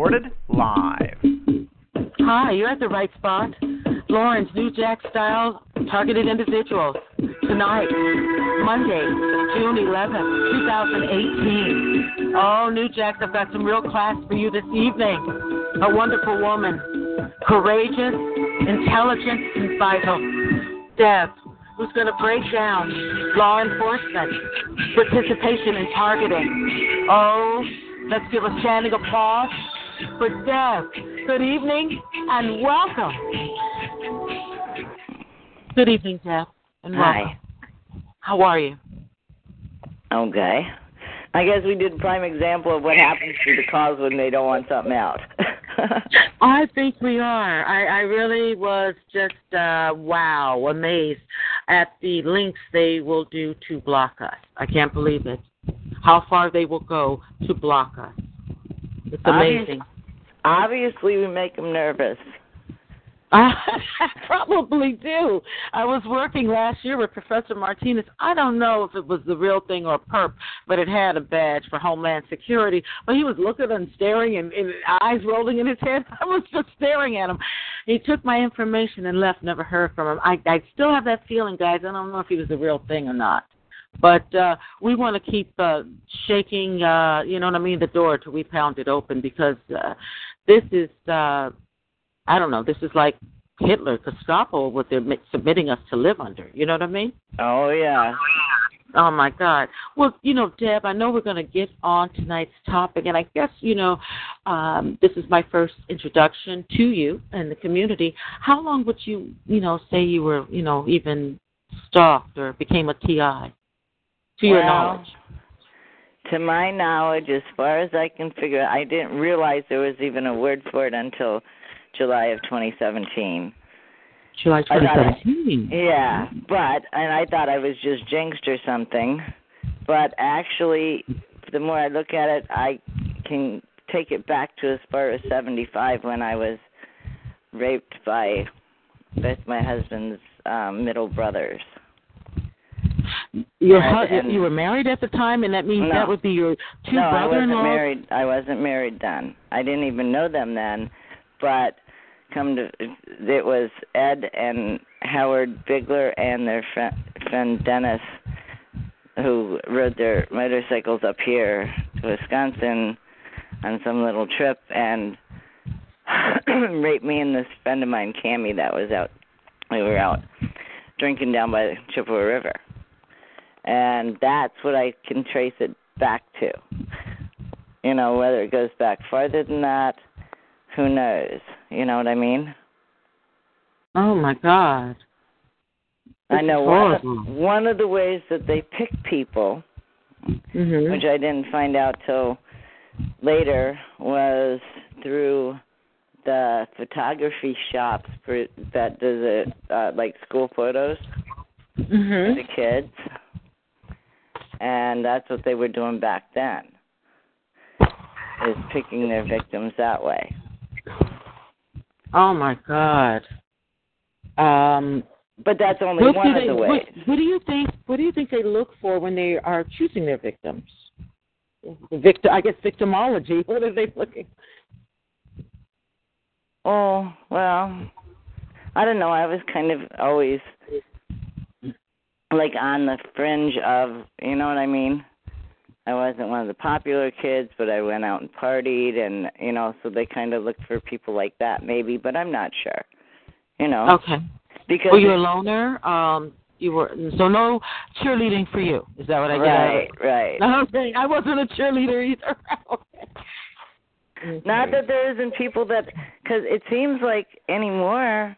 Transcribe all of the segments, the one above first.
Recorded live. Hi, you're at the right spot. Lauren's New Jack Style Targeted Individuals. Tonight, Monday, June 11th, 2018. Oh, New Jacks, I've got some real class for you this evening. A wonderful woman. Courageous, intelligent, and vital. Deb, who's going to break down law enforcement, participation in targeting. Oh, let's give a standing applause for Deb. Good evening and welcome. Good evening, Deb, and welcome. Hi. How are you? Okay. I guess we did a prime example of what happens to the cause when they don't want something out. I think we are. I, I really was just uh wow, amazed at the links they will do to block us. I can't believe it. How far they will go to block us. It's amazing. Obviously, we make them nervous. I probably do. I was working last year with Professor Martinez. I don't know if it was the real thing or perp, but it had a badge for Homeland Security. But he was looking and staring and, and eyes rolling in his head. I was just staring at him. He took my information and left. Never heard from him. I, I still have that feeling, guys. I don't know if he was the real thing or not. But uh, we want to keep uh, shaking, uh, you know what I mean, the door till we pound it open because uh, this is, uh, I don't know, this is like Hitler, Gestapo, what they're mi- submitting us to live under. You know what I mean? Oh yeah. Oh my God. Well, you know, Deb, I know we're going to get on tonight's topic, and I guess you know, um, this is my first introduction to you and the community. How long would you, you know, say you were, you know, even stalked or became a TI? To your knowledge. To my knowledge, as far as I can figure, I didn't realize there was even a word for it until July of 2017. July I thought I- 2017. Yeah, but and I thought I was just jinxed or something, but actually, the more I look at it, I can take it back to as far as 75 when I was raped by both my husband's um, middle brothers. Your And- hu- and- you were married at the time, and that means No. that would be your two no, I wasn't married. I wasn't married then. I didn't even know them then, but come to it was Ed and Howard Bigler and their friend, friend Dennis who rode their motorcycles up here to Wisconsin on some little trip and raped me and this friend of mine, Cammy, that was out. We were out drinking down by the Chippewa River, and that's what I can trace it back to. You know, whether it goes back farther than that, who knows? You know what I mean? Oh my God. I know one of, one of the ways that they pick people, Mhm. which I didn't find out till later, was through the photography shops for that does it uh, like school photos for Mhm. the kids, and that's what they were doing back then, is picking their victims that way. Oh my God. Um, But that's only one of they? the What, ways. what do you think? What do you think they look for when they are choosing their victims? Victim, I guess, victimology. What are they looking? Oh, well, I don't know. I was kind of always like on the fringe of, you know what I mean? I wasn't one of the popular kids, but I went out and partied and, you know, so they kind of looked for people like that maybe, but I'm not sure. You know, Okay. because Were you a loner? Um, you were so no cheerleading for you. Is that what I got? of right, it? right. Okay, I wasn't a cheerleader either. okay. Not that there isn't people that, because it seems like anymore,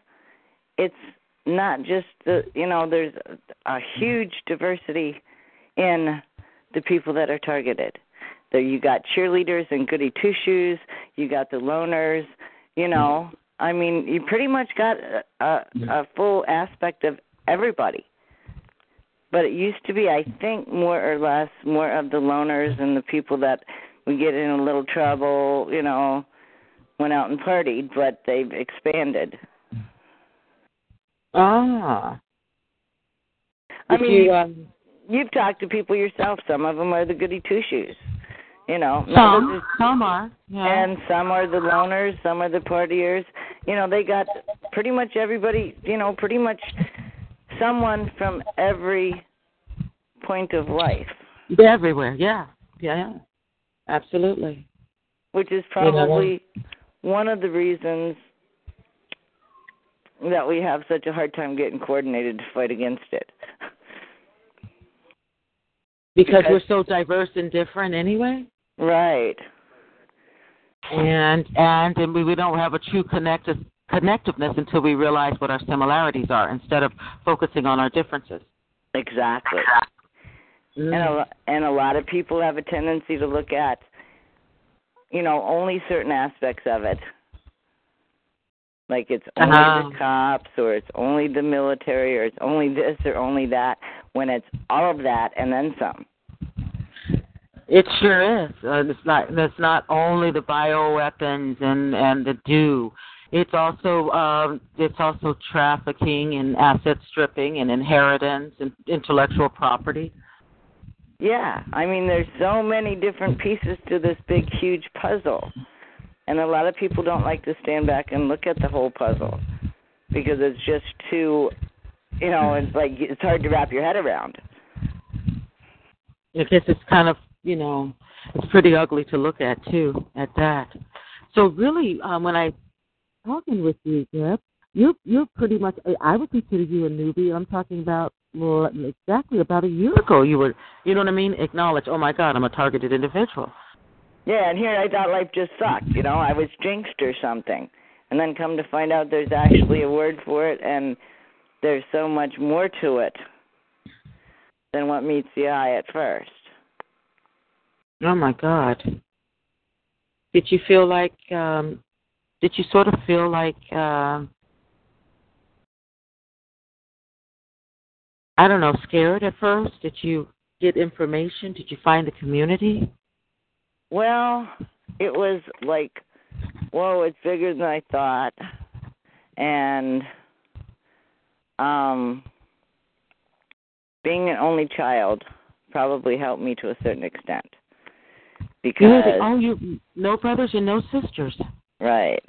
it's not just the, you know, there's a, a huge diversity in the people that are targeted. There you got cheerleaders and goody two shoes, you got the loners, you know. I mean, you pretty much got a, a, a full aspect of everybody. But it used to be, I think, more or less more of the loners and the people that would get in a little trouble, you know, went out and partied, but they've expanded. Ah. I Did mean, you, um, you've talked to people yourself. Some of them are the goody two shoes, you know. some, some are. Yeah. and some are the loners, some are the partiers. You know, they got pretty much everybody. You know, pretty much someone from every point of life, They're everywhere. Yeah. Yeah. yeah. Absolutely. which is You know. probably one of the reasons that we have such a hard time getting coordinated to fight against it. Because Because- we're so diverse and different anyway. Right. and and and we, we don't have a true connective connectiveness until we realize what our similarities are instead of focusing on our differences. Exactly. Mm. and a lo- and a lot of people have a tendency to look at you know only certain aspects of it like it's only Uh-huh. the cops or it's only the military or it's only this or only that when it's all of that and then some It sure is. Uh, it's not. It's not only the bioweapons and and the do. It's also um, it's also trafficking and asset stripping and inheritance and intellectual property. yeah i mean there's so many different pieces to this big huge puzzle and a lot of people don't like to stand back and look at the whole puzzle because it's just too you know it's like it's hard to wrap your head around I guess it's kind of you know it's pretty ugly to look at too at that. So really, um, when I'm talking with you, Deb, you're you're pretty much I would consider you a newbie. I'm talking about well exactly about a year ago. You were you know what I mean? Acknowledge, oh my God, I'm a targeted individual. Yeah, and here I thought life just sucked. You know, I was jinxed or something. And then come to find out there's actually a word for it and there's so much more to it than what meets the eye at first. Oh my God. Did you feel like um did you sort of feel like um I don't know, scared at first? Did you get information? Did you find the community? Well, it was like, whoa, it's bigger than I thought. And um being an only child probably helped me to a certain extent. You Because were the, oh, you no brothers and no sisters. right.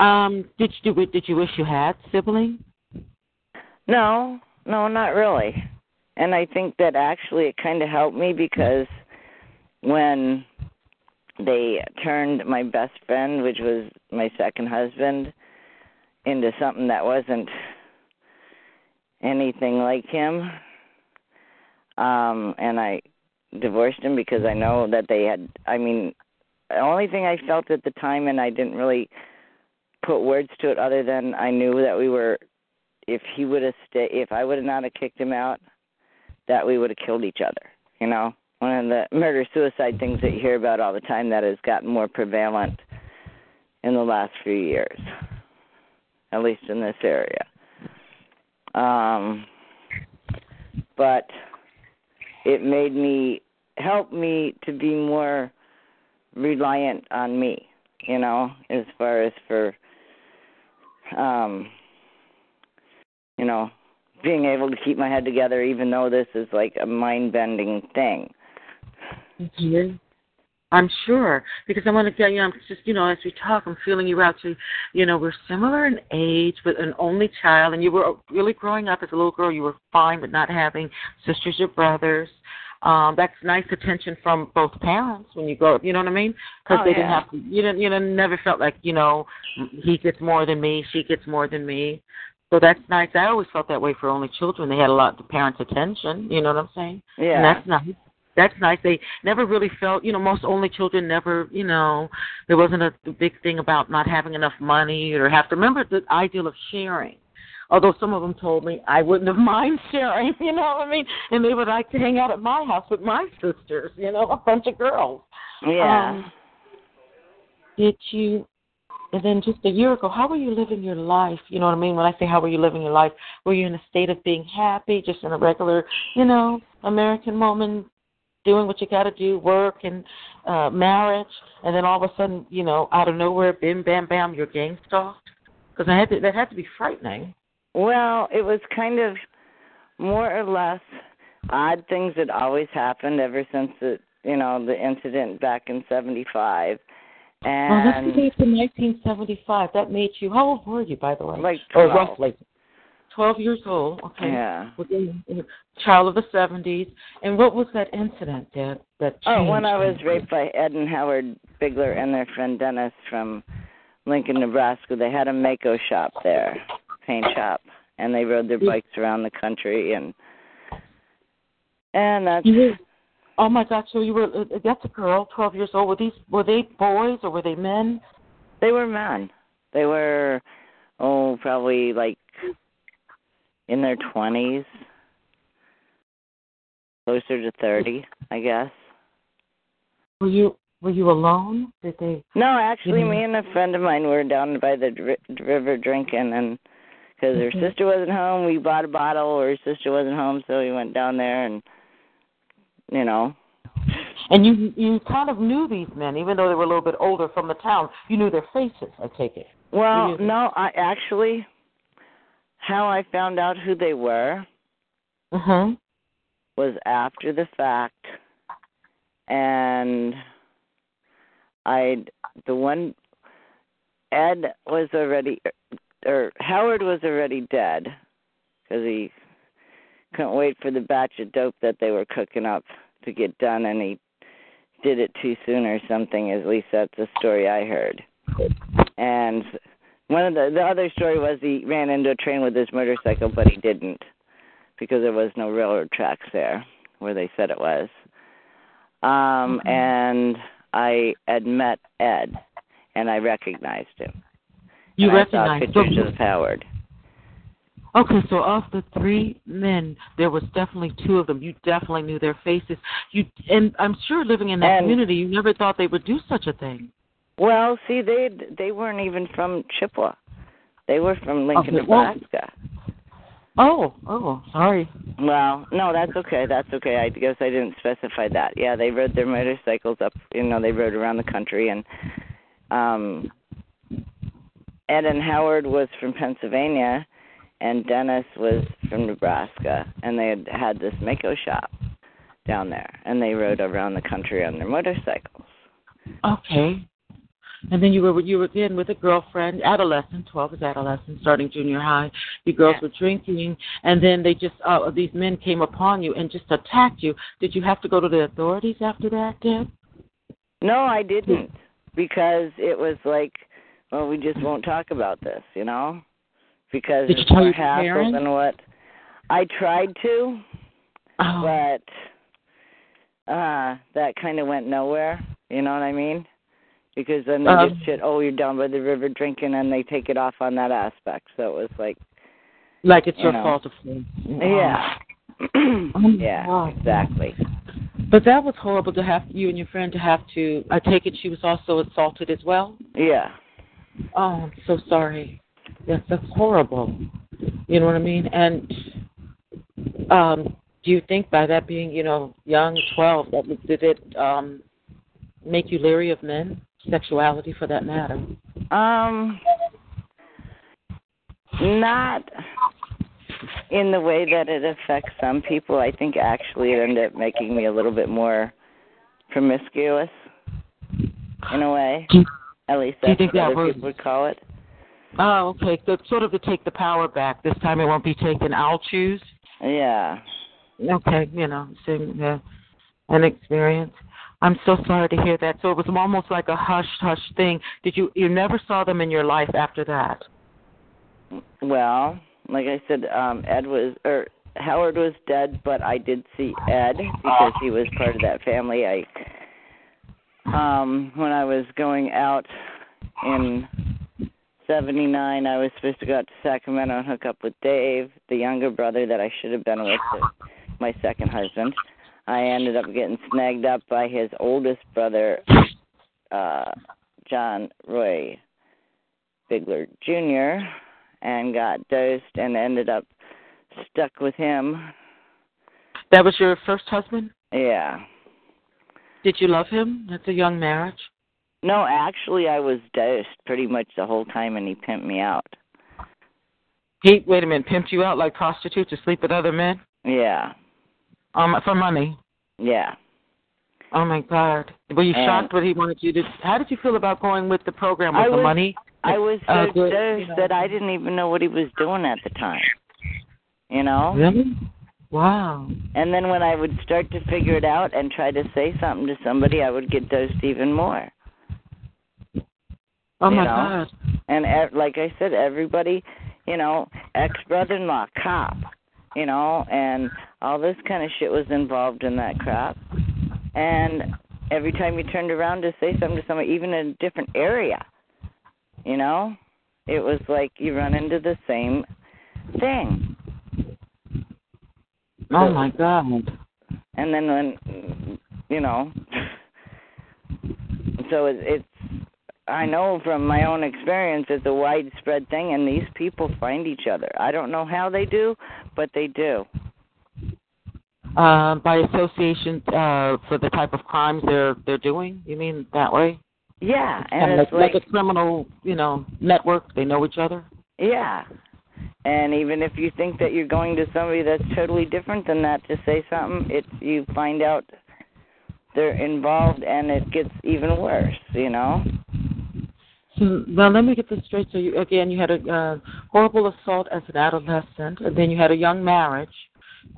Um, did you did you wish you had siblings? No, no, not really. And I think that actually it kind of helped me because when they turned my best friend, which was my second husband, into something that wasn't anything like him, um, and I divorced him because I know that they had. I mean, the only thing I felt at the time, and I didn't really put words to it other than I knew that we were if he would have stayed, if I would have not have kicked him out, that we would have killed each other. You know, one of the murder suicide things that you hear about all the time that has gotten more prevalent in the last few years, at least in this area. Um, but it made me help me to be more reliant on me. You know, as far as for um you know, being able to keep my head together even though this is like a mind bending thing. Yeah. I'm sure because I want to get you. I'm just you know as we talk, I'm feeling you out. To you know we're similar in age, but an only child, and you were really growing up as a little girl. You were fine with not having sisters or brothers. Um, that's nice attention from both parents when you grow up. You know what I mean? Because Oh, they didn't have to. You didn't. You know, never felt like you know he gets more than me, she gets more than me. So that's nice. I always felt that way for only children. They had a lot of parents' attention. You know what I'm saying? Yeah. And that's nice. That's nice. They never really felt, you know, most only children never, you know, there wasn't a big thing about not having enough money or have to remember the ideal of sharing. Although some of them told me I wouldn't have mind sharing, you know what I mean? And they would like to hang out at my house with my sisters, you know, a bunch of girls. Yeah. Um, did you and then just a year ago, how were you living your life? You know what I mean? When I say how were you living your life, were you in a state of being happy, just in a regular, you know, American woman doing what you got to do, work and uh marriage, and then all of a sudden, you know, out of nowhere, bim, bam, bam, you're gang stalked? Because I had to, that had to be frightening. Well, it was kind of more or less odd things that always happened ever since the you know the incident back in '75. And that's the date in 1975. That made you. How old were you, by the way? like or roughly. 12 years old. Okay. Yeah. Child of the 70s. And what was that incident that that changed? Oh, when I was raped by Ed and Howard Bigler and their friend Dennis from Lincoln, Nebraska. They had a Mako shop there, paint shop, and they rode their bikes around the country and and that's oh my gosh! So you were uh, that's a girl, 12 years old. Were these were they boys or were they men? they were men. They were oh probably like in their twenties, closer to thirty, I guess. Were you were you alone? Did they? No, actually, Mhm. me and a friend of mine were down by the dri- river drinking, and because her sister wasn't home, we bought a bottle. Or her sister wasn't home, so we went down there, and you know, And you you kind of knew these men, even though they were a little bit older from the town. You knew their faces. I take it. well, no, I actually, how I found out who they were Mhm. was after the fact, and I, the one, Ed was already, or Howard was already dead because he couldn't wait for the batch of dope that they were cooking up to get done, and he did it too soon or something. At least that's the story I heard. And one of the the other story was he ran into a train with his motorcycle, but he didn't because there was no railroad tracks there where they said it was. Um, Mhm. and I had met Ed, and I recognized him. You and I saw recognized. so- of Howard. Okay, so of the three men, there was definitely two of them. You definitely knew their faces. You and I'm sure living in that And- community, you never thought they would do such a thing. Well, see, they they weren't even from Chippewa. They were from Lincoln, Nebraska. Oh, oh, sorry. Well, no, that's okay. That's okay. I guess I didn't specify that. Yeah, they rode their motorcycles up. You know, they rode around the country, and um, Ed and Howard was from Pennsylvania, and Dennis was from Nebraska, and they had had this Mako shop down there, and they rode around the country on their motorcycles. Okay. And then you were you were again with a girlfriend, adolescent, twelve is adolescent, starting junior high. You girls Yeah. were drinking, and then they just uh, these men came upon you and just attacked you. Did you have to go to the authorities after that, Deb? No, I didn't, because it was like, well, we just won't talk about this, you know, because Did you it's tell more your hassle parents? than what I tried to. Oh, but uh that kind of went nowhere. You know what I mean? Because then they Um, just shit. Oh, you're down by the river drinking, and they take it off on that aspect. So it was like, like it's you your know. fault of sin. yeah, Oh, yeah, God. exactly. But that was horrible to have you and your friend to have to. I take it she was also assaulted as well. Yeah, Oh, I'm so sorry. Yes, that's horrible. You know what I mean? And um, do you think by that being, you know, young, twelve, that did it um, make you leery of men, sexuality for that matter? um, not in the way that it affects some people. I think actually it ended up making me a little bit more promiscuous, in a way. Do At least that's think what that other was- people would call it. oh, okay. So sort of to take the power back. This time it won't be taken. I'll choose. Yeah. Okay, you know, same, uh, an experience. I'm so sorry to hear that. So it was almost like a hush hush thing. Did you you never saw them in your life after that? Well, like I said, um Ed was or Howard was dead, but I did see Ed because he was part of that family. I um when I was going out in '79, I was supposed to go out to Sacramento and hook up with Dave, the younger brother that I should have been with, my second husband. I ended up getting snagged up by his oldest brother, uh, John Roy Bigler Jr., and got dosed and ended up stuck with him. That was your first husband? Yeah. Did you love him? That's a young marriage. No, actually, I was dosed pretty much the whole time, and he pimped me out. He wait a minute, pimped you out like prostitutes to sleep with other men? Yeah. Um, for money. Yeah. Oh my God! Were you And- shocked what he wanted you to? How did you feel about going with the program with I the was- money? I was so Uh, good, you know. that I didn't even know what he was doing at the time. You know? Really? Wow. And then when I would start to figure it out and try to say something to somebody, I would get dosed even more. Oh my know? God. And like I said, everybody, you know, ex brother-in-law, cop, you know, and all this kind of shit was involved in that crap. And every time you turned around to say something to someone, even in a different area, you know, it was like you run into the same thing. Oh So- my God. and then when you know so it, it's i know from my own experience it's a widespread thing and these people find each other i don't know how they do but they do Um, by association uh, for the type of crimes they're they're doing. You mean that way? yeah and it's like, like, like a criminal, you know, network. They know each other. yeah and even if you think that you're going to somebody that's totally different than that to say something it you find out they're involved and it gets even worse you know So, well, let me get this straight. So, you, again, you had a uh, horrible assault as an adolescent, and then you had a young marriage,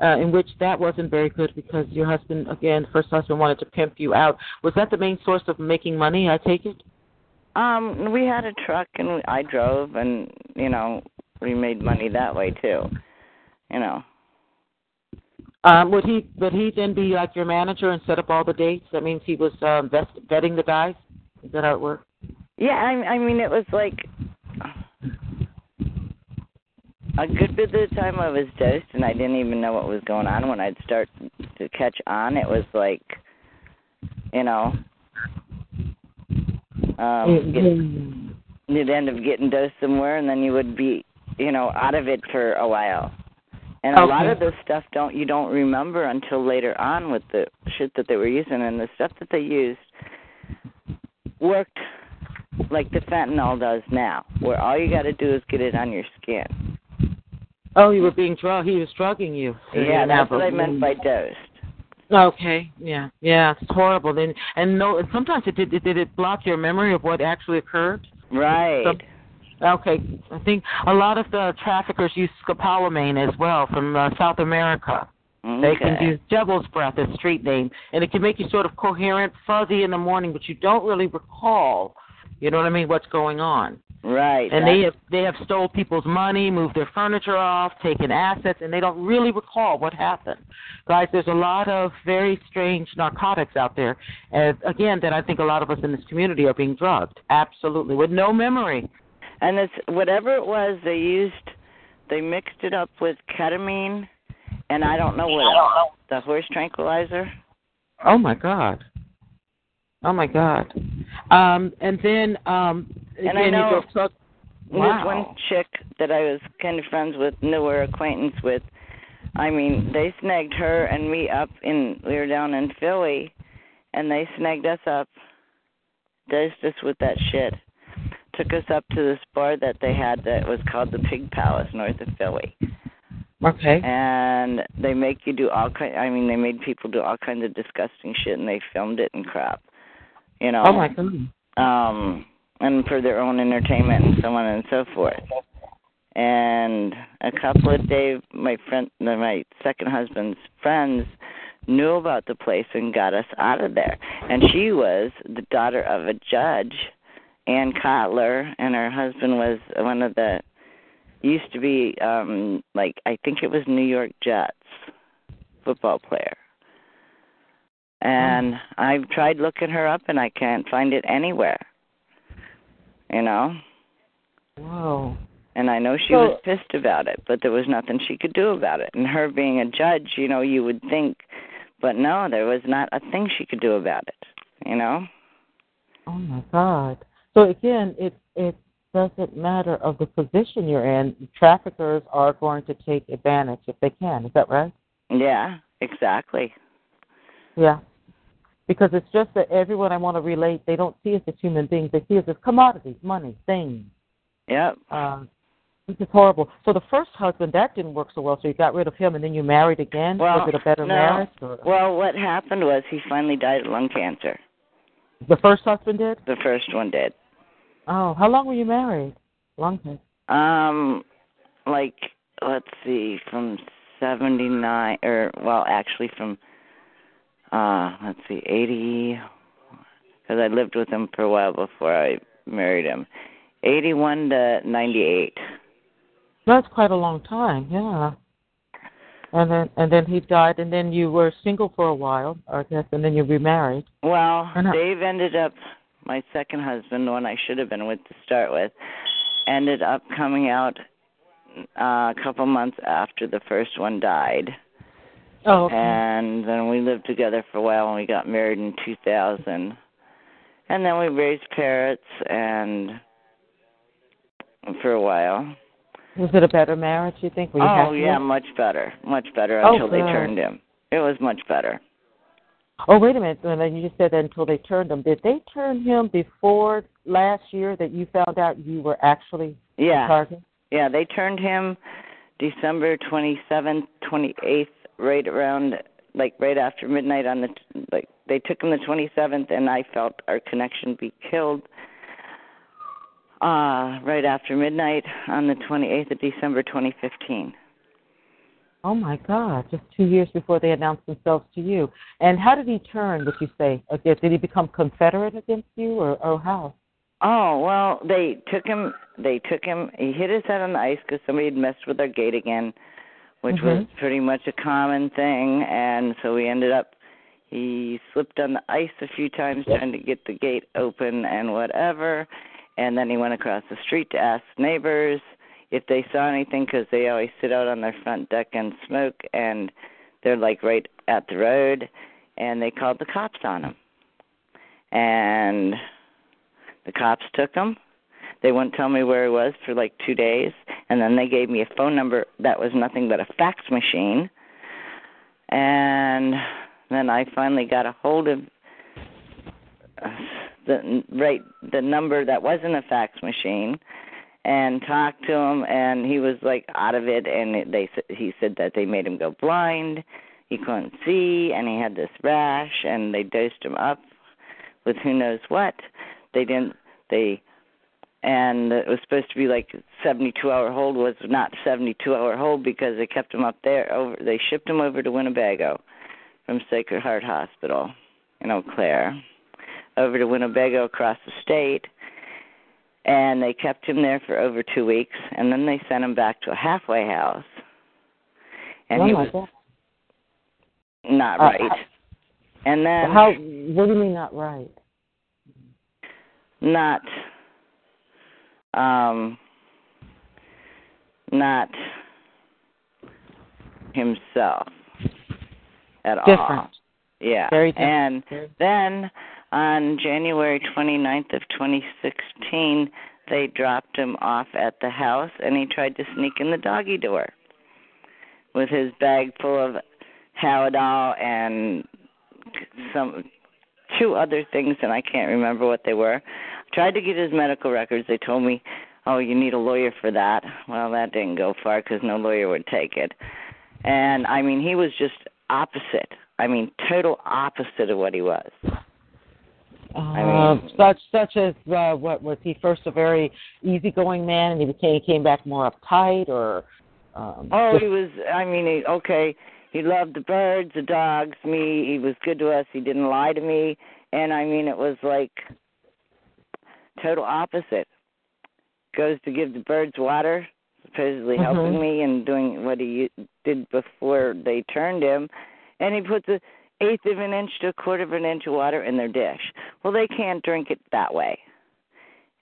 uh, in which that wasn't very good because your husband, again, first husband, wanted to pimp you out. Was that the main source of making money? I take it. Um, we had a truck and I drove, and you know, we made money that way too. You know. Um, would he would he then be like your manager and set up all the dates? That means he was um, vest, vetting the guys. Is that how it worked? Yeah, I, I mean, it was like a good bit of the time I was dosed, and I didn't even know what was going on. When I'd start to catch on, it was like, you know, um, get, you'd end up getting dosed somewhere, and then you would be, you know, out of it for a while. And a lot of this stuff don't you don't remember until later on with the shit that they were using, and the stuff that they used worked like the fentanyl does now, where all you got to do is get it on your skin. Oh, you were being drugged. He was drugging you. Yeah, that's what I meant by dosed. Okay, yeah, yeah, it's horrible. Then and no, and sometimes it did. It, did it block your memory of what actually occurred? Right. So- Okay, I think a lot of the traffickers use scopolamine as well from uh, South America. Okay. They can use devil's breath as street name, and it can make you sort of coherent, fuzzy in the morning, but you don't really recall. You know what I mean? What's going on? Right. And they have they have stole people's money, moved their furniture off, taken assets, and they don't really recall what happened. Guys, there's a lot of very strange narcotics out there, and again, that I think a lot of us in this community are being drugged. Absolutely, with no memory. And it's whatever it was they used, they mixed it up with ketamine, and I don't know what else. The horse tranquilizer. Oh my God. Oh my God. Um, and then um, And I know- you drove truck. This Wow. one chick that I was kind of friends with, newer acquaintance with. I mean, they snagged her and me up in. We were down in Philly, and they snagged us up, dosed us with that shit. Took us up to this bar that they had that was called the Pig Palace north of Philly, Okay. and they make you do all kind. I mean, they made people do all kinds of disgusting shit, and they filmed it and crap. You know. Oh my God. um and for their own entertainment and so on and so forth. And a couple of Dave, my friend, my second husband's friends, knew about the place and got us out of there. And she was the daughter of a judge, Ann Kotler, and her husband was one of the used to be um like I think it was New York Jets football player. And I've tried looking her up and I can't find it anywhere. You know? Wow. And I know she So- was pissed about it, but there was nothing she could do about it. And her being a judge, you know, you would think, but no, there was not a thing she could do about it. You know? Oh my God. So again, it it doesn't matter of the position you're in. Traffickers are going to take advantage if they can. Is that right? Yeah, exactly. Yeah. Because it's just that everyone I want to relate, they don't see us as human beings. They see us as commodities, money, things. Yep. Um, this is horrible. So the first husband that didn't work so well, so you got rid of him, and then you married again. Well, was it a better no. marriage? Or? Well, what happened was he finally died of lung cancer. The first husband did. The first one did. Oh, how long were you married? Long time. Um, like let's see, from seventy nine, or well, actually from uh, let's see, eighty, because I lived with him for a while before I married him. Eighty one to ninety eight. That's quite a long time. Yeah. And then and then he died, and then you were single for a while, I guess, and then you remarried. Well, Dave ended up my second husband, the one I should have been with to start with, ended up coming out uh, a couple months after the first one died. Oh, okay. And then we lived together for a while and we got married in 2000. And then we raised parrots and for a while. was it a better marriage? You think? Were you Oh yeah, much better. Much better Oh, until they turned him. It was much better. Oh, wait a minute. Then you just said that until they turned him. Did they turn him before last year that you found out you were actually Yeah. target? Yeah, they turned him December 27th, 28th, right around like right after midnight on the like they took him the 27th and I felt our connection be killed uh right after midnight on the 28th of December 2015. Oh my God! Just two years before they announced themselves to you. And how did he turn? Would you say? Uh, Did he become Confederate against you, or or how? Oh, well, they took him they took him he hit his head on the ice cuz somebody had messed with our gate again, which was Mhm. pretty much a common thing. And so we ended up he slipped on the ice a few times trying to get the gate open and whatever. And then he went across the street to ask neighbors if they saw anything because they always sit out on their front deck and smoke and they're like right at the road and they called the cops on him and the cops took him they wouldn't tell me where he was for like two days and then they gave me a phone number that was nothing but a fax machine. And then i finally got a hold of uh, the right the number that wasn't a fax machine and talked to him and he was like out of it and they he said that they made him go blind. He couldn't see and he had this rash and they dosed him up with who knows what. They didn't they and it was supposed to be like 72 hour hold was not 72 hour hold because they kept him up there over they shipped him over to Winnebago from Sacred Heart Hospital in Eau Claire over to Winnebago across the state and they kept him there for over 2 weeks and then they sent him back to a halfway house and oh he was God. not Uh, right and then How? What do you mean not right? not um not himself at all. Different. Yeah. Very different. And then on January 29th of 2016, they dropped him off at the house and he tried to sneak in the doggy door with his bag full of Haldol and some two other things and I can't remember what they were. Tried to get his medical records. They told me, "Oh, you need a lawyer for that." Well, that didn't go far cuz no lawyer would take it. And I mean, he was just opposite. I mean, total opposite of what he was. Uh, mean- such such as uh, what was he first a very easygoing man and he became he came back more uptight or um Oh, just- he was. I mean, he, okay, he loved the birds, the dogs, me. He was good to us. He didn't lie to me, and I mean, it was like total opposite. Goes to give the birds water, supposedly Mhm. helping me and doing what he did before they turned him, and he puts a eighth of an inch to a quarter of an inch of water in their dish. Well, they can't drink it that way.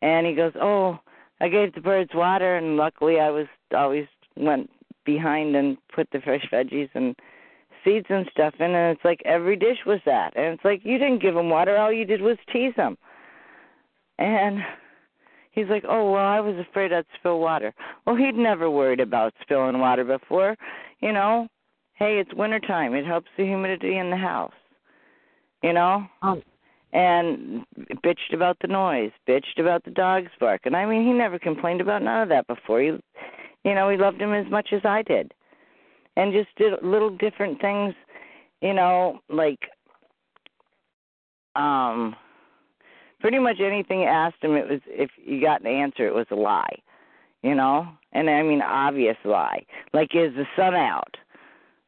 And he goes, "Oh, I gave the birds water, and luckily I was always went behind and put the fresh veggies and seeds and stuff in, and it's like every dish was that, and it's like you didn't give them water, all you did was tease them, and he's like, oh well, I was afraid I'd spill water. Well, he'd never worried about spilling water before, you know. Hey, it's winter time. It helps the humidity in the house, you know. Um, and bitched about the noise, bitched about the dogs bark, and I mean, he never complained about none of that before. He, you know, he loved him as much as I did and just did little different things, you know, like um pretty much anything you asked him it was if you got an answer it was a lie. You know? And I mean obvious lie. Like is the sun out?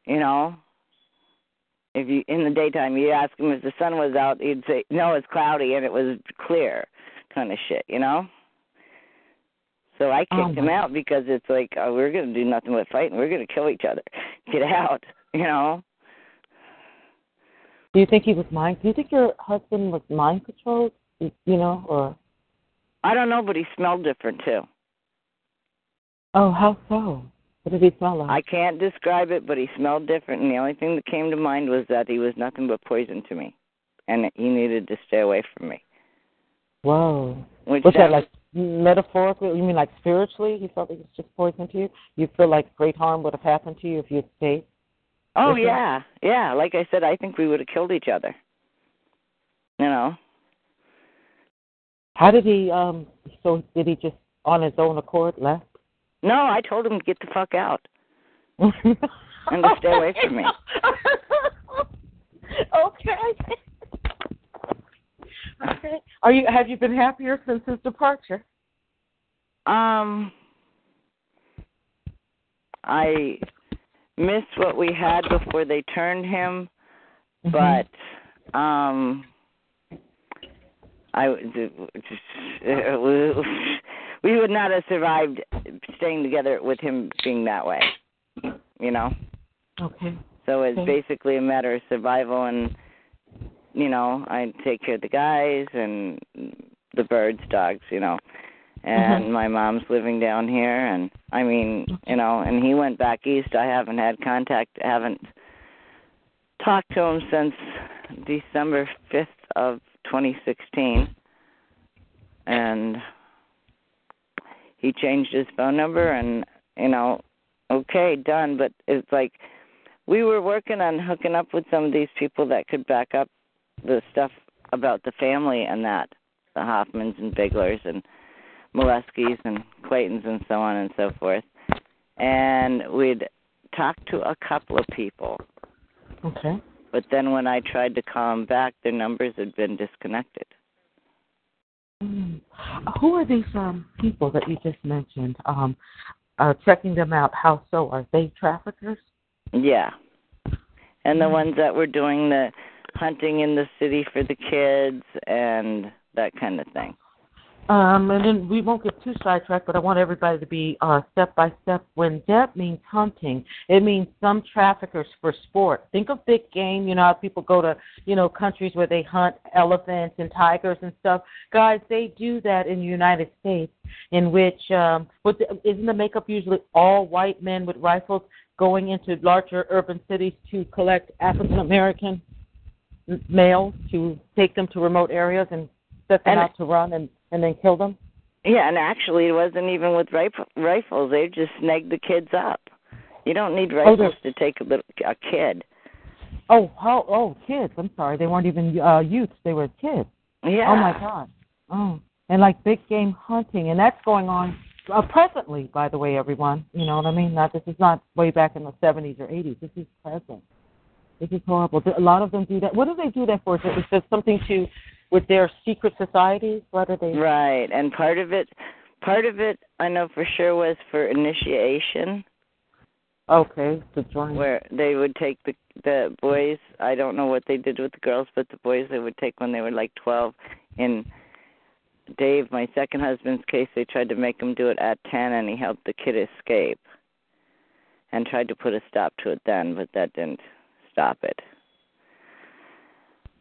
You know? If you in the daytime you ask him if the sun was out, he'd say, No, it's cloudy and it was clear kind of shit, you know? So I oh, kicked oh, him out because it's like oh, we're going to do nothing but fight and we're going to kill each other. Get out, you know. Do you think he was mind? Do you think your husband was mind controlled? You know, or I don't know, but he smelled different too. Oh, how so? What did he smell like? I can't describe it, but he smelled different, and the only thing that came to mind was that he was nothing but poison to me, and he needed to stay away from me. Whoa. Which Was that was- like metaphorically? You mean like spiritually? He felt it was just poison to you. You feel like great harm would have happened to you if you stayed. Oh Is that- yeah, yeah. Like I said, I think we would have killed each other. You know. How did he? um So did he just on his own accord left? No, I told him to get the fuck out. And to stay away from me. okay. okay. Are you? Have you been happier since his departure? Um, I missed what we had before they turned him, Mm-hmm. but um, I we would not have survived staying together with him being that way. You know. Okay. So it's Okay. basically a matter of survival, and you know, I take care of the guys and the birds, dogs, you know. And Mhm. my mom's living down here, and I mean, you know, and he went back east. I haven't had contact, haven't talked to him since December fifth of 2016, and he changed his phone number, and you know, okay, done. But it's like we were working on hooking up with some of these people that could back up the stuff about the family and that the Hoffmans and Biglers and Moleskis and Claytons and so on and so forth. And we'd talked to a couple of people, Okay. But then when I tried to call them back, their numbers had been disconnected. Mm. Who are these um people that you just mentioned? Um, uh, checking them out. How so? Are they traffickers? Yeah. And the Mm. ones that were doing the hunting in the city for the kids and that kind of thing. Um, and then we won't get too sidetracked, but I want everybody to be uh, step by step. When that means hunting, it means some traffickers for sport. Think of big game. You know how people go to you know countries where they hunt elephants and tigers and stuff. Guys, they do that in the United States, in which um, with the, isn't the makeup usually all white men with rifles going into larger urban cities to collect African American males to take them to remote areas and set them And- out to run and and then kill them? Yeah, and actually, it wasn't even with rif- rifles. They just snagged the kids up. You don't need Oh, rifles to take a little a kid. Oh, how? Oh, kids. I'm sorry. They weren't even uh, youths. They were kids. Yeah. Oh my God. Oh, and like big game hunting, and that's going on uh, presently. By the way, everyone. You know what I mean? Not this is not way back in the 70s or 80s. This is present. This is horrible. A lot of them do that. What do they do that for? Is it, is it something to with their secret societies? What are they? Right, and part of it, part of it, I know for sure was for initiation, Okay, to join. where they would take the the boys. I don't know what they did with the girls, but the boys they would take when they were like twelve. In Dave, my second husband's case, they tried to make him do it at ten, and he helped the kid escape, and tried to put a stop to it then, but that didn't stop it.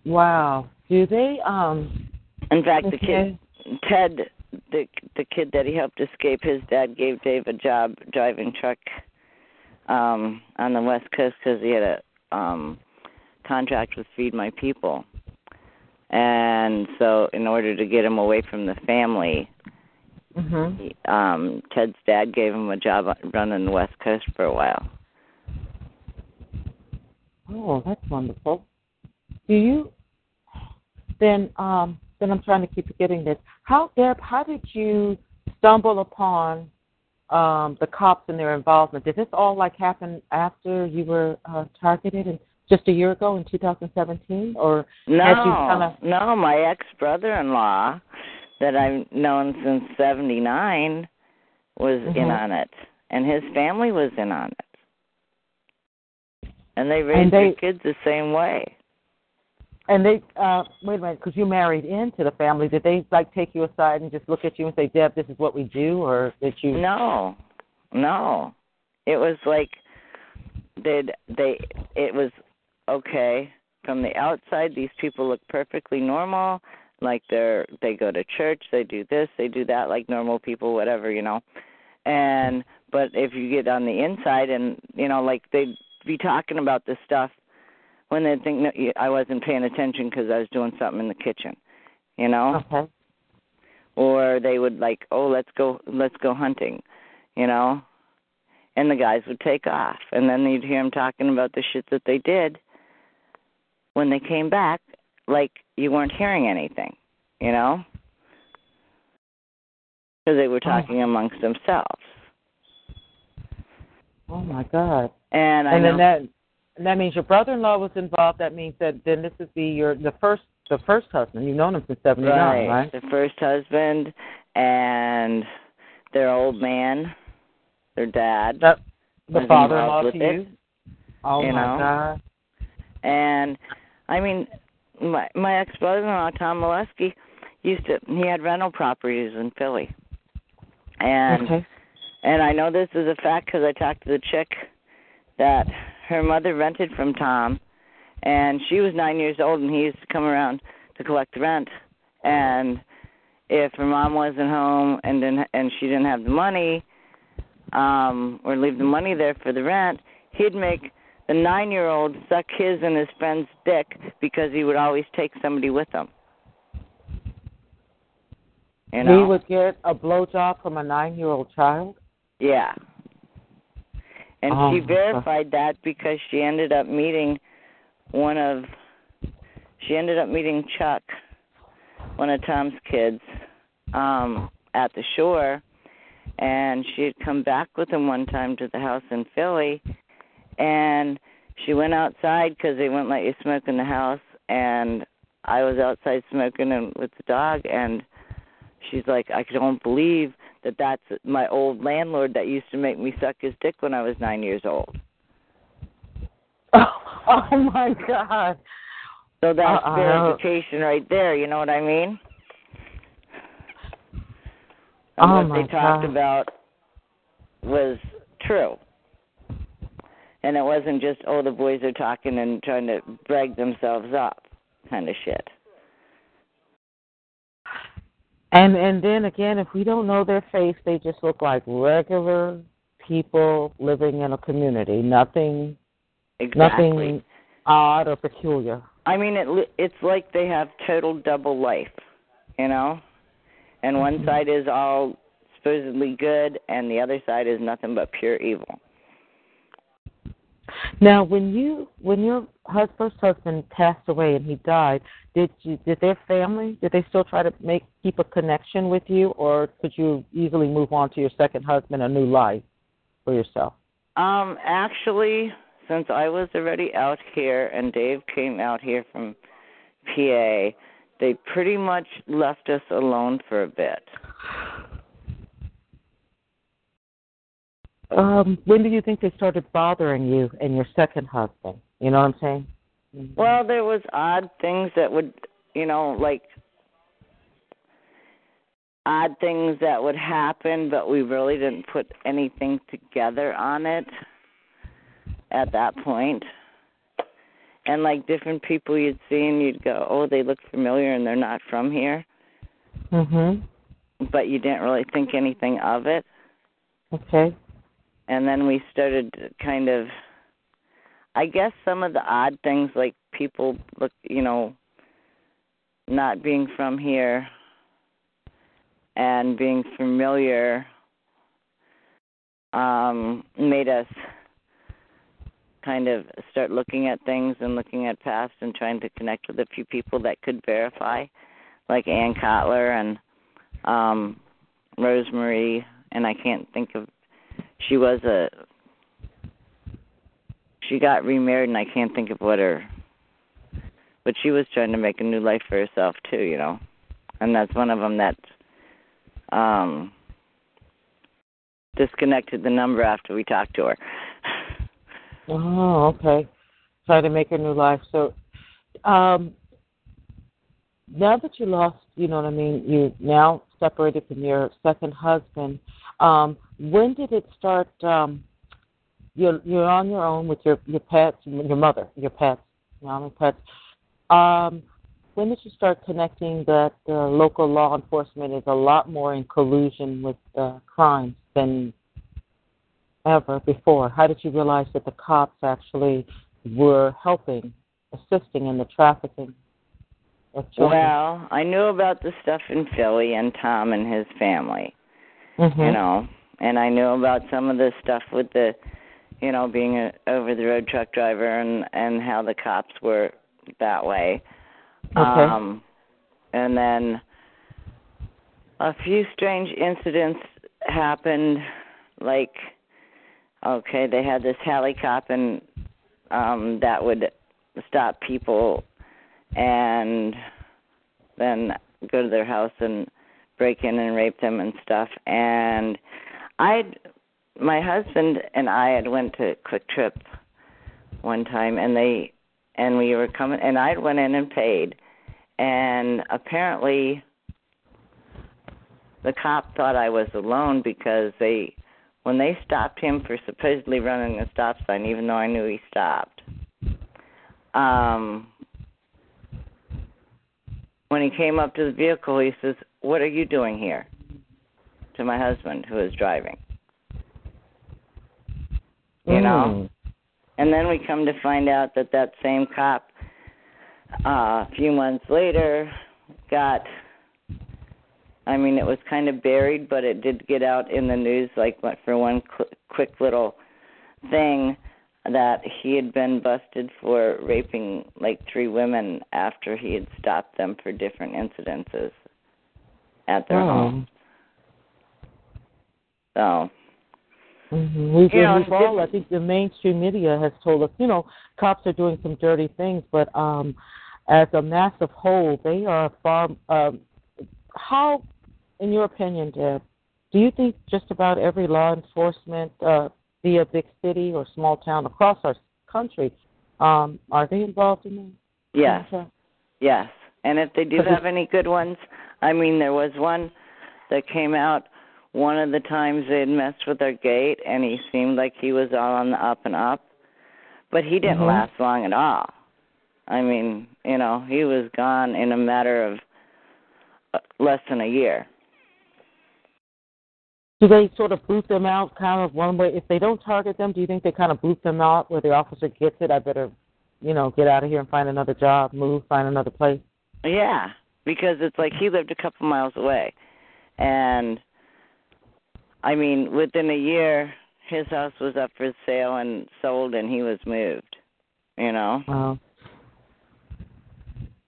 Wow. Do they? Um. In fact, the kid Ted the the kid that he helped escape, his dad gave Dave a job driving truck um on the west coast because he had a um contract with Feed My People. And so in order to get him away from the family, Mhm. he, um Ted's dad gave him a job running the west coast for a while. Oh, that's wonderful. Do you then um then I'm trying to keep forgetting this. How Deb, how did you stumble upon um the cops and their involvement? Did this all like happen after you were uh targeted and just a year ago in 2017 or No, Had you kinda- no, my ex brother-in-law that I've known since '79 was in Mhm. on it, and his family was in on it, and they raised And they- their kids the same way. And they uh wait a minute because you married into the family did they like take you aside and just look at you and say Deb this is what we do or did you No, no, it was like they they it was okay from the outside. These people look perfectly normal, like they're they go to church, they do this, they do that, like normal people, whatever you know. And but if you get on the inside, and you know, like they'd be talking about this stuff when they think no, I wasn't paying attention because I was doing something in the kitchen, you know okay or they would like, "Oh, let's go let's go hunting." You know? And the guys would take off. And then you'd hear them talking about the shit that they did when they came back like you weren't hearing anything, you know? Because they were oh. talking amongst themselves. oh my god And I and know then that and that means your brother-in-law was involved. That means that then this would be your the first the first husband. You've known him since '79, right, right? the first husband and their old man, their dad. That, the father-in-law to with you. it, Oh you my know? god! And I mean, my my ex brother-in-law Tom Molesky used to he had rental properties in Philly, and okay. and I know this is a fact because I talked to the chick that her mother rented from Tom, and she was nine years old, and he used to come around to collect the rent, and if her mom wasn't home and didn't and she didn't have the money, um, or leave the money there for the rent, he'd make the nine year old suck his and his friend's dick because he would always take somebody with him. You know? He would get a blowjob from a nine-year-old child. Yeah. And Oh, she verified that because she ended up meeting one of she ended up meeting Chuck, one of Tom's kids, um, at the shore. And she had come back with him one time to the house in Philly. And she went outside because they wouldn't let you smoke in the house. And I was outside smoking and with the dog. And she's like I don't believe that that's my old landlord that used to make me suck his dick when I was 9 years old. Oh, oh my god! So that's Uh-uh. verification right there, you know what I mean? And Oh, what my they talked God. about was true. And it wasn't just, oh, the boys are talking and trying to brag themselves up kind of shit. And and then again, if we don't know their face, they just look like regular people living in a community. Nothing, Exactly. nothing odd or peculiar. I mean, it it's like they have total double life, you know? And one Mhm. side is all supposedly good and the other side is nothing but pure evil. Now, when you when your hus- first husband passed away and he died, did you did their family did they still try to make keep a connection with you, or could you easily move on to your second husband, a new life for yourself? Um, actually, since I was already out here and Dave came out here from PA, they pretty much left us alone for a bit. Um, when do you think they started bothering you and your second husband? You know what I'm saying? Well, there was odd things that would, you know, like odd things that would happen, but we really didn't put anything together on it at that point. And like different people you'd see and you'd go, "Oh, they look familiar and they're not from here." Mhm. but you didn't really think anything of it. Okay. And then we started kind of I guess some of the odd things like people look, you know, not being from here and being familiar um made us kind of start looking at things and looking at past and trying to connect with a few people that could verify like Ann Kotler and um Rosemary and I can't think of she was a she got remarried and I can't think of what her but she was trying to make a new life for herself too, you know. And that's one of them that um disconnected the number after we talked to her. Oh, okay. Try to make a new life. So, um, now that you lost, you know what I mean. You now separated from your second husband. Um, when did it start? Um, you're you're on your own with your your pets, your mother, your pets, mom and pets. Um, when did you start connecting that uh, local law enforcement is a lot more in collusion with uh, crimes than ever before? How did you realize that the cops actually were helping, assisting in the trafficking of children? Well, I knew about the stuff in Philly and Tom and his family, mm-hmm. you know, and I knew about some of the stuff with the, you know, being a over the road truck driver and and how the cops were that way. Okay. Um, and then a few strange incidents happened, like okay, they had this helicopter and um that would stop people and then go to their house and break in and rape them and stuff and I'd my husband and I had went to Kwik Trip one time and they and we were coming and I went in and paid. And apparently the cop thought I was alone because they when they stopped him for supposedly running a stop sign even though I knew he stopped um when he came up to the vehicle he says what are you doing here? To my husband who was driving you know and then we come to find out that that same cop uh, a few months later got I mean it was kind of buried but it did get out in the news like for one cl- quick little thing that he had been busted for raping like three women after he had stopped them for different incidences at their Oh. home. So Mm-hmm. We've, You know, we've all, I think the mainstream media has told us, you know, cops are doing some dirty things, but um, as a massive whole, they are far. Um, how, in your opinion, Deb, do you think just about every law enforcement, uh, be a big city or small town across our country, um, are they involved in that? yes. contract? Yes. And if they do have any good ones, I mean, there was one that came out one of the times they had messed with our gate, and he seemed like he was all on the up and up, but he didn't Mhm. last long at all. I mean, you know, he was gone in a matter of uh, less than a year. Do they sort of boot them out kind of one way? If they don't target them, do you think they kind of boot them out where the officer gets it? I better, you know, get out of here and find another job, move, find another place. Yeah, because it's like he lived a couple miles away, and I mean, within a year, his house was up for sale and sold, and he was moved. You know. Wow.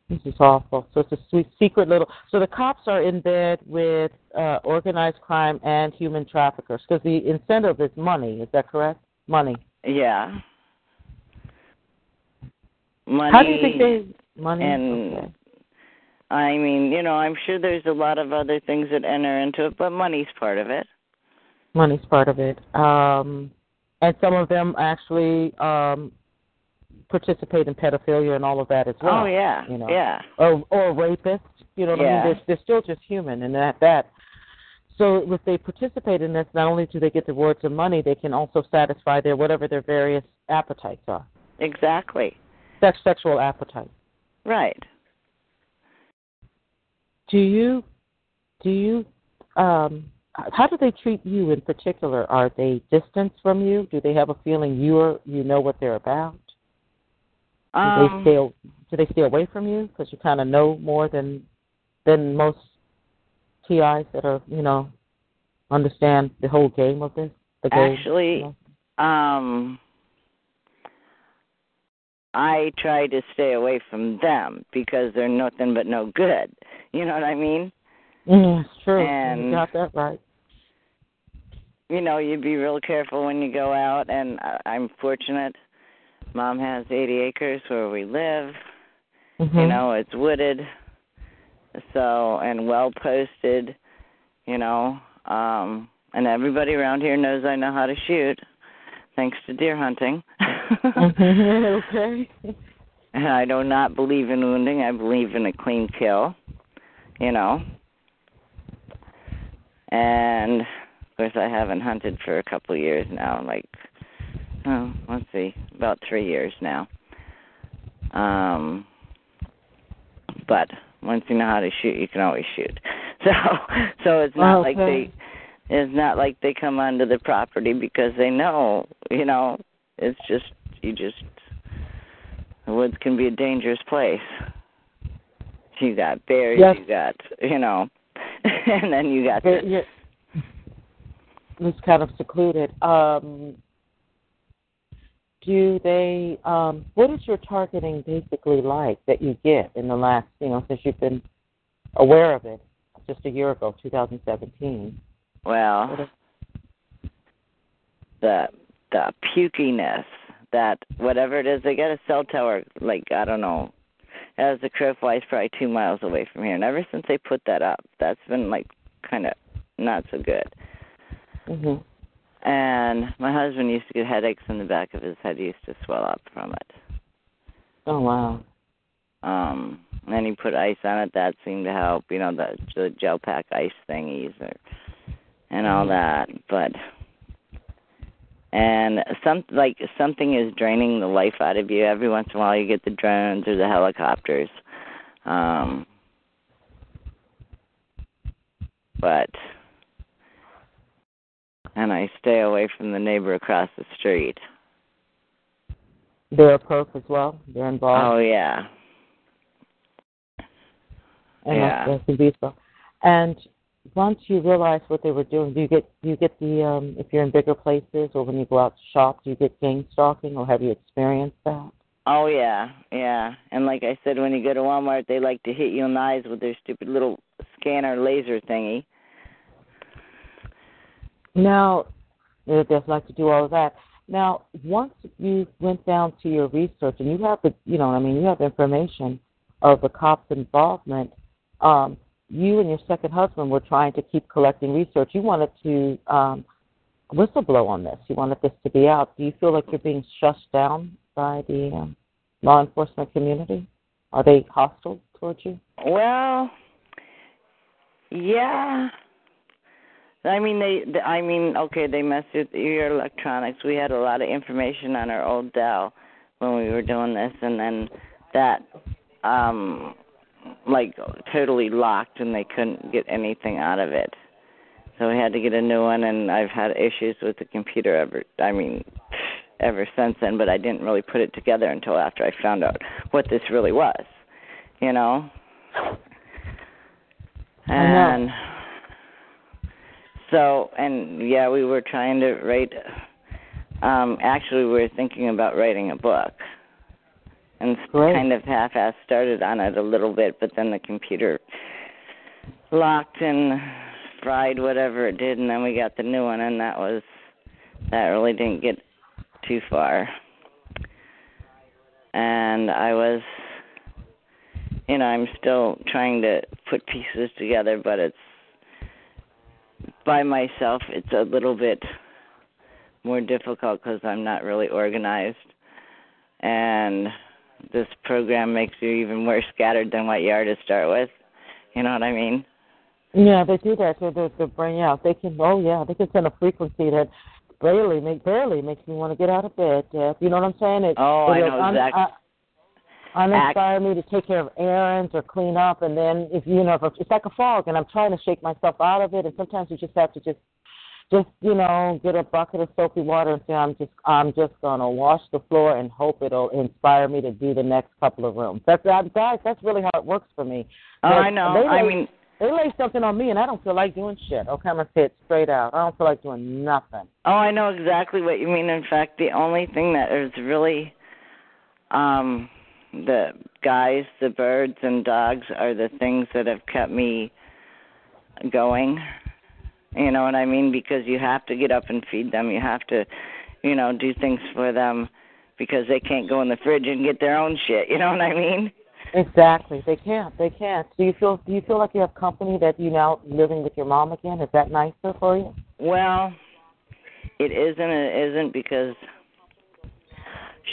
This is awful. So it's a sweet secret little. So the cops are in bed with uh, organized crime and human traffickers because the incentive is money. Is that correct? Money. Yeah. Money. How do you think they money? and okay. I mean, you know, I'm sure there's a lot of other things that enter into it, but money's part of it. Money's part of it. Um, and some of them actually um, participate in pedophilia and all of that as well. oh yeah. you know. Yeah. or or rapists. You know what I Yeah. mean? They're, they're still just human, and that that. So if they participate in this, not only do they get the rewards of money, they can also satisfy their whatever their various appetites are, Exactly. sex sexual appetite. Right. Do you do you um, how do they treat you in particular? Are they distant from you? Do they have a feeling you're you know what they're about? Do Um, they stay do they stay away from you because you kind of know more than than most TIs that are you know understand the whole game of this? The game. Actually, you know? um I try to stay away from them because they're nothing but no good. You know what I mean? Mm, it's true. and- you got that right. You know, you'd be real careful when you go out and I- I'm fortunate. Mom has 80 acres where we live. Mm-hmm. You know, it's wooded. So, and well posted, you know, um and everybody around here knows I know how to shoot thanks to deer hunting. Mm-hmm. okay. And I do not believe in wounding. I believe in a clean kill, you know. And of course, I haven't hunted for a couple of years now. Like, oh, let's see, about three years now. Um, but once you know how to shoot, you can always shoot. So, so it's not like they. It's not like they come onto the property because they know, you know. It's just you just the woods can be a dangerous place. You got bears, Yes. you got you know, and then you got the, you're- it's kind of secluded. Um, do they? Um, what is your targeting basically like that you get in the last, you know, since you've been aware of it just a year ago, 2017? well is- the the pukiness that whatever it is they got a cell tower like I don't know as the crow flies probably two miles away from here and ever since they put that up that's been like kind of not so good Mhm. and my husband used to get headaches in the back of his head he used to swell up from it Oh wow. um and then he put ice on it that seemed to help you know the the gel pack ice thingies or and all Mhm. that but and some like something is draining the life out of you every once in a while you get the drones or the helicopters um but and I stay away from the neighbor across the street. They're a perf as well. They're involved. Oh yeah. and yeah. that's, that's. And once you realize what they were doing, do you get do you get the um if you're in bigger places or when you go out to shop, do you get gang stalking or have you experienced that? Oh yeah, yeah. And like I said, when you go to Walmart, they like to hit you in the eyes with their stupid little scanner laser thingy. Now, they just like to do all of that. Now, once you went down to your research and you have the, you know, I mean, you have information of the cops' involvement. Um, you and your second husband were trying to keep collecting research. You wanted to um, whistleblow on this. You wanted this to be out. Do you feel like you're being shushed down by the um, law enforcement community? Are they hostile towards you? Well, yeah. I mean, they. they- I mean, okay, they messed with your electronics. We had a lot of information on our old Dell when we were doing this, and then that, um, like totally locked, and they couldn't get anything out of it. So we had to get a new one, and I've had issues with the computer ever. I mean, ever since then. But I didn't really put it together until after I found out what this really was. You know. I know. And so, and yeah, we were trying to write. Um, actually, we were thinking about writing a book, and Great. kind of half-ass started on it a little bit, but then the computer locked and fried whatever it did, and then we got the new one, and that was that really didn't get too far. And I was, you know, I'm still trying to put pieces together, but it's by myself. It's a little bit more difficult because I'm not really organized, and this program makes you even more scattered than what you are to start with. You know what I mean? Yeah, they do that to the, the brain. Yeah, they can. Oh, yeah, they can send a frequency that barely make barely makes me want to get out of bed. Jeff. You know what I'm saying? It, Oh, I it'll know un- exactly. uh, uninspire me to take care of errands or clean up and then if you know if it's like a fog and I'm trying to shake myself out of it and sometimes you just have to just just you know get a bucket of soapy water and say I'm just I'm just gonna wash the floor and hope it'll inspire me to do the next couple of rooms. That's that guys. That's really how it works for me. Oh, I know. Lay, I mean, they lay something on me and I don't feel like doing shit. Okay, I'm gonna say it straight out. I don't feel like doing nothing. Oh, I know exactly what you mean. In fact, the only thing that is really um the guys, the birds and dogs are the things that have kept me going. You know what I mean? Because you have to get up and feed them. You have to, you know, do things for them because they can't go in the fridge and get their own shit. You know what I mean? Exactly. They can't. They can't. Do you feel do you feel like you have company that you now living with your mom again? Is that nicer for you? Well, it isn't it isn't because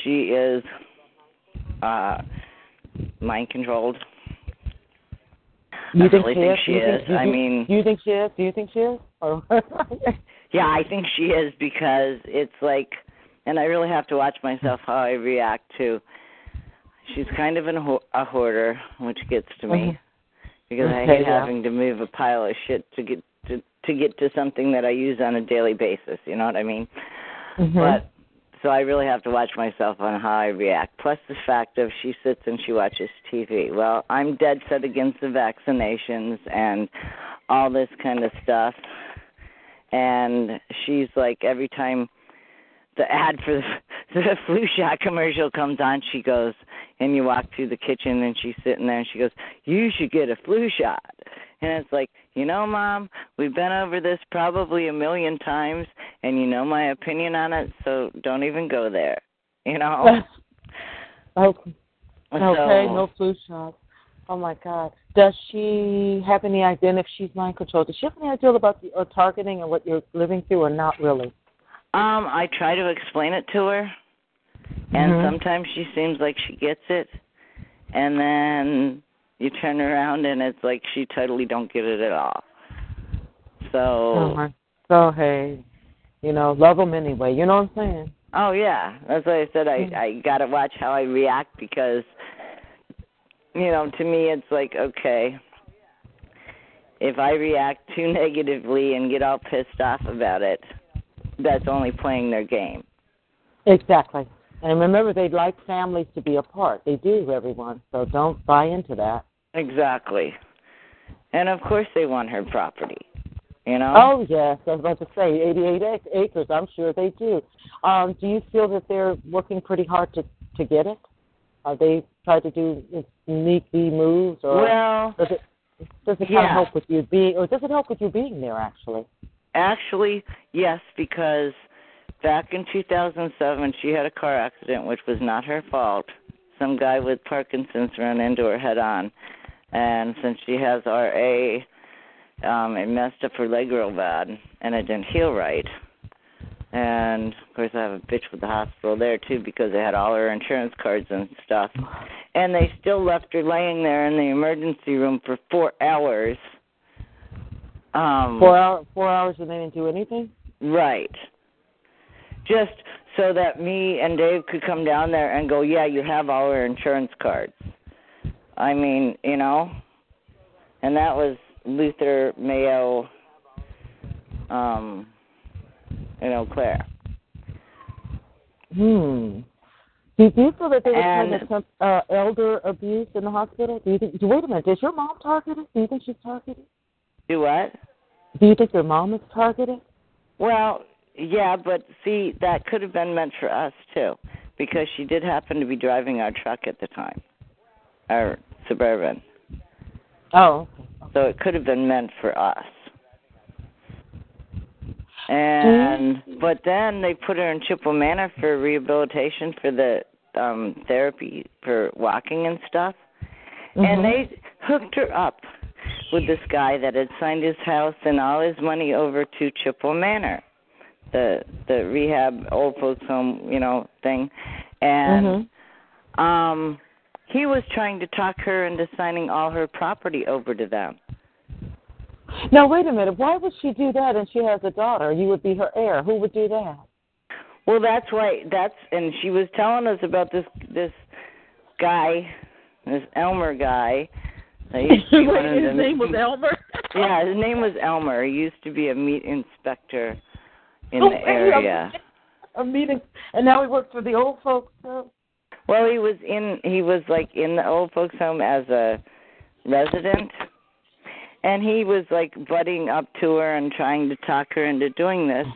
she is uh mind controlled. You I think really she think is? she is. Think, I mean, do you think she is? Do you think she is? Yeah, I think she is because it's like, and I really have to watch myself how I react to. She's kind of an, ho- a hoarder, which gets to me Mhm. because I hate yeah. having to move a pile of shit to get to to get to something that I use on a daily basis. You know what I mean? Mhm. But so I really have to watch myself on how I react. Plus the fact of she sits and she watches TV. Well, I'm dead set against the vaccinations and all this kind of stuff. And she's like every time the ad for the, the flu shot commercial comes on, she goes and you walk through the kitchen and she's sitting there and she goes, "You should get a flu shot." And it's like, you know, mom, we've been over this probably a million times, and you know my opinion on it, so don't even go there. You know. okay. So, Okay. No flu shots. Oh my God. Does she have any idea if she's mind controlled? Does she have any idea about the uh, targeting and what you're living through, or not really? Um, I try to explain it to her, and Mhm. sometimes she seems like she gets it, and then you turn around and it's like she totally don't get it at all. So, Oh my. So hey, you know, love them anyway. You know what I'm saying? oh yeah, that's why I said I Mhm. I gotta watch how I react because, you know, to me it's like okay, if I react too negatively and get all pissed off about it, that's only playing their game. Exactly. And remember, they'd like families to be apart. They do, everyone. So don't buy into that. Exactly. And of course they want her property. You know? Oh yes, I was about to say 88 acres. I'm sure they do. Um, do you feel that they're working pretty hard to to get it? Are they trying to do sneaky moves, or well, does it does it kind yeah. of help with you being, or does it help with you being there? Actually, actually, yes, because back in 2007 she had a car accident which was not her fault. Some guy with Parkinson's ran into her head on. And since she has RA, um, it messed up her leg real bad and it didn't heal right. And of course, I have a bitch with the hospital there too because they had all her insurance cards and stuff. And they still left her laying there in the emergency room for four hours. Um, four hour, four hours and they didn't do anything. Right. Just so that me and Dave could come down there and go, yeah, you have all our insurance cards. I mean, you know, and that was Luther Mayo, um, in Eau Claire. Hmm. Do you feel that there was And- to uh, elder abuse in the hospital? Do you think? Wait a minute. Is your mom targeted? Do you think she's targeted? Do what? Do you think your mom is targeted? Well, yeah, but see, that could have been meant for us too, because she did happen to be driving our truck at the time, our suburban. Oh. So it could have been meant for us. And but then they put her in Chippewa Manor for rehabilitation for the um therapy for walking and stuff. Mhm. And they hooked her up with this guy that had signed his house and all his money over to Chippewa Manor, the the rehab old folks home, you know, thing. And Mhm. um he was trying to talk her into signing all her property over to them. Now wait a minute. Why would she do that? And she has a daughter. You would be her heir. Who would do that? Well, that's right. that's and she was telling us about this this guy, this Elmer guy. That used to be one of his the- name was Elmer. Yeah, his name was Elmer. He used to be a meat inspector in Oh, the area. A meeting, and now he works for the old folks. So. Well, he was in he was like in the old folks home as a resident. And he was like butting up to her and trying to talk her into doing this.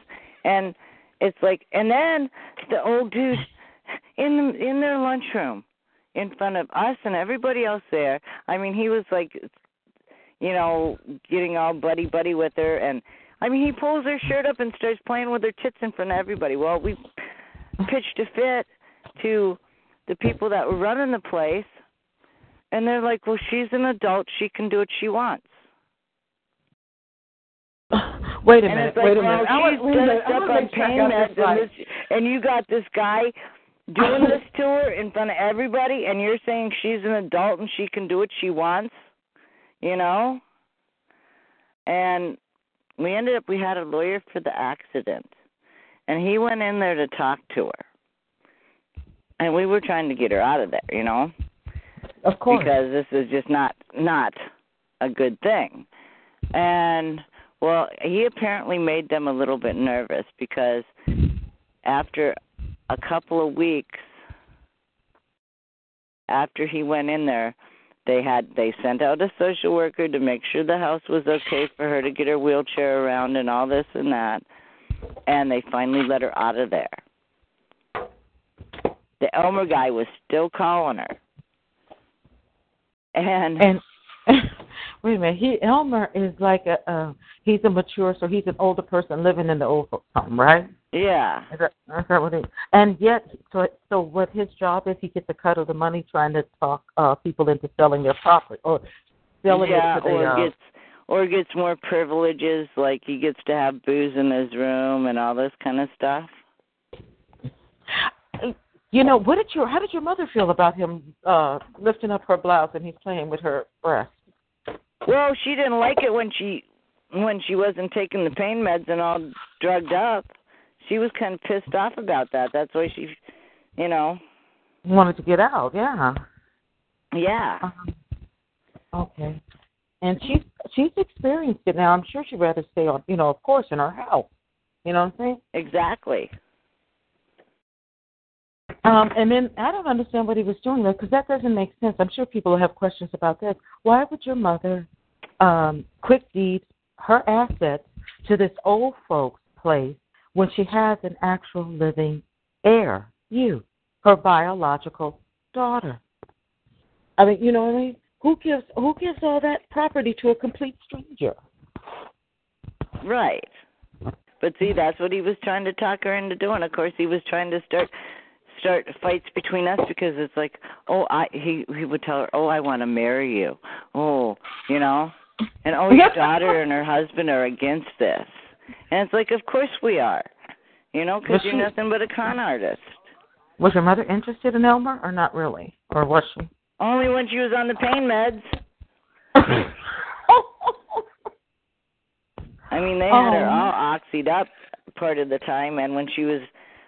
And it's like and then the old dude in the in their lunchroom in front of us and everybody else there. I mean, he was like you know, getting all buddy buddy with her and I mean, he pulls her shirt up and starts playing with her tits in front of everybody. Well, we pitched a fit to the people that were running the place, and they're like, "Well, she's an adult; she can do what she wants." Wait a and minute. like, wait a minute. I she's want- wait a minute. I up on make sure I pain got meds, this right. and, this, and you got this guy doing this to her in front of everybody, and you're saying she's an adult and she can do what she wants, you know? And we ended up we had a lawyer for the accident, and he went in there to talk to her, and we were trying to get her out of there, you know? Of course. because this is just not not a good thing. And well, he apparently made them a little bit nervous because after a couple of weeks after he went in there, they had they sent out a social worker to make sure the house was okay for her to get her wheelchair around and all this and that. And they finally let her out of there. The Elmer guy was still calling her. And, And wait a minute, he Elmer is like a uh, he's a mature, so he's an older person living in the old folks home, right? yeah, Is that, is that what it? And yet, so so what his job is? He gets a cut of the money trying to talk uh people into selling their property or selling yeah, it to the. or uh, gets or gets more privileges, like he gets to have booze in his room and all this kind of stuff. You know, what did your how did your mother feel about him uh lifting up her blouse and he's playing with her breast? Well, she didn't like it when she when she wasn't taking the pain meds and all drugged up. She was kind of pissed off about that. That's why she, you know, Wanted to get out, yeah. yeah. Um, okay. And she's she's experienced it now. I'm sure she'd rather stay on, you know, of course, in her house. You know what I'm saying? Exactly. Um, and then I don't understand what he was doing there because that doesn't make sense. I'm sure people have questions about this. Why would your mother um, quick deed her assets to this old folks' place when she has an actual living heir, you, her biological daughter? I mean, you know what I mean? Who gives who gives all that property to a complete stranger? Right. But see, that's what he was trying to talk her into doing. Of course, he was trying to start start fights between us because it's like, oh, I he he would tell her, oh, I want to marry you, oh, you know, and oh, your daughter and her husband are against this, and it's like, of course we are, you know, because you're she- nothing but a con artist. Was your mother interested in Elmer or not really? Or was she? Only when she was on the pain meds. I mean, they had her Oh. all oxied up part of the time, and when she was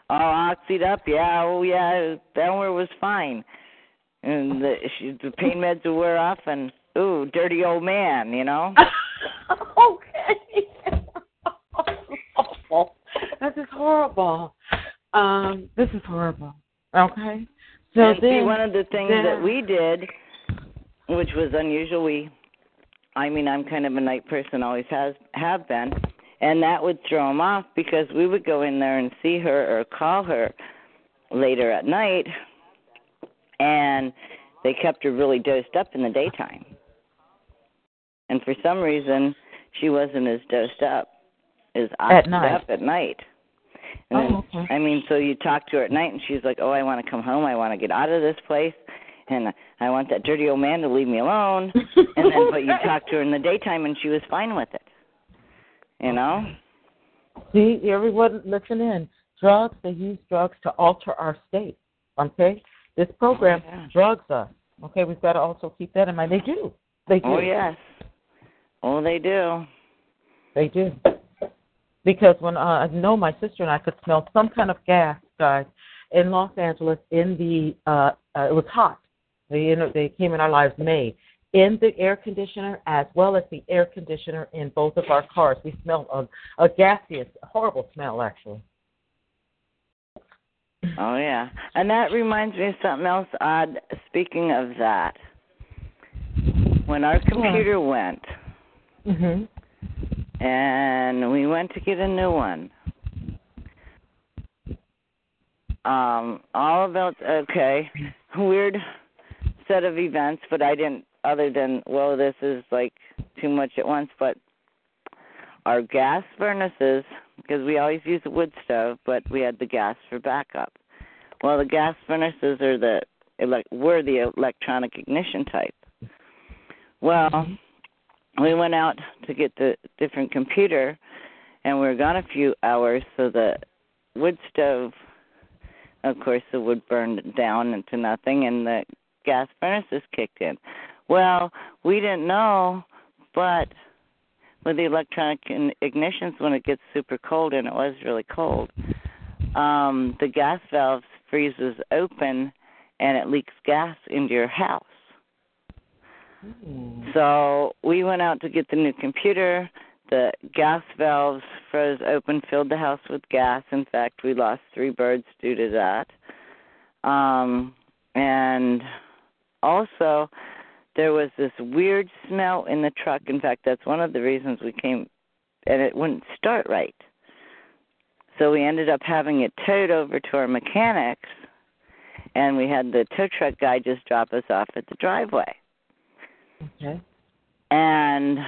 all oxied up, yeah, oh yeah, Elmer was fine, and the she, the pain meds would wear off, and ooh, dirty old man, you know. okay. this is horrible. Um, this is horrible. Okay. So and see, then, one of the things then- that we did, which was unusual, we, I mean, I'm kind of a night person, always has have been, and that would throw him off because we would go in there and see her or call her later at night, and they kept her really dosed up in the daytime, and for some reason she wasn't as dosed up, as At oxed night. up at night. Oh, and then, Oh, okay. I mean, so you talk to her at night, and she's like, "Oh, I want to come home. I want to get out of this place, and I want that dirty old man to leave me alone." And then, but you talk to her in the daytime, and she was fine with it. You know? See, everyone, listen in. Drugs, they use drugs to alter our state. Okay? This program Oh, yeah. drugs us. Okay, we've got to also keep that in mind. They do. They do. Oh yes. Oh, they do. They do. Because when uh, I know my sister and I could smell some kind of gas, guys, in Los Angeles in the uh, uh it was hot They you know they came in our lives May in the air conditioner as well as the air conditioner in both of our cars. We smelled a, a gaseous, horrible smell actually. Oh yeah, and that reminds me of something else odd. Speaking of that, when our computer went, mhm, and we went to get a new one. Um, all about okay, weird set of events, but I didn't. Other than well, this is like too much at once. But our gas furnaces, because we always use a wood stove, but we had the gas for backup. Well, the gas furnaces are the elect were the electronic ignition type. Well, we went out to get the different computer, and we were gone a few hours. So the wood stove, of course, the wood burned down into nothing, and the gas furnaces kicked in. Well, we didn't know, but with the electronic ignitions, when it gets super cold, and it was really cold, um, the gas valve freezes open, and it leaks gas into your house. Mm. So we went out to get the new computer. The gas valves froze open, filled the house with gas. In fact, we lost three birds due to that. Um, and also there was this weird smell in the truck. In fact, that's one of the reasons we came, and it wouldn't start right. So we ended up having it towed over to our mechanics, and we had the tow truck guy just drop us off at the driveway. Okay. And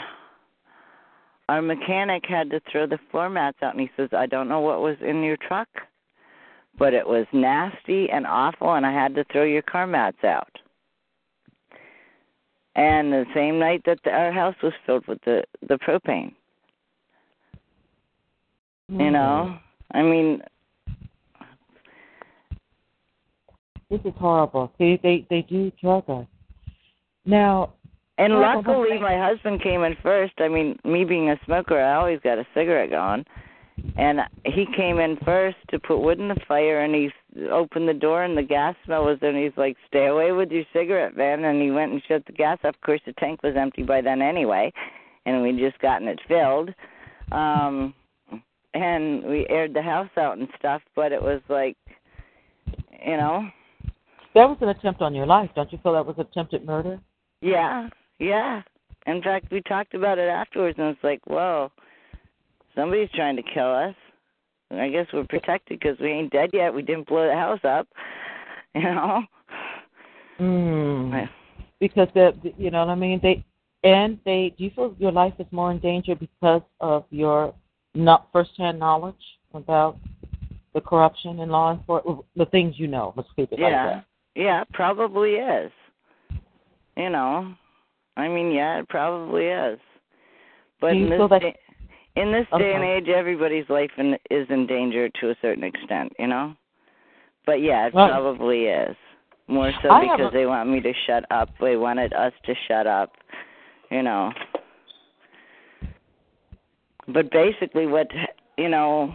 our mechanic had to throw the floor mats out, and he says, "I don't know what was in your truck, but it was nasty and awful, and I had to throw your car mats out." And the same night that the, our house was filled with the the propane. Mm-hmm. You know, I mean, this is horrible. See, they they do drug us. Now, and luckily, my husband came in first. I mean, me being a smoker, I always got a cigarette going and he came in first to put wood in the fire and he opened the door and the gas smell was there and he's like stay away with your cigarette man. And he went and shut the gas off of course the tank was empty by then anyway and we'd just gotten it filled. Um and we aired the house out and stuff but it was like you know. That was an attempt on your life. Don't you feel that was attempted murder? Yeah. Yeah. In fact we talked about it afterwards and it's like whoa. Somebody's trying to kill us. I guess we're protected because we ain't dead yet. We didn't blow the house up, you know. Mm. Because the, you know what I mean. They and they. Do you feel your life is more in danger because of your not firsthand knowledge about the corruption in law enforcement, the things you know? Let's keep it yeah. like that. Yeah, probably is. You know, I mean, yeah, it probably is. But do you feel that, in this okay. day and age, everybody's life in, is in danger to a certain extent, you know. But yeah, it well, probably is more so I because they want me to shut up. They wanted us to shut up, you know. But basically, what you know,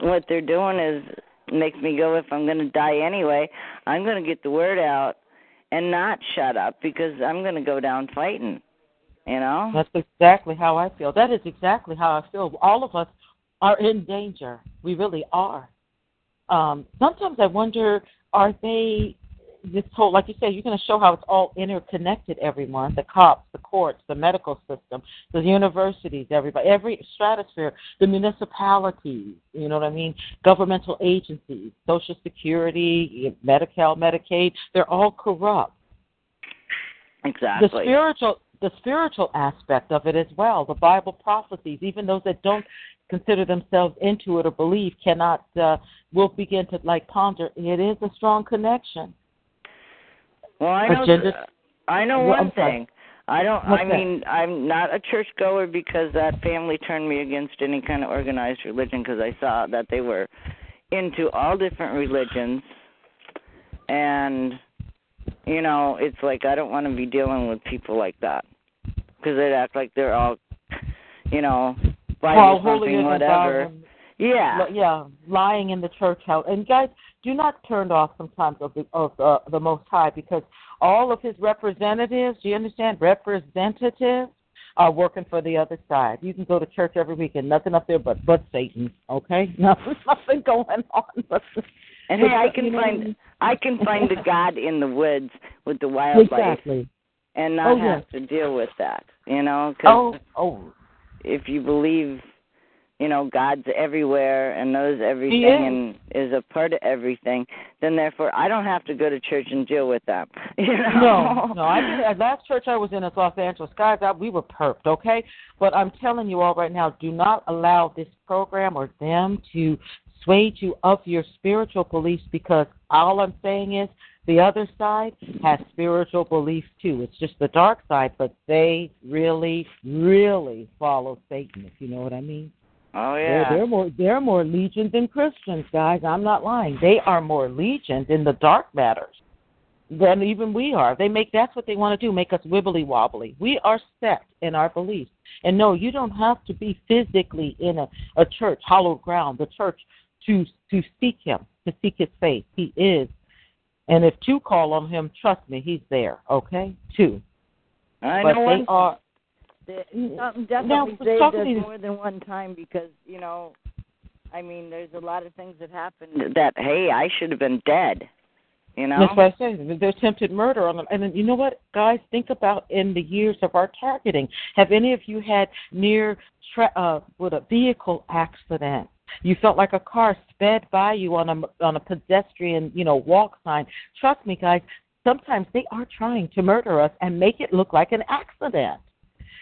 what they're doing is makes me go. If I'm going to die anyway, I'm going to get the word out and not shut up because I'm going to go down fighting. You know? That's exactly how I feel. That is exactly how I feel. All of us are in danger. We really are. Um, sometimes I wonder, are they this whole like you said, you're going to show how it's all interconnected everyone. The cops, the courts, the medical system, the universities, everybody, every stratosphere, the municipalities, you know what I mean? Governmental agencies, Social Security, Medicare, Medicaid, they're all corrupt. Exactly. The spiritual the spiritual aspect of it as well. The Bible prophecies, even those that don't consider themselves into it or believe, cannot uh, will begin to like ponder. It is a strong connection. Well, I know. I know well, one thing. I don't. What's I mean, that? I'm not a church goer because that family turned me against any kind of organized religion because I saw that they were into all different religions, and you know, it's like I don't want to be dealing with people like that because they act like they're all, you know, Bible well, something, whatever. Yeah, yeah, lying in the church house. And guys, do not turn off sometimes of the of the, the Most High because all of His representatives, do you understand? Representatives are working for the other side. You can go to church every week and nothing up there but but Satan. Okay, nothing nothing going on. But, and hey, I can find I can find the God in the woods with the wildlife. Exactly. And not Oh, have yes. to deal with that, you know. Cause Oh, oh, if you believe, you know, God's everywhere and knows everything and is a part of everything, then therefore I don't have to go to church and deal with that. You know? No, no. I at last church I was in is Los Angeles. Guys, I, we were perped, okay? But I'm telling you all right now, do not allow this program or them to sway you of your spiritual beliefs because all I'm saying is the other side has spiritual beliefs too. It's just the dark side, but they really, really follow Satan, if you know what I mean. Oh They're, yeah. they're more they're more legion than Christians, guys. I'm not lying. They are more legion in the dark matters than even we are. They make that's what they want to do, make us wibbly wobbly. We are set in our beliefs. And no, you don't have to be physically in a, a church, hallowed ground, the church to to seek him, to seek his face. He is. And if two call on him, trust me, he's there, okay? Two. I but know they one are Something Now, definitely for saved talking us to you- more than one time because you know, I mean, there's a lot of things that happened that hey, I should have been dead. You know. That's what I say. There's attempted murder on them. And then, you know what, guys? Think about in the years of our targeting. Have any of you had near tra- uh, with a vehicle accident? You felt like a car sped by you on a on a pedestrian, you know, walk sign. Trust me, guys. Sometimes they are trying to murder us and make it look like an accident.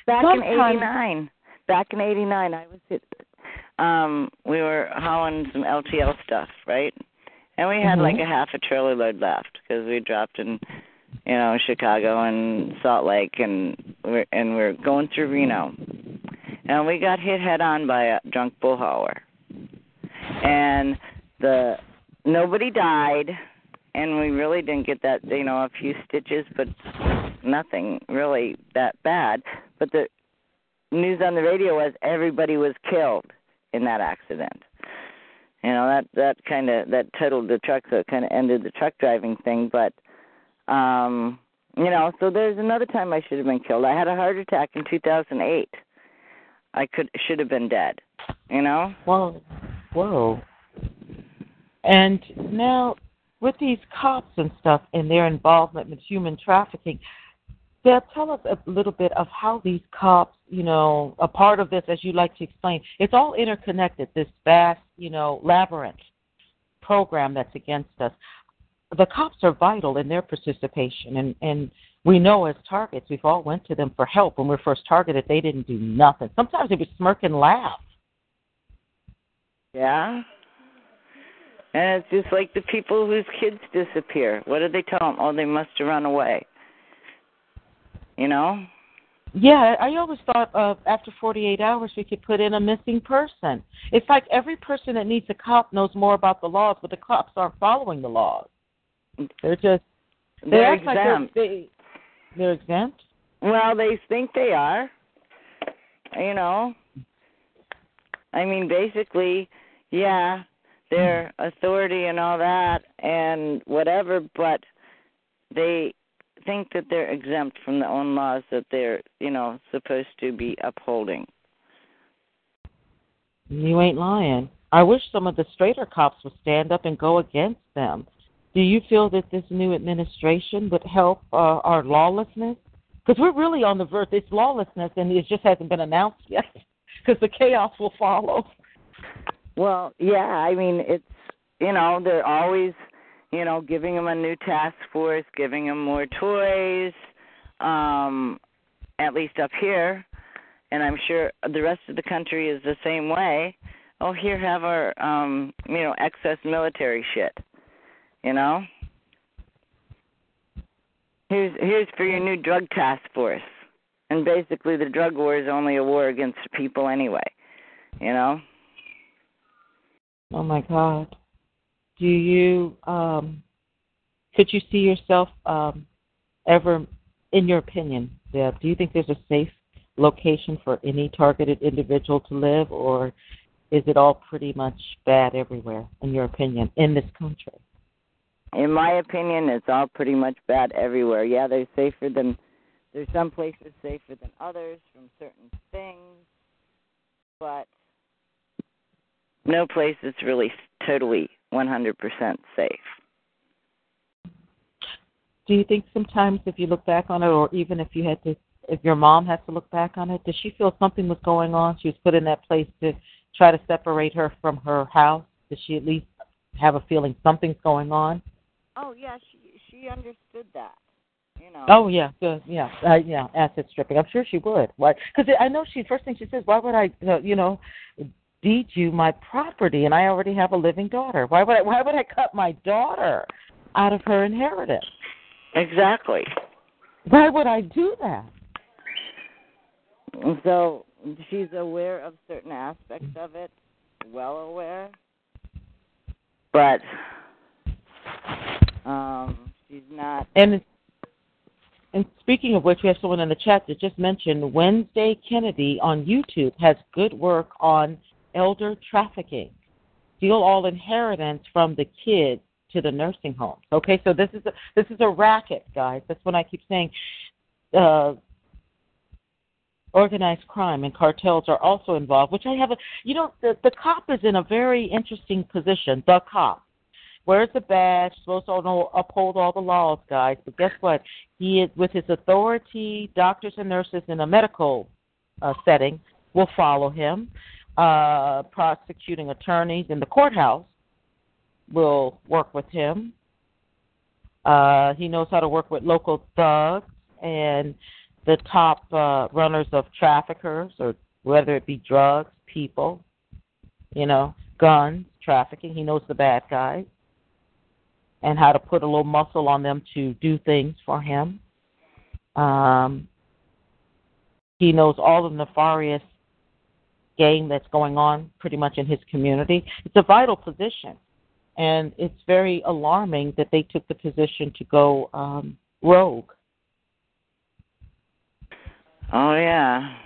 Back in '89, back in '89, I was hit. Um, we were hauling some LTL stuff, right? And we had Mhm. like a half a trailer load left because we dropped in, you know, Chicago and Salt Lake, and we're and we're going through Reno, and we got hit head on by a drunk bull hauler, and the nobody died, and we really didn't get that, you know, a few stitches, but nothing really that bad. But the news on the radio was everybody was killed in that accident. You know that that kind of that titled the truck, so it kind of ended the truck driving thing. But um, you know, so there's another time I should have been killed. I had a heart attack in 2008. I could should have been dead. You know. Whoa, whoa. And now, with these cops and stuff and their involvement with human trafficking, Deb, tell us a little bit of how these cops, you know, a part of this, as you like to explain, it's all interconnected. This vast, you know, labyrinth program that's against us. The cops are vital in their participation, and and we know as targets, we've all went to them for help when we're first targeted. They didn't do nothing. Sometimes they would smirk and laugh. Yeah. And it's just like the people whose kids disappear. What do they tell them? Oh, they must have run away. You know? Yeah, I always thought uh, after 48 hours we could put in a missing person. It's like every person that needs a cop knows more about the laws, but the cops aren't following the laws. They're just they They're act like exempt. they're, they, they're exempt. Well, they think they are. You know. I mean, basically, yeah, they're authority and all that and whatever, but they think that they're exempt from the own laws that they're, you know, supposed to be upholding. You ain't lying. I wish some of the straighter cops would stand up and go against them. Do you feel that this new administration would help uh, our lawlessness? Because we're really on the verge. It's lawlessness, and it just hasn't been announced yet. Because the chaos will follow. Well, yeah, I mean, it's you know, they're always, you know, giving them a new task force, giving them more toys, um at least up here, and I'm sure the rest of the country is the same way. Oh, here have our um, you know, excess military shit. You know? Here's here's for your new drug task force. And basically the drug war is only a war against people anyway. You know? Oh my God. Do you um could you see yourself um ever in your opinion, Deb, do you think there's a safe location for any targeted individual to live or is it all pretty much bad everywhere in your opinion in this country? In my opinion, it's all pretty much bad everywhere. Yeah, they're safer than there's some places safer than others from certain things, but no place is really totally 100% safe. Do you think sometimes if you look back on it, or even if you had to, if your mom has to look back on it, does she feel something was going on? She was put in that place to try to separate her from her house. Does she at least have a feeling something's going on? Oh yeah, she she understood that. You know. Oh yeah, good. Yeah, uh, yeah. Asset stripping. I'm sure she would. Why? Because I know she first thing she says, why would I, uh, you know, deed you my property and I already have a living daughter. Why would I? Why would I cut my daughter out of her inheritance? Exactly. Why would I do that? So she's aware of certain aspects of it, well aware, but um, she's not. And and speaking of which, we have someone in the chat that just mentioned Wednesday Kennedy on YouTube has good work on elder trafficking. Steal all inheritance from the kids to the nursing homes. Okay, so this is a, this is a racket, guys. That's what I keep saying. Uh, organized crime and cartels are also involved. Which I have a, you know, the the cop is in a very interesting position. The cop wears the badge, supposed to uphold all the laws, guys. But guess what? He is with his authority. Doctors and nurses in a medical uh, setting will follow him. Uh, prosecuting attorneys in the courthouse will work with him. Uh, he knows how to work with local thugs and the top uh, runners of traffickers, or whether it be drugs, people, you know, guns, trafficking. He knows the bad guys and how to put a little muscle on them to do things for him. Um, he knows all the nefarious game that's going on pretty much in his community. It's a vital position and it's very alarming that they took the position to go um, rogue. Oh yeah,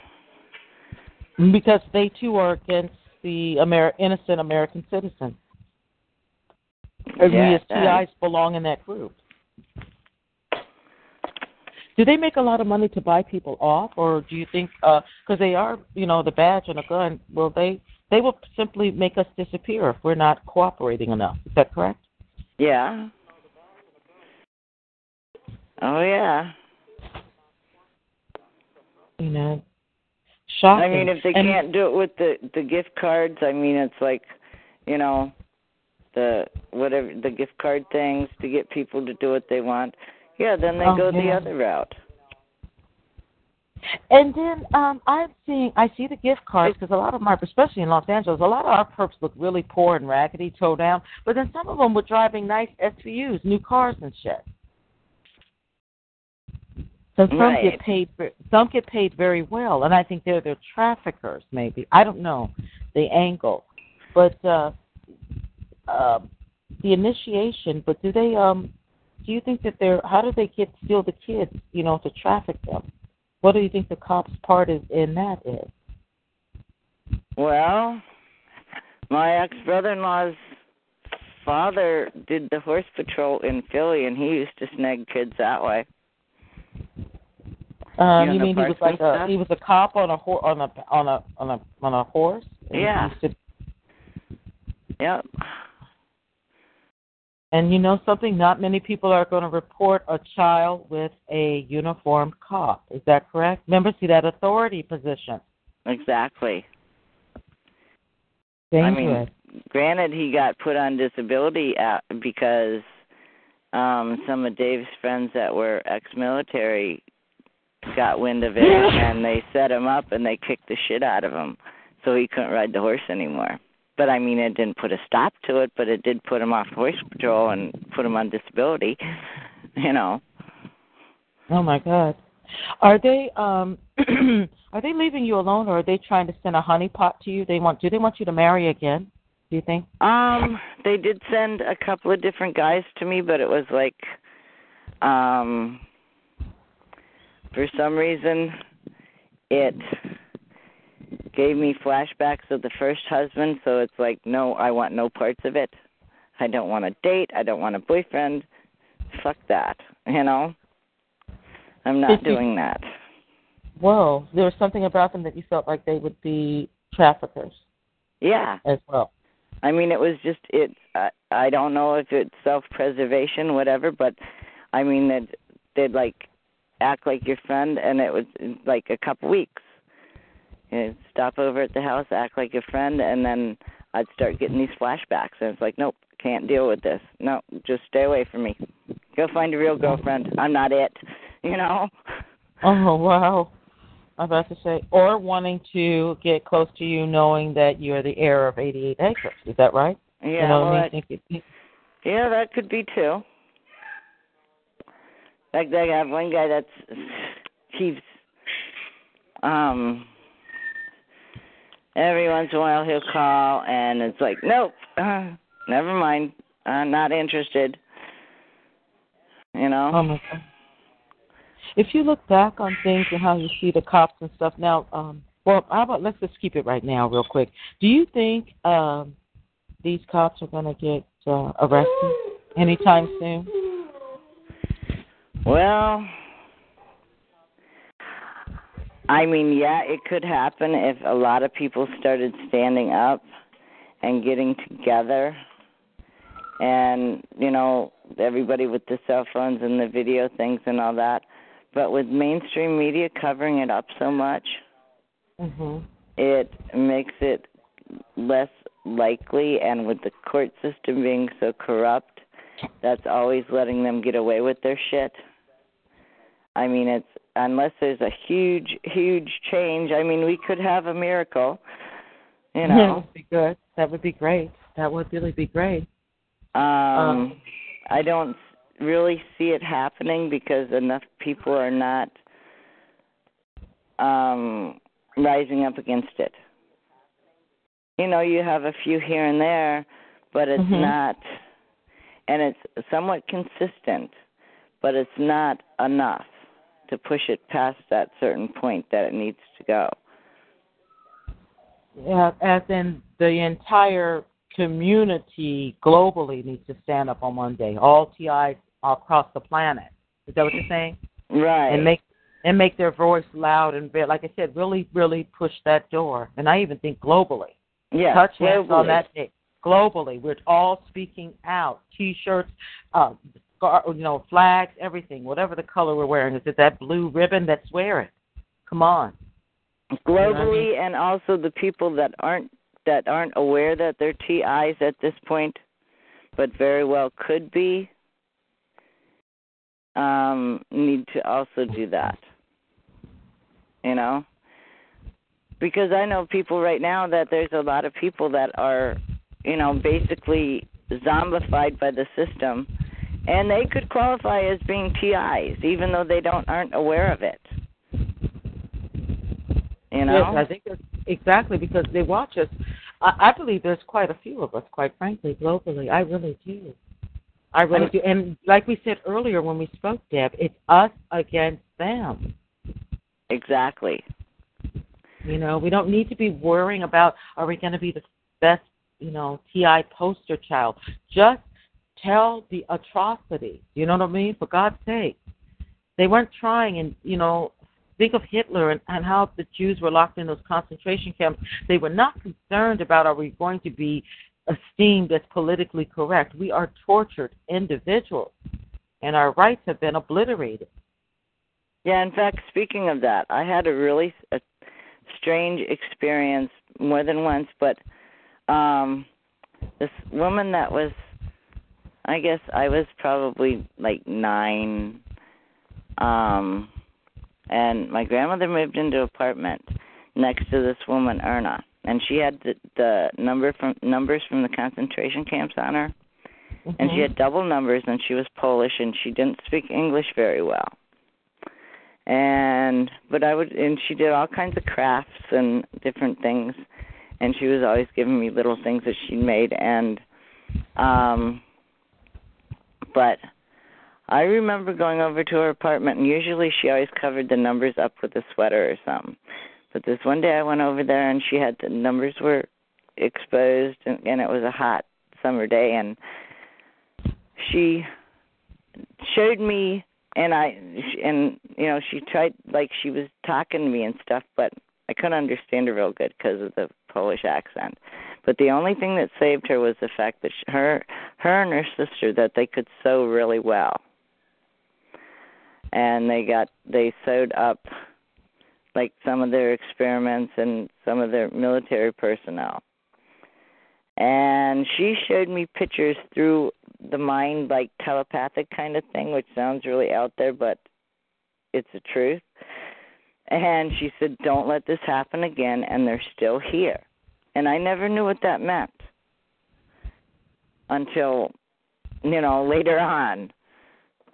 because they too are against the Amer- innocent American citizen. And yeah, we as TIs belong in that group. Do they make a lot of money to buy people off, or do you think because uh, they are, you know, the badge and a gun? Will they they will simply make us disappear if we're not cooperating enough. Is that correct? Yeah. Oh yeah. You know, shocking. I mean, if they and, can't do it with the the gift cards, I mean, it's like, you know, the whatever the gift card things to get people to do what they want. Yeah, then they oh, go yeah. the other route. And then um I'm seeing I see the gift cards because a lot of them are, especially in Los Angeles, a lot of our perps look really poor and raggedy, toe down. But then some of them were driving nice SUVs, new cars and shit. So some right. get paid, some get paid very well, and I think they're they're traffickers. Maybe I don't know the angle, but uh, uh, the initiation. But do they um? Do you think that they're? How do they get steal the kids? You know, to traffic them? What do you think the cop's part is in that is? Well, my ex brother in law's father did the horse patrol in Philly, and he used to snag kids that way. Um, you, you mean he was like a he was a cop on a ho- on a on a on a on a horse? Yeah. Yep. And you know something? Not many people are going to report a child with a uniformed cop. Is that correct? Remember, see that authority position. Exactly. Dangerous. I mean, granted, he got put on disability at, because um some of Dave's friends that were ex-military got wind of it, and they set him up and they kicked the shit out of him, so he couldn't ride the horse anymore. But I mean, it didn't put a stop to it, but it did put him off horse patrol and put him on disability. You know. oh my God. Are they um are they leaving you alone, or are they trying to send a honeypot to you? They want do they want you to marry again? Do you think? Um, they did send a couple of different guys to me, but it was like, um, for some reason, it gave me flashbacks of the first husband. So it's like, no, I want no parts of it. I don't want a date. I don't want a boyfriend. Fuck that. You know? I'm not Did you- doing that. Whoa, there was something about them that you felt like they would be traffickers Yeah. as well. I mean, it was just it. I, I don't know if it's self-preservation, whatever, but I mean that they'd like act like your friend, and it was like a couple weeks. Stop over at the house, act like a friend, and then I'd start getting these flashbacks, and it's like, nope, can't deal with this. No, just stay away from me. Go find a real girlfriend. I'm not it. You know. Oh wow. I'm about to say, or wanting to get close to you, knowing that you're the heir of 88 acres. Is that right? Yeah. you know well, I that- mean? It- Yeah, that could be too. Like I have one guy that's keeps um every once in a while he'll call and it's like, Nope, uh, never mind. I'm not interested. You know? Oh my God. If you look back on things and how you see the cops and stuff now, um, well, how about let's just keep it right now, real quick. Do you think um, these cops are going to get uh, arrested anytime soon? Well, I mean, yeah, it could happen if a lot of people started standing up and getting together. And, you know, everybody with the cell phones and the video things and all that. But with mainstream media covering it up so much, hmm it makes it less likely. And with the court system being so corrupt, that's always letting them get away with their shit. I mean, it's unless there's a huge, huge change. I mean, we could have a miracle, you that know. would be good. That would be great. That would really be great. Um, Um, I don't really see it happening because enough people are not um rising up against it. You know, you have a few here and there, but it's Mhm. not and it's somewhat consistent, but it's not enough to push it past that certain point that it needs to go. Yeah, as in the entire community globally needs to stand up on one day. All TIs across the planet. Is that what you're saying? Right. And make and make their voice loud and be, like I said, really, really push that door. And I even think globally. yeah, Touch hands on globally. that day. Globally, we're all speaking out. T-shirts, uh, scar- you know, flags, everything, whatever the color we're wearing. Is it that blue ribbon? That's wear it. Come on. globally and also the people that aren't that aren't aware that they're TIs at this point but very well could be um need to also do that. You know? Because I know people right now that there's a lot of people that are, you know, basically zombified by the system and they could qualify as being TIs even though they don't aren't aware of it. You know? Yes, I think that's exactly because they watch us. I, I believe there's quite a few of us, quite frankly, globally. I really do. I really do. And like we said earlier when we spoke, Deb, it's us against them. Exactly. You know, we don't need to be worrying about are we going to be the best, you know, TI poster child. Just tell the atrocity. You know what I mean? For God's sake. They weren't trying and, you know, think of Hitler and, and how the Jews were locked in those concentration camps. They were not concerned about are we going to be esteemed as politically correct. We are tortured individuals and our rights have been obliterated. Yeah, in fact, speaking of that, I had a really a strange experience more than once, but um this woman that was I guess I was probably like 9 um and my grandmother moved into an apartment next to this woman Erna and she had the, the number from numbers from the concentration camps on her and she Mhm. had double numbers and she was Polish and she didn't speak English very well. And but I would and she did all kinds of crafts and different things and she was always giving me little things that she'd made and um but I remember going over to her apartment and usually she always covered the numbers up with a sweater or something. But this one day I went over there and she had the numbers were exposed and, and it was a hot summer day and she showed me and I and you know she tried like she was talking to me and stuff, but I couldn't understand her real good because of the Polish accent. But the only thing that saved her was the fact that she, her her and her sister that they could sew really well, and they got they sewed up like some of their experiments and some of their military personnel. And she showed me pictures through the mind like telepathic kind of thing, which sounds really out there, but it's the truth. And she said, Don't let this happen again. And they're still here. And I never knew what that meant until, you know, later on.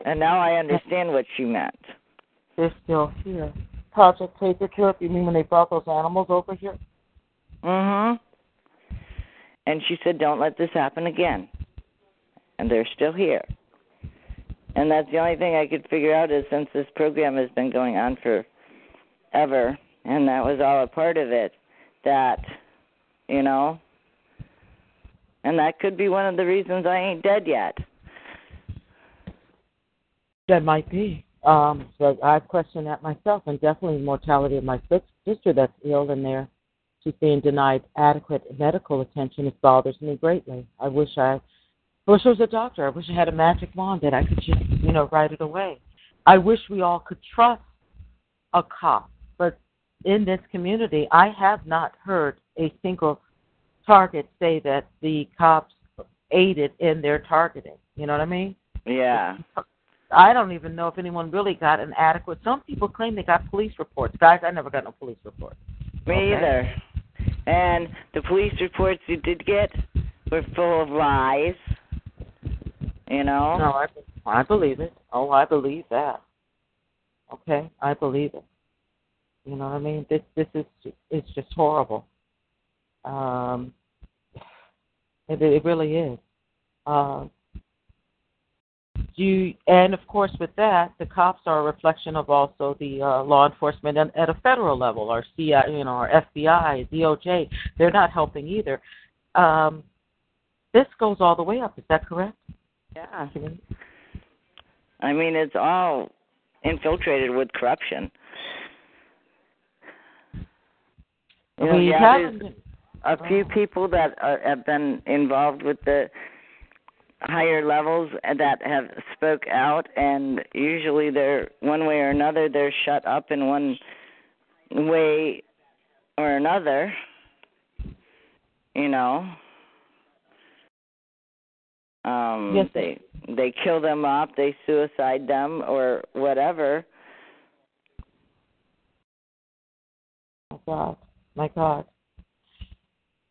And now I understand what she meant. They're still here. Project Paperclip, you mean when they brought those animals over here? Mm-hmm. And she said, "Don't let this happen again." And they're still here. And that's the only thing I could figure out is since this program has been going on for ever, and that was all a part of it, that, you know, and that could be one of the reasons I ain't dead yet. That might be. Um, so I've questioned that myself, and definitely the mortality of my sister that's ill in there. She's being denied adequate medical attention. It bothers me greatly. I wish I, I wish I was a doctor. I wish I had a magic wand that I could just, you know, write it away. I wish we all could trust a cop, but in this community, I have not heard a single target say that the cops aided in their targeting. You know what I mean? Yeah. I don't even know if anyone really got an adequate. Some people claim they got police reports. Guys, I never got no police report. Me Okay. either. And the police reports you did get were full of lies. You know? No, I I believe it. Oh, I believe that. Okay, I believe it. You know what I mean? This this is it's just horrible. Um, it it really is. Uh, you and of course with that, the cops are a reflection of also the uh, law enforcement and, at a federal level, our CIA, you know, our FBI, DOJ. They're not helping either. Um, this goes all the way up. Is that correct? Yeah. I mean, it's all infiltrated with corruption. You know, we yeah, there's haven't. a few Oh. people that are, have been involved with the higher levels that have spoke out and usually they're one way or another they're shut up in one way or another you know um Yes. they they kill them off they suicide them or whatever My God, my God.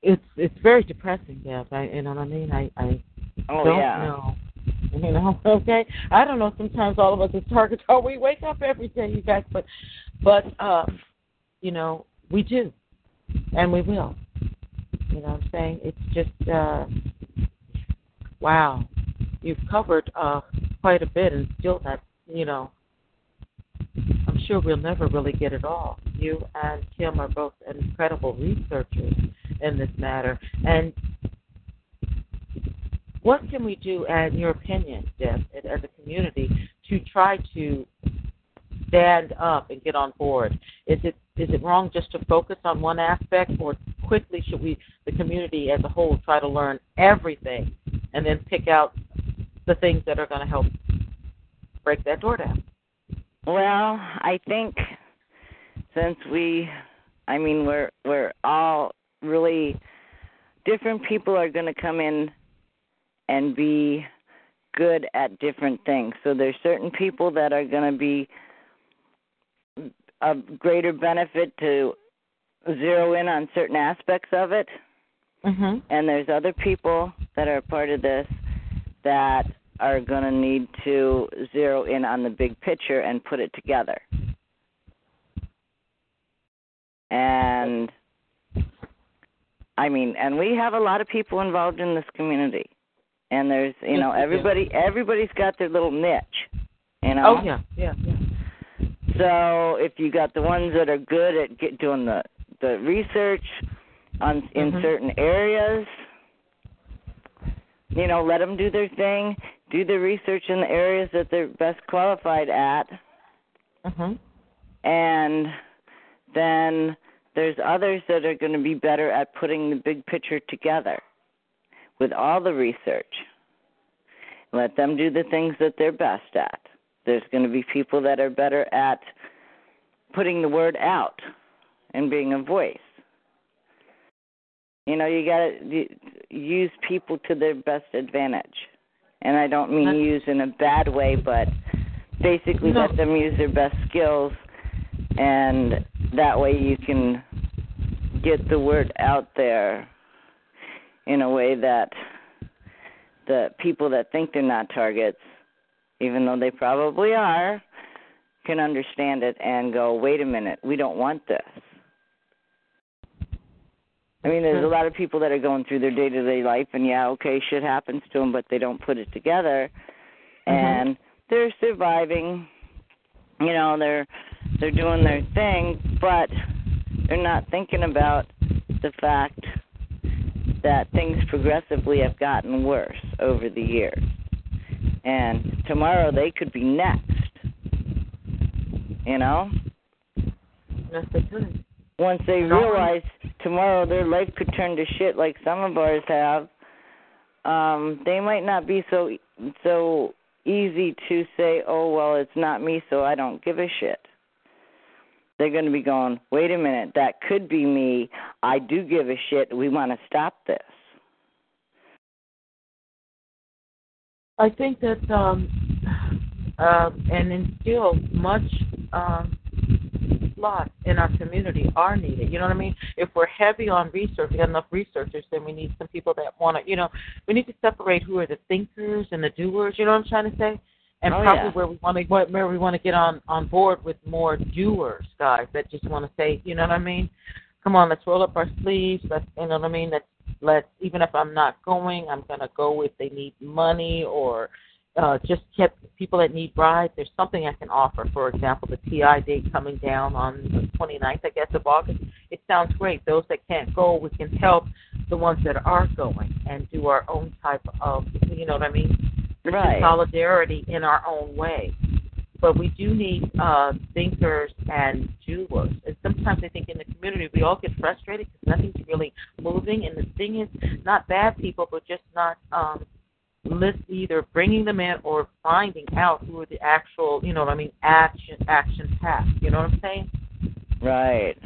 It's it's very depressing, Deb. I, you know what I mean? I I oh don't yeah know. You know, okay. I don't know. Sometimes all of us as targets are we wake up every day, you guys, but but um, you know, we do. And we will. You know what I'm saying? It's just uh wow. You've covered uh quite a bit and still not you know sure we'll never really get it all. You and Kim are both incredible researchers in this matter. And what can we do, in your opinion, Deb, as a community, to try to stand up and get on board? Is it is it wrong just to focus on one aspect, or quickly should we, the community as a whole, try to learn everything and then pick out the things that are going to help break that door down? Well, I think since we I mean we're we're all really different people are going to come in and be good at different things. So there's certain people that are going to be of greater benefit to zero in on certain aspects of it Mhm. and there's other people that are part of this that are going to need to zero in on the big picture and put it together. And I mean, and we have a lot of people involved in this community. And there's, you know, everybody everybody's got their little niche, you know. Oh yeah, yeah, yeah. So if you got the ones that are good at get, doing the the research on in Mhm. certain areas, you know, let them do their thing. Do the research in the areas that they're best qualified at. Mhm. And then there's others that are going to be better at putting the big picture together with all the research. Let them do the things that they're best at. There's going to be people that are better at putting the word out and being a voice. You know, you got to use people to their best advantage. And I don't mean use in a bad way, but basically No. let them use their best skills and that way you can get the word out there in a way that the people that think they're not targets, even though they probably are, can understand it and go, wait a minute, we don't want this. I mean, there's a lot of people that are going through their day to day life, and yeah, okay, shit happens to them, but they don't put it together, mm-hmm. and they're surviving. You know, they're they're doing their thing, but they're not thinking about the fact that things progressively have gotten worse over the years. And tomorrow they could be next. You know? Yes, they could. Once they realize tomorrow their life could turn to shit like some of ours have, um, they might not be so so easy to say, "Oh well, it's not me, so I don't give a shit." They're going to be going, "Wait a minute, that could be me. I do give a shit. We want to stop this." I think that um, uh, and instill much um, slots in our community are needed. You know what I mean? If we're heavy on research, we got enough researchers, then we need some people that want to. You know, we need to separate who are the thinkers and the doers. You know what I'm trying to say? And Oh, probably yeah. where we want to where we want to get on on board with more doers, guys that just want to say, you know what I mean? Come on, let's roll up our sleeves. Let's, you know what I mean? Let's let's even if I'm not going, I'm gonna go if they need money or uh, just kept people that need rides. There's something I can offer. For example, the TI date coming down on the 29th, I guess, of August. It sounds great. Those that can't go, we can help the ones that are going and do our own type of, you know what I mean? Right. Solidarity in our own way. But we do need uh, thinkers and doers. And sometimes I think in the community we all get frustrated because nothing's really moving. And the thing is, not bad people, but just not um, list either bringing them in or finding out who are the actual, you know what I mean, action action tasks. You know what I'm saying? Right.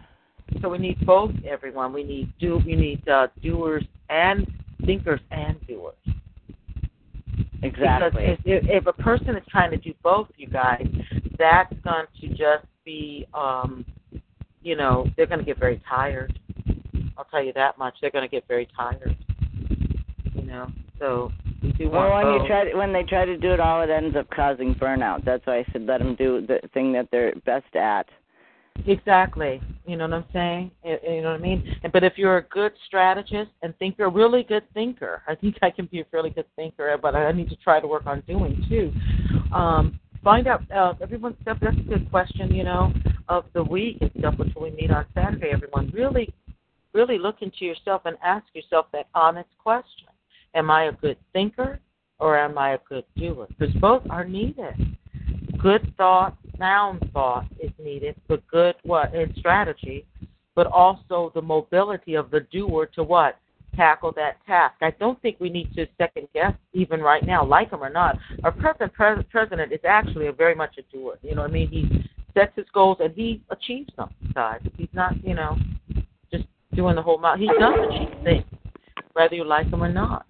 So we need both everyone. We need do we need uh, doers and thinkers and doers. Exactly. Because if, if a person is trying to do both, you guys, that's going to just be, um, you know, they're going to get very tired. I'll tell you that much. They're going to get very tired. You know, so Well, when both. you try to, when they try to do it all, it ends up causing burnout. That's why I said let them do the thing that they're best at. Exactly. You know what I'm saying? You know what I mean? But if you're a good strategist and thinker, a really good thinker, I think I can be a fairly good thinker, but I need to try to work on doing too. Um, find out uh, everyone's stuff. That's a good question, you know, of the week and stuff, which we meet on Saturday. Everyone really, really look into yourself and ask yourself that honest question: Am I a good thinker or am I a good doer? Because both are needed good thought, sound thought is needed, but good what in strategy, but also the mobility of the doer to what tackle that task. I don't think we need to second guess even right now, like him or not. Our present pres- president is actually a very much a doer. You know what I mean? He sets his goals and he achieves them. Guys, he's not you know just doing the whole mouth. He does achieve things, whether you like him or not.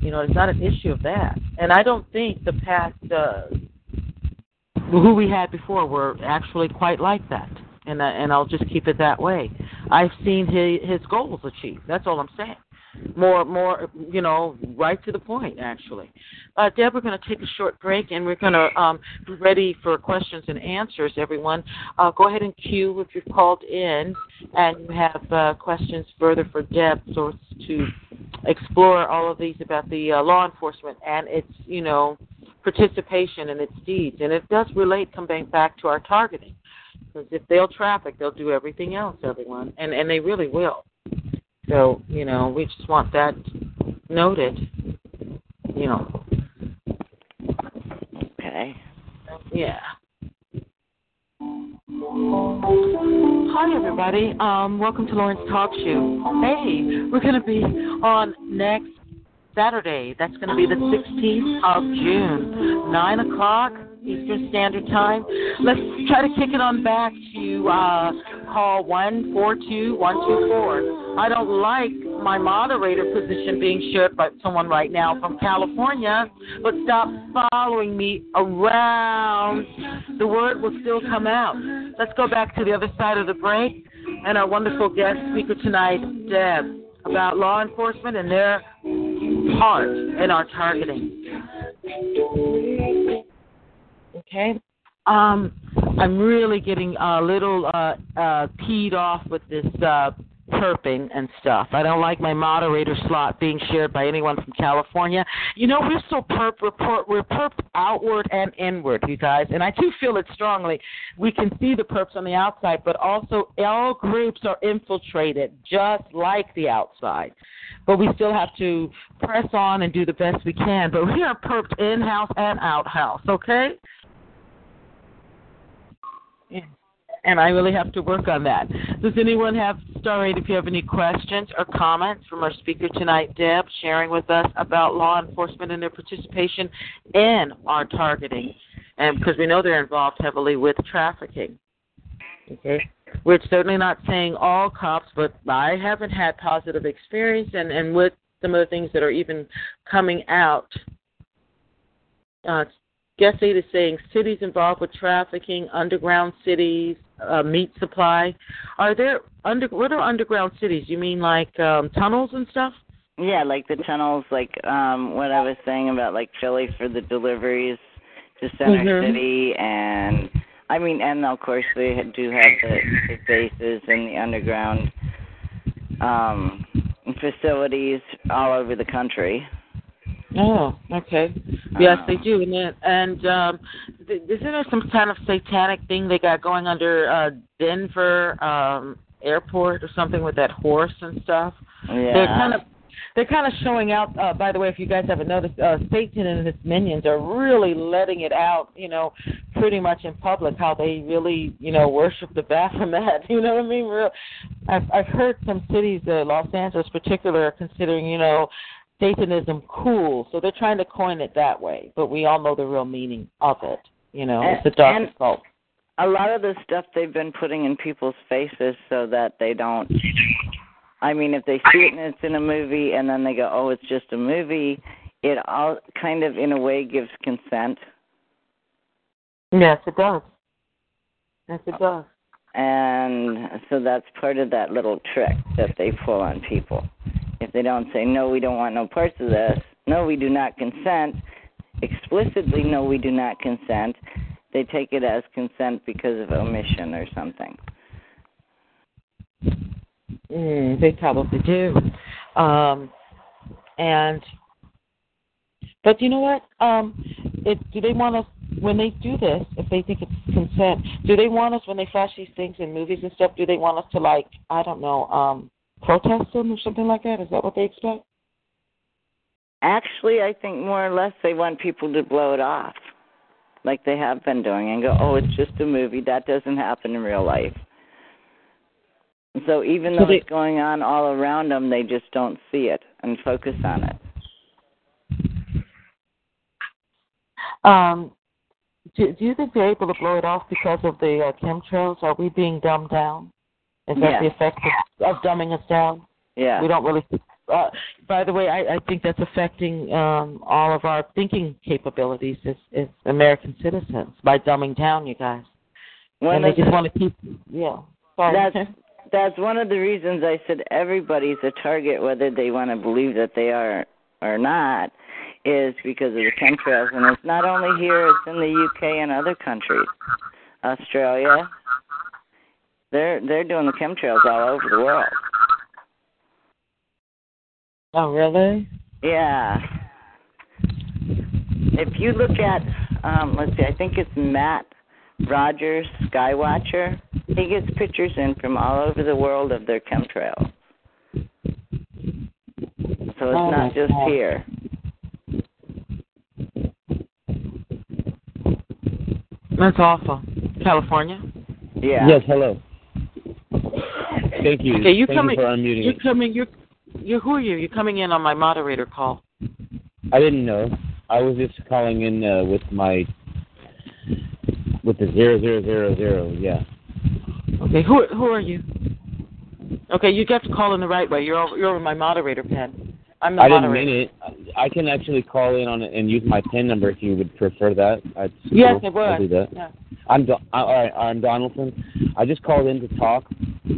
You know, it's not an issue of that. And I don't think the past uh, who we had before were actually quite like that. And uh, and I'll just keep it that way. I've seen his his goals achieved. That's all I'm saying. More more you know right to the point actually. Uh, Deb, we're going to take a short break and we're going to um, be ready for questions and answers. Everyone, uh, go ahead and queue if you've called in and you have uh, questions further for Deb, so to explore all of these about the uh, law enforcement and its, you know, participation and its deeds. And it does relate, coming back to our targeting. Because if they'll traffic, they'll do everything else, everyone. And, and they really will. So, you know, we just want that noted, you know. Okay. Yeah. Hi, everybody. Um, welcome to Lawrence Talk Show. Hey, we're going to be on next Saturday. That's going to be the 16th of June, 9 o'clock Eastern Standard Time. Let's try to kick it on back to uh, call 142124. I don't like my moderator position being shared by someone right now from California, but stop following me around. The word will still come out. Let's go back to the other side of the break and our wonderful guest speaker tonight, Deb, about law enforcement and their part in our targeting. Okay. Um, I'm really getting a little uh, uh, peed off with this uh, perping and stuff. I don't like my moderator slot being shared by anyone from California. You know, we're so perp report we're perp outward and inward, you guys, and I do feel it strongly. We can see the perps on the outside, but also all groups are infiltrated just like the outside. But we still have to press on and do the best we can. But we are perped in house and out house, okay? And I really have to work on that. Does anyone have, Starry, if you have any questions or comments from our speaker tonight, Deb, sharing with us about law enforcement and their participation in our targeting? And because we know they're involved heavily with trafficking. Okay. We're certainly not saying all cops, but I haven't had positive experience and, and with some of the things that are even coming out uh, Guest aid is saying cities involved with trafficking, underground cities, uh, meat supply. Are there under what are underground cities? You mean like um, tunnels and stuff? Yeah, like the tunnels, like um what I was saying about like Philly for the deliveries to Center Mhm. City, and I mean, and of course they do have the, the bases and the underground um facilities all over the country. Oh, okay. Yes, they do. And then, and um, th- isn't there some kind of satanic thing they got going under uh, Denver um, airport or something with that horse and stuff? Yeah. They're kind of they're kind of showing out. Uh, by the way, if you guys haven't noticed, uh, Satan and his minions are really letting it out. You know, pretty much in public how they really, you know, worship the Baphomet. You know what I mean? Real. I've I've heard some cities, uh, Los Angeles, particular, are considering, you know, Satanism cool. So they're trying to coin it that way. But we all know the real meaning of it. You know, it's the And- and- cult. a lot of the stuff they've been putting in people's faces so that they don't I mean if they see it and it's in a movie and then they go, Oh, it's just a movie, it all kind of in a way gives consent. Yes, it does. Yes, it does. And so that's part of that little trick that they pull on people. If they don't say, No, we don't want no parts of this, no, we do not consent, explicitly no we do not consent, they take it as consent because of omission or something. Mm, they probably do. Um, and but you know what? Um, it, do they want us when they do this? If they think it's consent, do they want us when they flash these things in movies and stuff? Do they want us to like I don't know, um, protest them or something like that? Is that what they expect? Actually, I think more or less they want people to blow it off, like they have been doing, and go, "Oh, it's just a movie. That doesn't happen in real life." So even So though they- it's going on all around them, they just don't see it and focus on it. Um, do, do you think they're able to blow it off because of the uh, chemtrails? Are we being dumbed down? Is that the effect of, of dumbing us down? Yeah. We don't really. Uh, by the way, I, I think that's affecting um, all of our thinking capabilities as, as American citizens by dumbing down you guys. One and they just want to keep. Yeah. Sorry. That's that's one of the reasons I said everybody's a target, whether they want to believe that they are or not, is because of the chemtrails, and it's not only here; it's in the UK and other countries, Australia. They're they're doing the chemtrails all over the world. oh, really? Yeah. If you look at, um, let's see, I think it's Matt Rogers, Skywatcher. He gets pictures in from all over the world of their chemtrails. So it's Oh, not just God. here. That's awful. California. Yeah. Yes, hello. Thank you. Okay, you Thank coming? you for unmuting You're coming. You're. You. Who are you? You're coming in on my moderator call. I didn't know. I was just calling in uh, with my with the zero zero zero zero. Yeah. Okay. Who Who are you? Okay, you got to call in the right way. You're over, you're over my moderator pen. I'm the I didn't moderator. mean it. I can actually call in on it and use my PIN number if you would prefer that. Yes, cool. it would. I'll do that. Yeah. I'm Do- all right. I'm Donaldson. I just called in to talk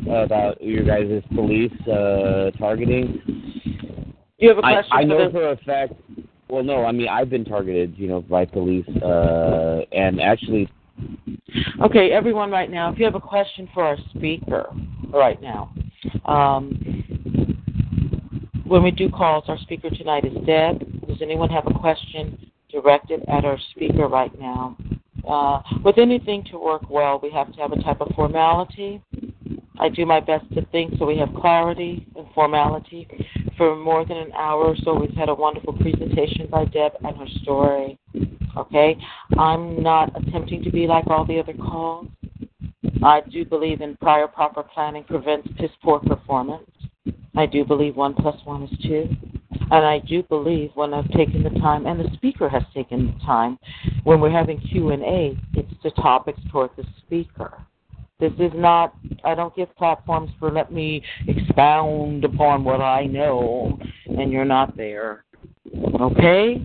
about your guys' police uh, targeting. You have a question I for know for a fact. Well, no, I mean I've been targeted, you know, by police, uh, and actually, Okay, everyone, right now, if you have a question for our speaker, right now, um, when we do calls, our speaker tonight is Deb. Does anyone have a question directed at our speaker right now? Uh, with anything to work well, we have to have a type of formality. I do my best to think so we have clarity and formality. For more than an hour or so, we've had a wonderful presentation by Deb and her story. Okay? I'm not attempting to be like all the other calls. I do believe in prior proper planning prevents piss poor performance. I do believe one plus one is two. And I do believe when I've taken the time, and the speaker has taken the time, when we're having Q and A, it's the topics toward the speaker. This is not. I don't give platforms for let me expound upon what I know, and you're not there. Okay.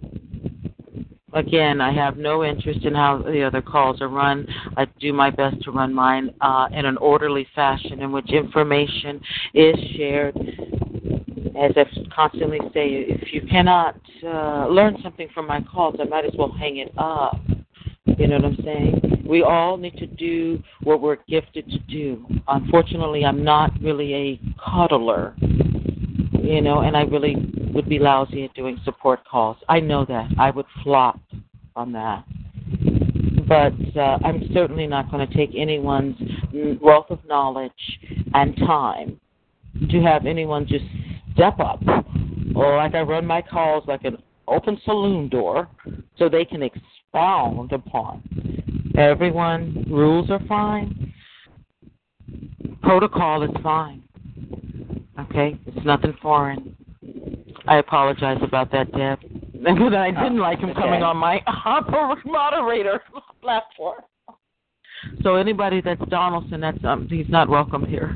Again, I have no interest in how the other calls are run. I do my best to run mine uh, in an orderly fashion in which information is shared. As I constantly say, if you cannot uh, learn something from my calls, I might as well hang it up. You know what I'm saying? We all need to do what we're gifted to do. Unfortunately, I'm not really a cuddler, you know, and I really would be lousy at doing support calls. I know that. I would flop on that. But uh, I'm certainly not going to take anyone's wealth of knowledge and time to have anyone just step up or like I run my calls like an open saloon door so they can expound upon. Everyone, rules are fine. Protocol is fine. Okay? It's nothing foreign. I apologize about that, Deb. But I didn't like him coming on my moderator platform. So anybody that's Donaldson, that's um, he's not welcome here.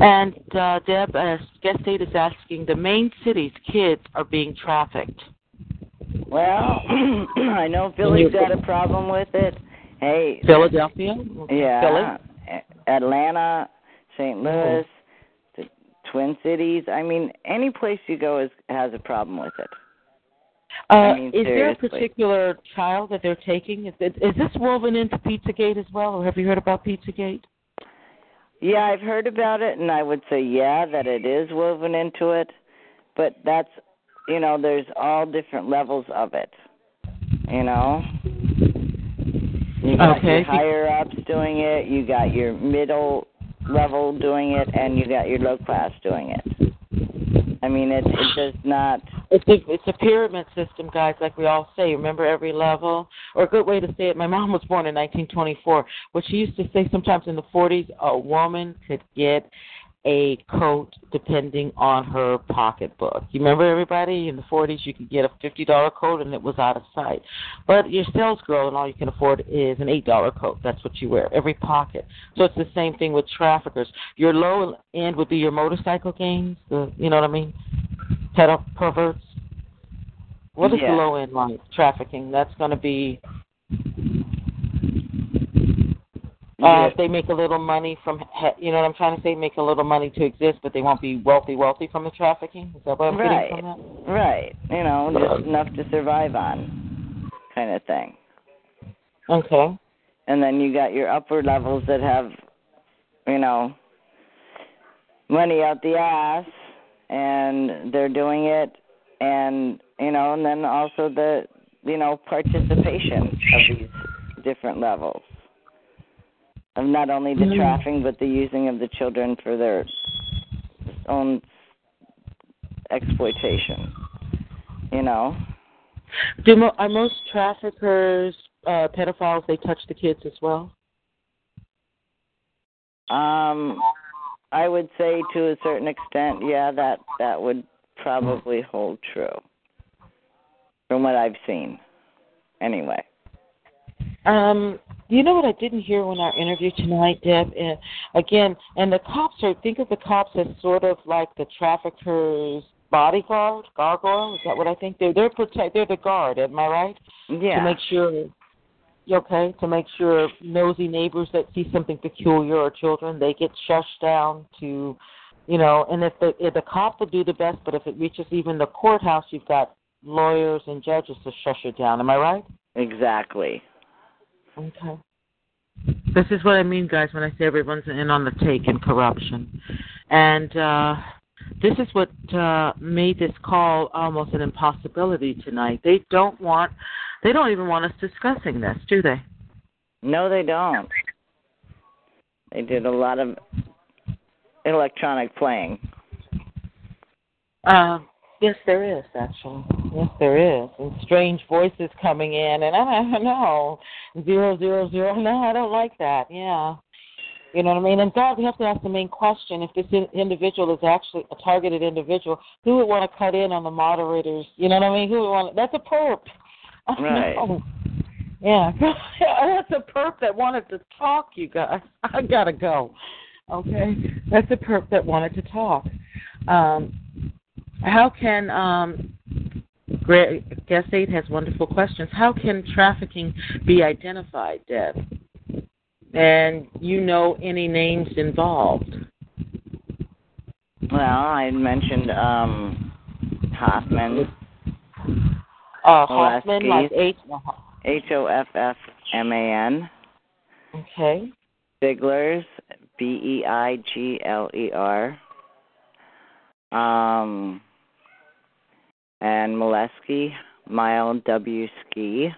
And uh, Deb, uh, guest state is asking, the main cities kids are being trafficked. Well, I know Philly's got a problem with it. Hey, Philadelphia, yeah, Philly. Atlanta, St. Louis, the Twin Cities. I mean, any place you go is has a problem with it. Uh, I mean, is there a particular child that they're taking? Is, is this woven into Pizzagate as well, or have you heard about Pizzagate? Yeah, I've heard about it, and I would say yeah that it is woven into it, but that's you know there's all different levels of it. You know. You got Okay. your higher ups doing it, you got your middle level doing it, and you got your low class doing it. I mean, it it does not. It's a it's a pyramid system, guys. Like we all say. Remember every level, or a good way to say it. My mom was born in 1924. What she used to say sometimes in the 40s, a woman could get a coat depending on her pocketbook. You remember everybody in the 40s, you could get a $50 coat and it was out of sight. But your sales girl and all you can afford is an $8 coat. That's what you wear every pocket. So it's the same thing with traffickers. Your low end would be your motorcycle gangs. You know what I mean? Pedo perverts. What is Yeah. the low end like? Trafficking. That's going to be. Uh, Yeah. they make a little money from, you know what I'm trying to say, make a little money to exist, but they won't be wealthy, wealthy from the trafficking. Is that what I'm Right. getting from that? Right. You know, just enough to survive on, kind of thing. Okay. And then you got your upper levels that have, you know, money out the ass, and they're doing it, and you know, and then also the, you know, participation of these different levels of not only the Mhm. trafficking but the using of the children for their own exploitation. You know. Do mo- are most traffickers uh, pedophiles? They touch the kids as well. Um, I would say to a certain extent, yeah, that that would probably hold true from what I've seen. Anyway. Um, you know what I didn't hear when our interview tonight, Deb? Uh, again, and the cops are think of the cops as sort of like the traffickers' bodyguard, gargoyle. Is that what I think? They're they're protect. They're the guard. Am I right? Yeah. To make sure. Okay, to make sure nosy neighbors that see something peculiar or children, they get shushed down to, you know. And if the if the cop will do the best, but if it reaches even the courthouse, you've got lawyers and judges to shush it down. Am I right? Exactly. Okay. This is what I mean, guys, when I say everyone's in on the take and corruption. And uh, this is what uh, made this call almost an impossibility tonight. They don't want, they don't even want us discussing this, do they? No, they don't. They did a lot of electronic playing. Uh, yes, there is actually. Yes, there is, and strange voices coming in, and I don't know zero zero zero. No, I don't like that. Yeah, you know what I mean. And God, we have to ask the main question: if this individual is actually a targeted individual, who would want to cut in on the moderators? You know what I mean? Who would want? To, That's a perp. I Right. know. Yeah, that's a perp that wanted to talk. You guys, I gotta go. Okay, that's a perp that wanted to talk. Um, how can um, Gra- guest eight has wonderful questions. How can trafficking be identified, Deb? And you know any names involved? Well, I mentioned um Hoffman, Uh, Hoffman, like H. H O F F M A N. Okay. Beiglers, B E I G L E R. Um, and Molesky, Mile W Ski.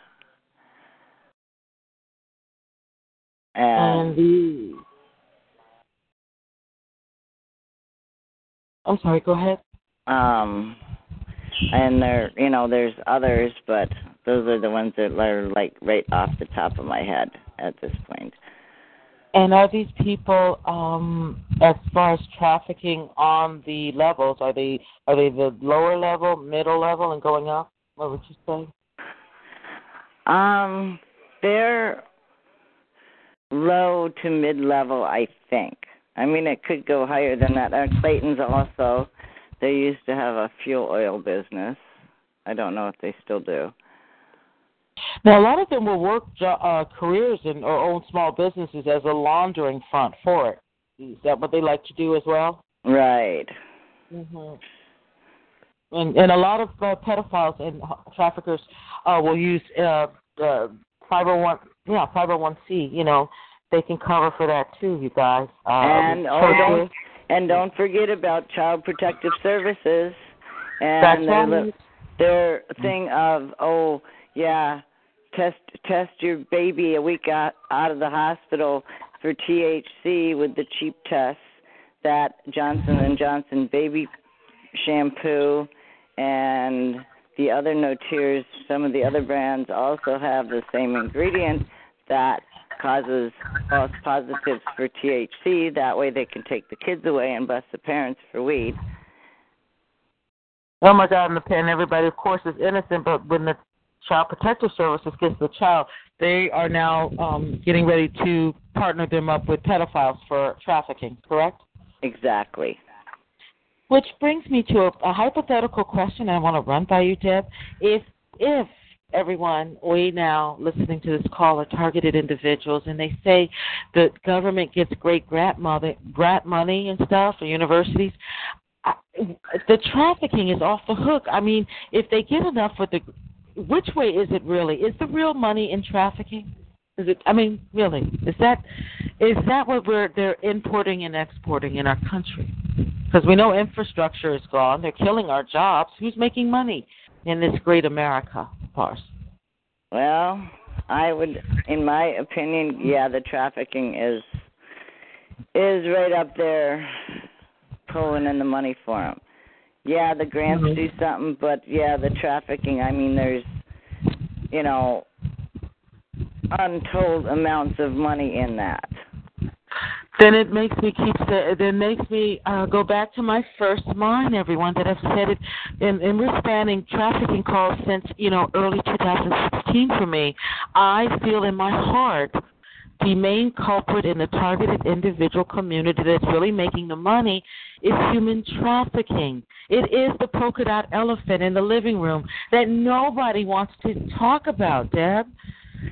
And And the. I'm sorry. Go ahead. um, and there, you know, there's others, but those are the ones that are like right off the top of my head at this point. And are these people, um, as far as trafficking on the levels, are they are they the lower level, middle level, and going up? What would you say? Um, they're low to mid level, I think. I mean, it could go higher than that. Uh, Clayton's also. They used to have a fuel oil business. I don't know if they still do. Now, a lot of them will work uh, careers and or own small businesses as a laundering front for it. Is that what they like to do as well? Right. Mm-hmm. And and a lot of uh, pedophiles and traffickers uh, will use uh, uh, 501 yeah 501c. You know, they can cover for that too. You guys. Uh, And oh, don't and don't forget about Child Protective Services and their li- their thing of oh yeah test test your baby a week out out of the hospital for THC with the cheap tests that Johnson and Johnson baby shampoo and the other no tears some of the other brands also have the same ingredient that causes false positives for THC that way they can take the kids away and bust the parents for weed Oh my God! And, the, and everybody, of course, is innocent. But when the Child Protective Services gets the child, they are now um, getting ready to partner them up with pedophiles for trafficking. Correct? exactly Which brings me to a, a hypothetical question I want to run by you, Deb. If if everyone we now listening to this call are targeted individuals, and they say the government gets great grant money, grant money and stuff for universities, the trafficking is off the hook. I mean, if they get enough with the, which way is it really? Is the real money in trafficking? Is it? I mean, really, is that is that what we're they're importing and exporting in our country? Because we know infrastructure is gone. They're killing our jobs. Who's making money in this great America of ours? Well, I would, in my opinion, yeah, the trafficking is is right up there, pulling in the money for them. Yeah, the grants Mhm. do something, but yeah, the trafficking. I mean, there's you know, untold amounts of money in that. Then it makes me keep say, then makes me uh, go back to my first line, everyone, that I've said it, and, and we're spanning trafficking calls since you know early 2016 for me. I feel in my heart the main culprit in the targeted individual community that's really making the money is human trafficking. It is the polka dot elephant in the living room that nobody wants to talk about, Deb.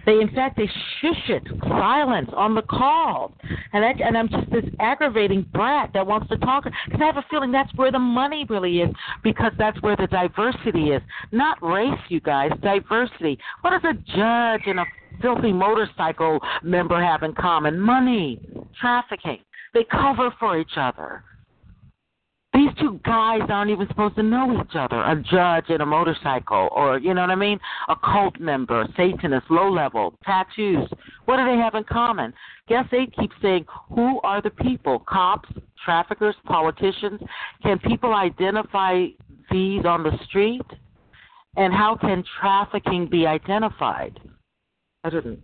They, in fact, they shush it, silence on the call, and I, and I'm just this aggravating brat that wants to talk because I have a feeling that's where the money really is because that's where the diversity is, not race, you guys, diversity. What does a judge and a filthy motorcycle member have in common? Money, trafficking. They cover for each other. These two guys aren't even supposed to know each other. A judge and a motorcycle, or you know what I mean? A cult member, Satanist, low level, tattoos. What do they have in common? Guess they keep saying, who are the people? Cops, traffickers, politicians? Can people identify these on the street? And how can trafficking be identified? I didn't.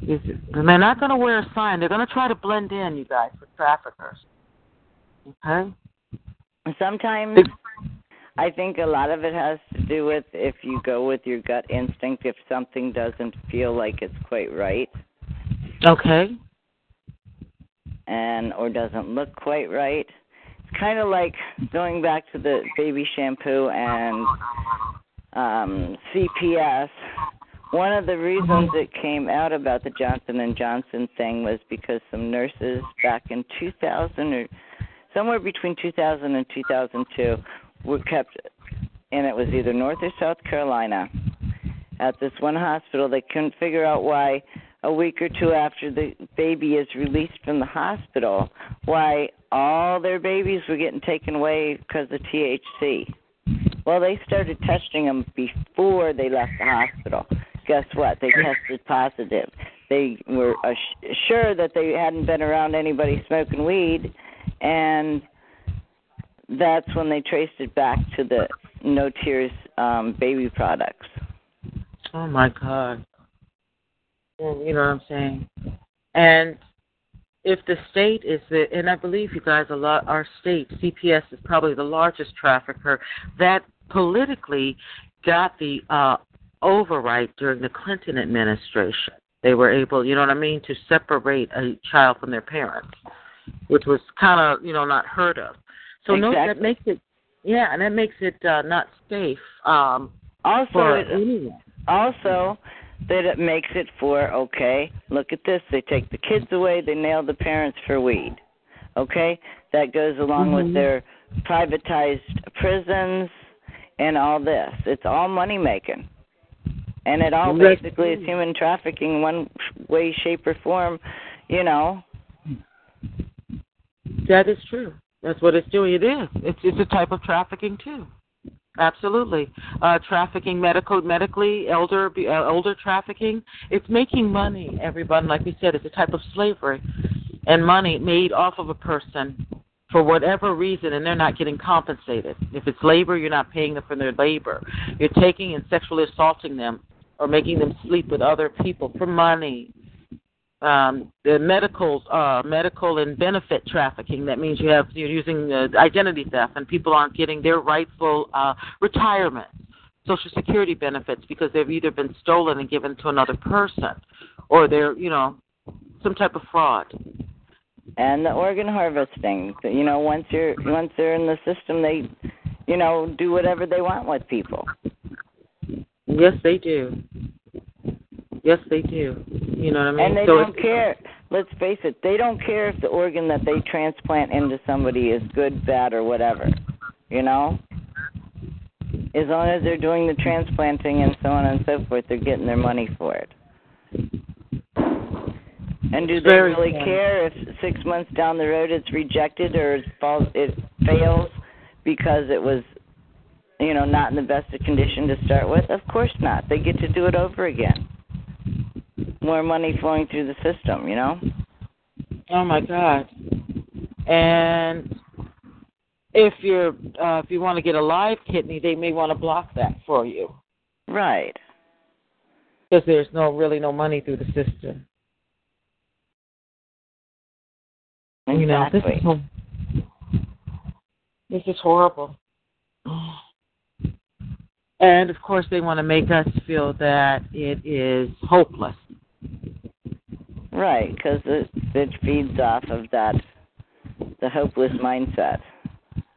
And they're not going to wear a sign. They're going to try to blend in, you guys, with traffickers. Okay? Sometimes I think a lot of it has to do with if you go with your gut instinct, if something doesn't feel like it's quite right. Okay. And or doesn't look quite right. It's kind of like going back to the baby shampoo and um CPS. One of the reasons it came out about the Johnson and Johnson thing was because some nurses back in 2000 or somewhere between 2000 and 2002 were kept and it was either North or South Carolina at this one hospital they couldn't figure out why a week or two after the baby is released from the hospital why all their babies were getting taken away because of THC. Well, they started testing them before they left the hospital. Guess what? They tested positive. They were sure that they hadn't been around anybody smoking weed and that's when they traced it back to the No Tears um, baby products. Oh my God! Well, you know what I'm saying? And if the state is the, and I believe you guys a lot, our state CPS is probably the largest trafficker that politically got the uh, override during the Clinton administration. They were able, you know what I mean, to separate a child from their parents which was kind of you know not heard of. So exactly. no, that makes it yeah, and that makes it uh, not safe. Um, also, it, anyone. also that it makes it for okay. Look at this. They take the kids away. They nail the parents for weed. Okay, that goes along mm-hmm. with their privatized prisons and all this. It's all money making. And it all basically is human trafficking, one way, shape, or form. You know, that is true. That's what it's doing. It is. It's it's a type of trafficking too. Absolutely, uh, trafficking, medical, medically, elder, uh, older trafficking. It's making money. Everyone, like we said, it's a type of slavery, and money made off of a person for whatever reason, and they're not getting compensated. If it's labor, you're not paying them for their labor. You're taking and sexually assaulting them, or making them sleep with other people for money um, the medical, uh, medical and benefit trafficking. That means you have you're using uh, identity theft, and people aren't getting their rightful uh, retirement, Social Security benefits because they've either been stolen and given to another person, or they're you know some type of fraud. And the organ harvesting. You know, once you're once they're in the system, they, you know, do whatever they want with people. Yes, they do. Yes, they do. You know what I mean? And they so don't care. Let's face it, they don't care if the organ that they transplant into somebody is good, bad, or whatever. You know? As long as they're doing the transplanting and so on and so forth, they're getting their money for it. And do they really care if six months down the road it's rejected or it falls, it fails because it was, you know, not in the best of condition to start with? Of course not. They get to do it over again more money flowing through the system, you know? Oh my God. And if you're uh, if you want to get a live kidney, they may want to block that for you. Right. because there's no really no money through the system. Exactly. You know, this is this is horrible. And of course, they want to make us feel that it is hopeless. Right, because it it feeds off of that the hopeless mindset,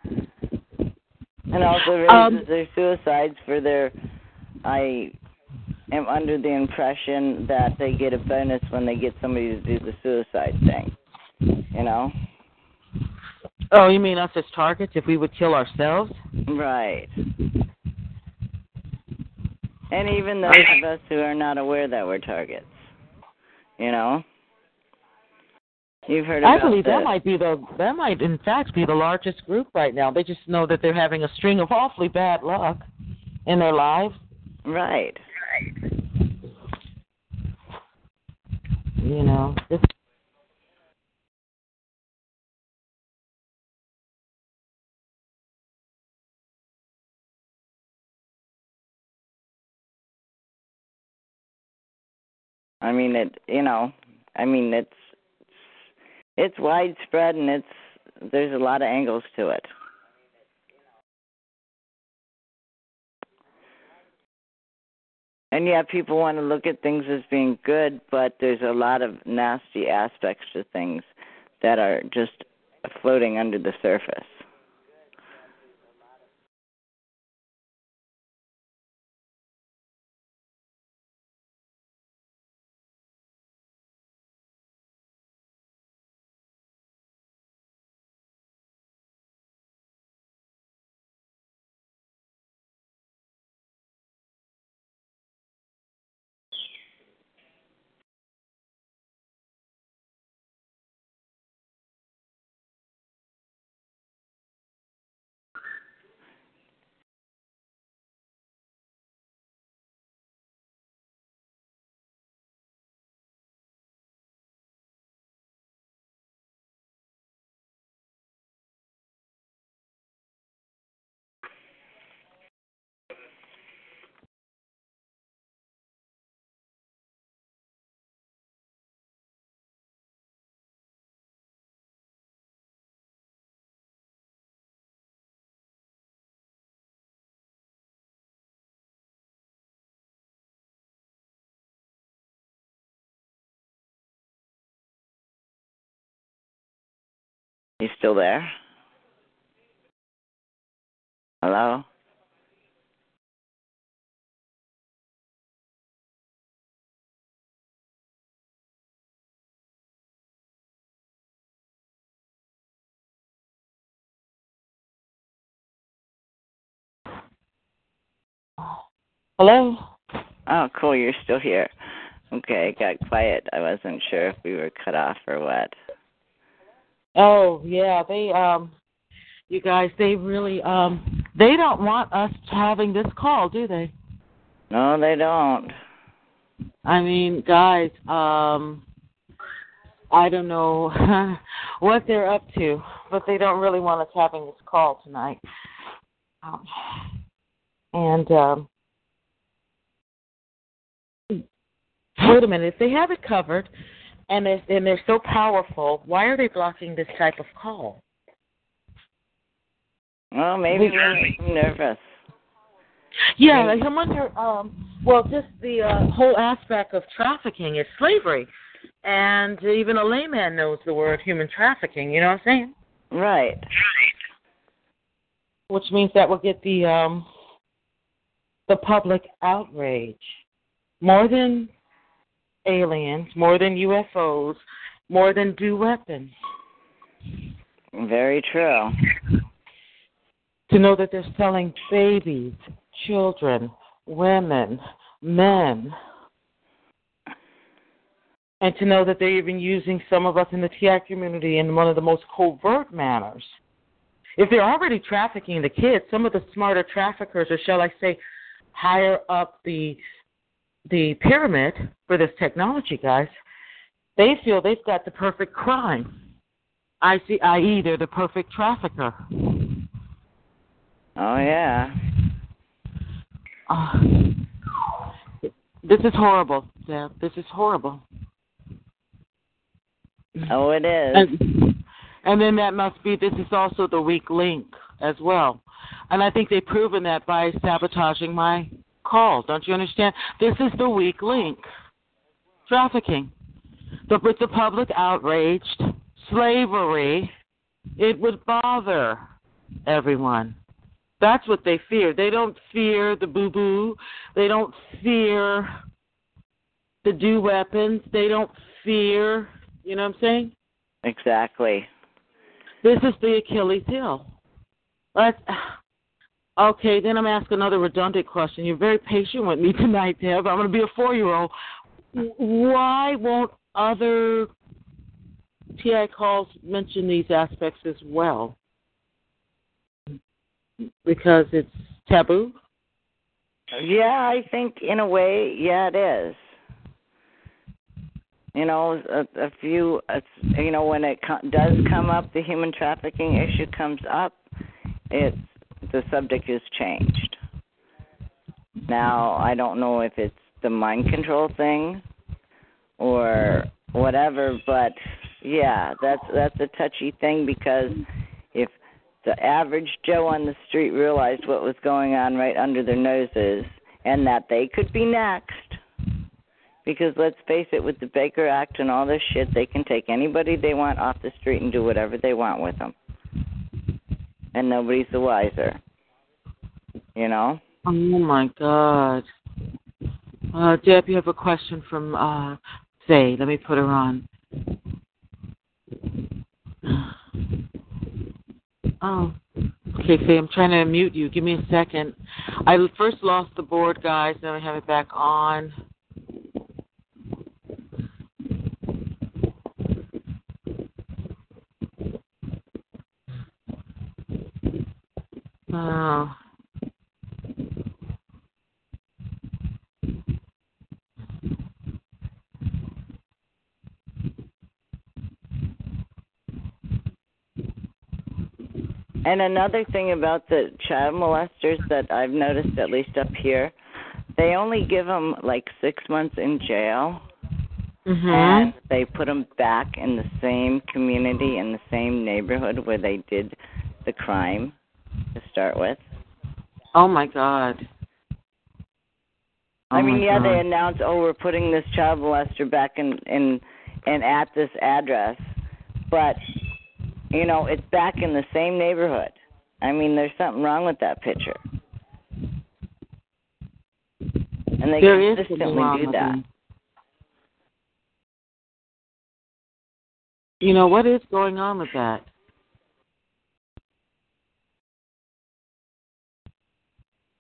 and also raises Um, their suicides for their. I am under the impression that they get a bonus when they get somebody to do the suicide thing. You know. Oh, you mean us as targets if we would kill ourselves? Right. And even those of us who are not aware that we're targets. You know? You've heard about I believe the, that might be the that might in fact be the largest group right now. They just know that they're having a string of awfully bad luck in their lives. Right. Right. You know, this I mean it you know, I mean it's it's widespread and it's there's a lot of angles to it. And yeah, people want to look at things as being good, but there's a lot of nasty aspects to things that are just floating under the surface. You still there? Hello? Hello? Oh, cool, you're still here. Okay, it got quiet. I wasn't sure if we were cut off or what. Oh, yeah, they um you guys, they really um they don't want us having this call, do they? No, they don't. I mean, guys, um I don't know what they're up to, but they don't really want us having this call tonight. Um, and um wait a minute, if they have it covered and they're, and they're so powerful, why are they blocking this type of call? Well, maybe we're nervous. Yeah, like, I wonder. Um, well, just the uh, whole aspect of trafficking is slavery, and even a layman knows the word human trafficking. You know what I'm saying? Right. Which means that we'll get the um, the public outrage more than aliens, more than UFOs, more than DEW weapons. Very true. To know that they're selling babies, children, women, men, and to know that they're even using some of us in the TI community in one of the most covert manners. If they're already trafficking the kids, some of the smarter traffickers, or shall I say, higher up the the pyramid for this technology, guys, they feel they've got the perfect crime. I see, i.e., they're the perfect trafficker. Oh yeah. Uh, This is horrible, Deb. This is horrible. Oh, it is. And, and then that must be this is also the weak link as well. And I think they've proven that by sabotaging my call. Don't you understand? This is the weak link. Trafficking. But with the public outraged, slavery, it would bother everyone. That's what they fear. They don't fear the boo boo. They don't fear the DEW weapons. They don't fear, you know what I'm saying? Exactly. This is the Achilles heel. Let's, okay, then I'm asking another redundant question. You're very patient with me tonight, Deb. I'm going to be a four year old. Why won't other TI calls mention these aspects as well? Because it's taboo? Yeah, I think in a way, yeah, it is. You know, a, a few, a, you know, when it co- does come up, the human trafficking issue comes up. It's the subject is changed. Now, I don't know if it's the mind control thing or whatever, but yeah, that's that's a touchy thing because if the average Joe on the street realized what was going on right under their noses and that they could be next, because let's face it, with the Baker Act and all this shit, they can take anybody they want off the street and do whatever they want with them, and nobody's the wiser. You know. Oh my God. Uh, Deb, you have a question from uh, Faye. Let me put her on. Oh, okay, Faye. I'm trying to mute you. Give me a second. I first lost the board, guys. Then I have it back on. Oh. And another thing about the child molesters that I've noticed, at least up here, they only give them like six months in jail, Mhm. and they put them back in the same community in the same neighborhood where they did the crime to start with. Oh my God. I Oh, mean, yeah, God. they announce, oh, we're putting this child molester back in in and at this address, but you know, it's back in the same neighborhood. I mean, there's something wrong with that picture. And they There consistently do that. You know what is going on with that?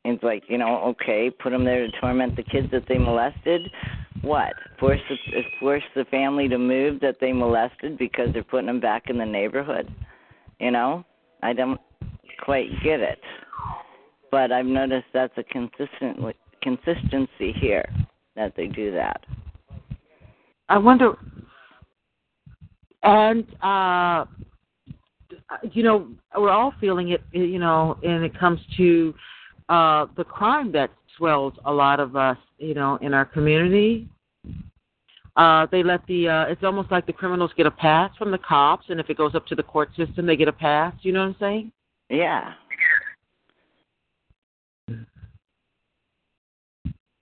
It's like, you know, okay, put them there to torment the kids that they molested. What? Force the force the family to move that they molested because they're putting them back in the neighborhood. You know, I don't quite get it, but I've noticed that's a consistent consistency here that they do that. I wonder. And uh, you know, we're all feeling it. You know, and it comes to uh, the crime that swells a lot of us. You know, in our community. Uh, they let the. Uh, it's almost like the criminals get a pass from the cops, and if it goes up to the court system, they get a pass. You know what I'm saying? Yeah.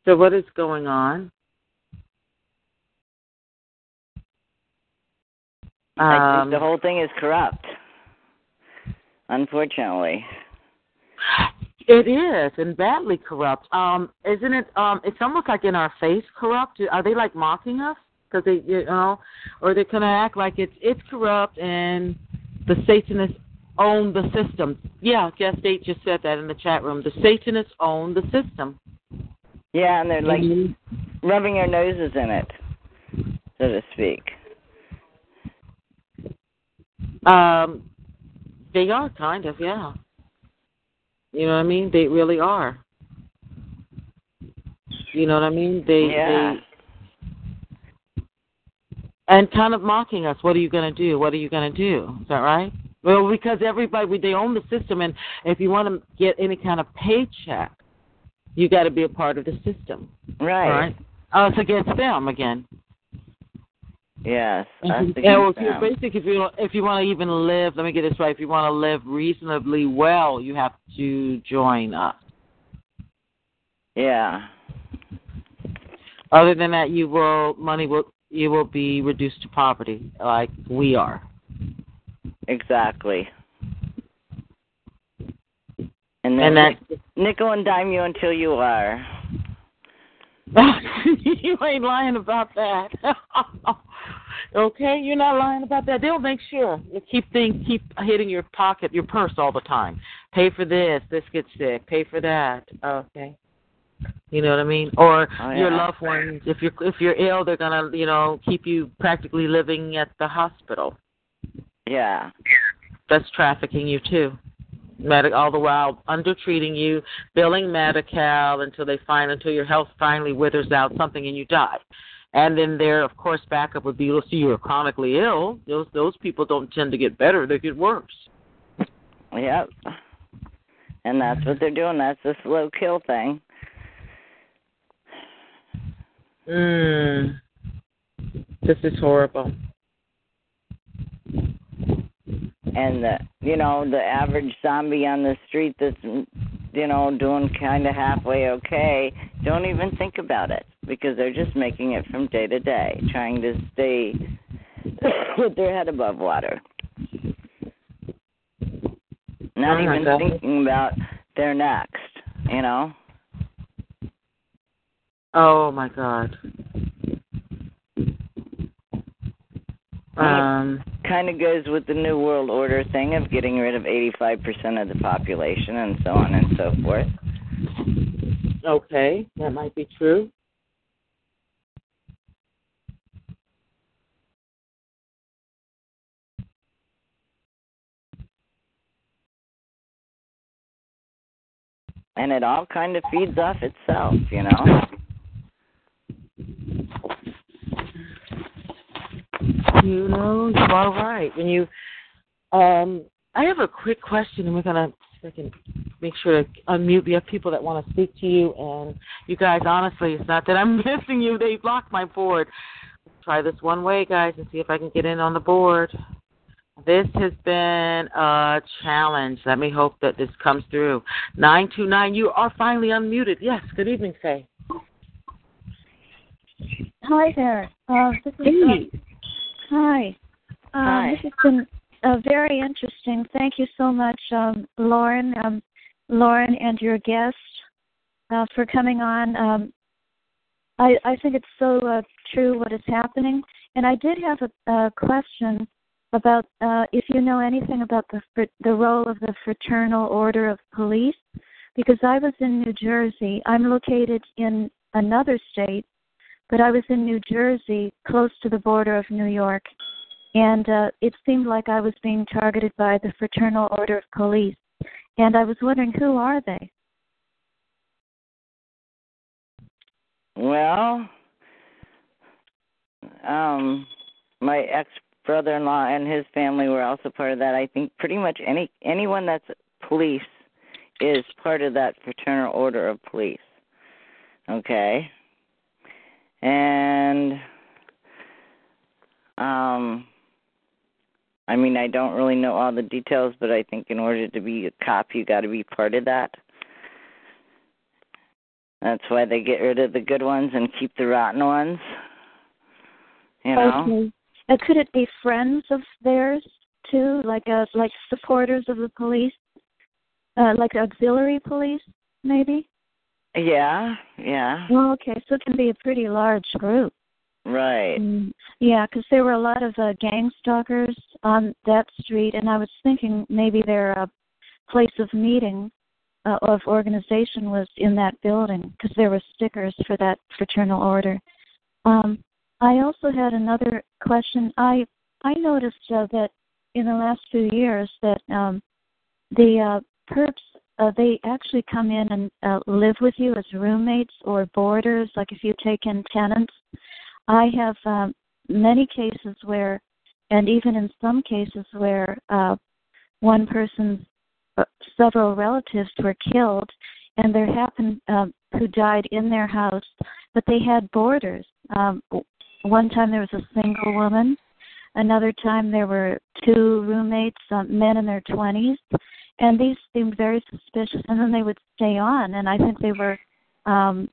So what is going on? I Um, think the whole thing is corrupt. Unfortunately. It is, and badly corrupt. Um, isn't it? Um, it's almost like in our face corrupt. Are they like mocking us? Because they, you know, or they're gonna act like it's it's corrupt and the Satanists own the system. Yeah, guest State just said that in the chat room. The Satanists own the system. Yeah, and they're like Mhm. rubbing their noses in it, so to speak. Um, they are kind of, yeah. You know what I mean? They really are. You know what I mean? They Yeah. they and kind of mocking us. What are you going to do? What are you going to do? Is that right? Well, because everybody they own the system, and if you want to get any kind of paycheck, you got to be a part of the system. Right. Right. Oh, it's against them again. Yes. Yeah, us well, if you basically, if you if you want to even live, let me get this right. If you want to live reasonably well, you have to join us. Yeah. Other than that, you will money will you will be reduced to poverty, like we are. Exactly. And then And that nickel and dime you until you are. you ain't lying about that. okay, you're not lying about that. They'll make sure you keep things keep hitting your pocket, your purse all the time. Pay for this, this gets sick. Pay for that. Okay. You know what I mean? Or Oh, your loved ones, if you're if you're ill, they're gonna you know keep you practically living at the hospital. Yeah. That's trafficking you too. Medi- all the while undertreating you, billing Medi-Cal until they find until your health finally withers out something and you die. And then their of course backup would be, let's see, you're chronically ill. Those those people don't tend to get better; they get worse. Yep. And that's what they're doing. That's the slow kill thing. Mm. This is horrible. And the you know, the average zombie on the street that's you know, doing kinda halfway okay, don't even think about it because they're just making it from day to day, trying to stay with their head above water. Not even thinking about their next, you know? Oh my God. Um. kind of goes with the new world order thing of getting rid of 85% of the population and so on and so forth. Okay, that might be true. And it all kind of feeds off itself, you know? You know, you are right. When you, um, I have a quick question, and we're gonna see if I can make sure to unmute. We have people that want to speak to you, and you guys, honestly, it's not that I'm missing you. They blocked my board. Try this one way, guys, and see if I can get in on the board. This has been a challenge. Let me hope that this comes through. Nine two nine, you are finally unmuted. Yes. Good evening, Faye. Hi there. Uh, this is, Hey. Hi. Um, Hi. This has been uh, very interesting. Thank you so much, um, Lauren, um, Lauren, and your guest uh, for coming on. Um, I, I think it's so uh, true what is happening. And I did have a, a question about uh, if you know anything about the fr- the role of the Fraternal Order of Police, because I was in New Jersey. I'm located in another state, but I was in New Jersey, close to the border of New York, and uh, it seemed like I was being targeted by the Fraternal Order of Police. And I was wondering, who are they? Well, um, my ex brother in law and his family were also part of that. I think pretty much any anyone that's police is part of that fraternal order of police. Okay. And um I mean I don't really know all the details, but I think in order to be a cop you gotta be part of that. That's why they get rid of the good ones and keep the rotten ones. You know? Okay. Uh, could it be friends of theirs too, like uh, like supporters of the police, uh, like auxiliary police, maybe? Yeah, yeah. Well, okay, so it can be a pretty large group. Right. Mm, yeah, because there were a lot of uh, gang stalkers on that street, and I was thinking maybe their uh, place of meeting uh, of organization was in that building because there were stickers for that fraternal order. Um, I also had another question. I I noticed uh, that in the last few years that um, the uh, perps uh, they actually come in and uh, live with you as roommates or boarders. Like if you take in tenants, I have um, many cases where, and even in some cases where uh, one person's uh, several relatives were killed, and there happened um, who died in their house but they had boarders. Um, one time there was a single woman. Another time there were two roommates, um, men in their twenties, and these seemed very suspicious. And then they would stay on, and I think they were, um,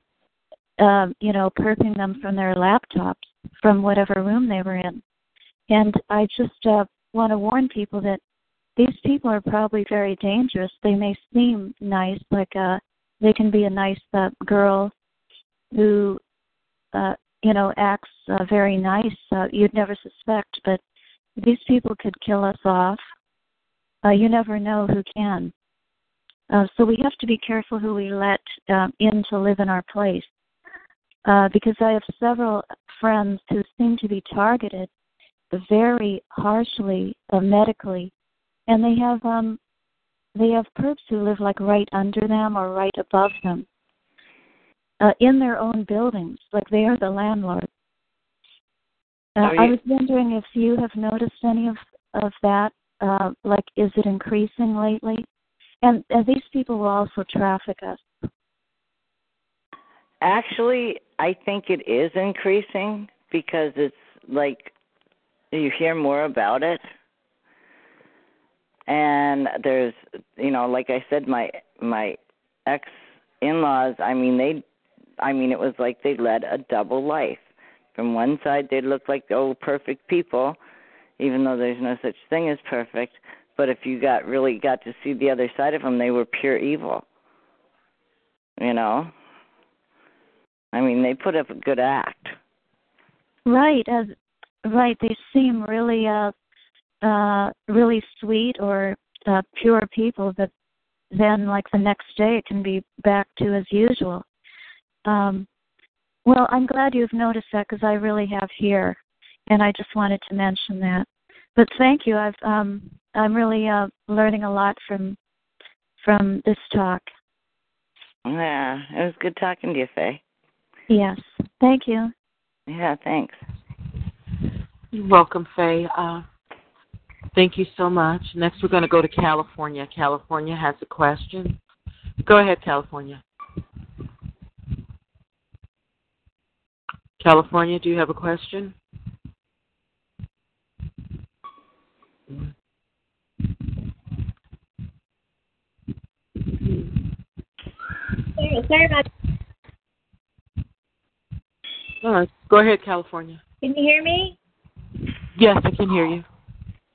uh, you know, perking them from their laptops from whatever room they were in. And I just uh, want to warn people that these people are probably very dangerous. They may seem nice, like uh, they can be a nice uh, girl who, uh, you know, acts uh, very nice. Uh, you'd never suspect, but these people could kill us off. Uh, you never know who can. Uh, so we have to be careful who we let um, in to live in our place. Uh, because I have several friends who seem to be targeted very harshly uh, medically, and they have um, they have perps who live like right under them or right above them, uh, in their own buildings, like they are the landlord. Uh, yeah. I was wondering if you have noticed any of of that. Uh, like, is it increasing lately? And, and these people will also traffic us. Actually, I think it is increasing because it's like you hear more about it. And there's, you know, like I said, my my ex in-laws. I mean, they, I mean, it was like they led a double life. From one side, they looked like oh, perfect people, even though there's no such thing as perfect. But if you got really got to see the other side of them, they were pure evil. You know. I mean, they put up a good act. Right, as right, they seem really uh uh really sweet or uh pure people but then like the next day it can be back to as usual. Um well, I'm glad you've noticed that because I really have here and I just wanted to mention that. But thank you. I've um I'm really uh learning a lot from from this talk. Yeah, it was good talking to you, Faye. Yes. Thank you. Yeah, thanks. You're welcome, Faye. Uh, thank you so much. Next, we're going to go to California. California has a question. Go ahead, California. California, do you have a question? Sorry, sorry about. Right, go ahead, California. Can you hear me? Yes, I can hear you.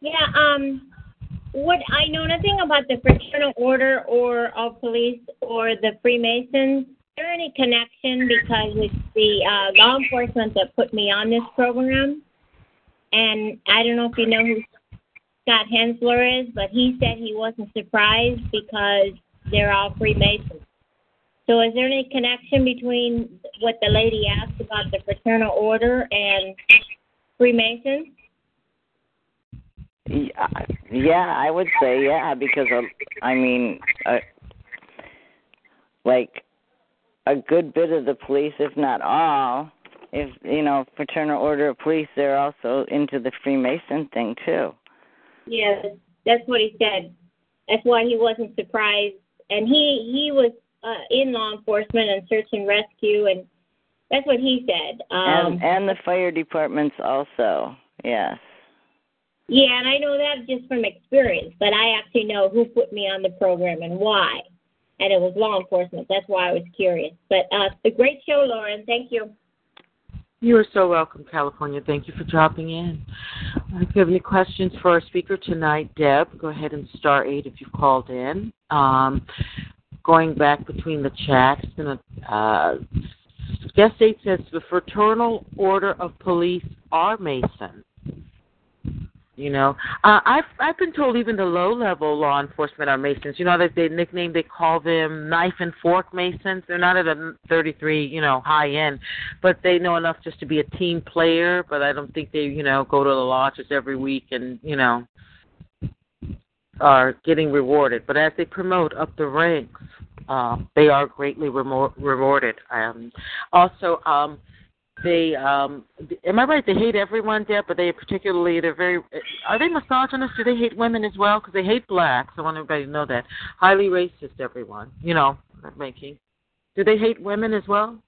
Yeah. Um. What I know nothing about the fraternal order or of police or the Freemasons. Is there any connection because it's the uh, law enforcement that put me on this program, and I don't know if you know who Scott Hensler is, but he said he wasn't surprised because they're all Freemasons. So is there any connection between what the lady asked about the fraternal order and Freemasons? Yeah, yeah, I would say yeah because uh, I mean, uh, like a good bit of the police, if not all, if you know fraternal order of police, they're also into the Freemason thing too. Yeah, that's what he said. That's why he wasn't surprised. And he he was uh, in law enforcement and search and rescue, and that's what he said. Um, and and the fire departments also. Yes. yeah, and I know that just from experience, but I actually know who put me on the program and why. And it was law enforcement. That's why I was curious. But uh, a great show, Lauren. Thank you. You are so welcome, California. Thank you for dropping in. If you have any questions for our speaker tonight, Deb, go ahead and star eight if you've called in. Um, going back between the chats, gonna, uh, guest eight says the Fraternal Order of Police are Masons. You know, uh, I've I've been told even the low level law enforcement are Masons. You know that they nickname they call them knife and fork Masons. They're not at a 33, you know, high end, but they know enough just to be a team player. But I don't think they, you know, go to the lodges every week and you know are getting rewarded. But as they promote up the ranks, uh, they are greatly remo- rewarded. Um, also, um, they um am I right? They hate everyone, Deb, but they particularly they're very are they misogynist? Do they hate women as well? Because they hate blacks. I want everybody to know that highly racist. Everyone, you know, not making. Do they hate women as well?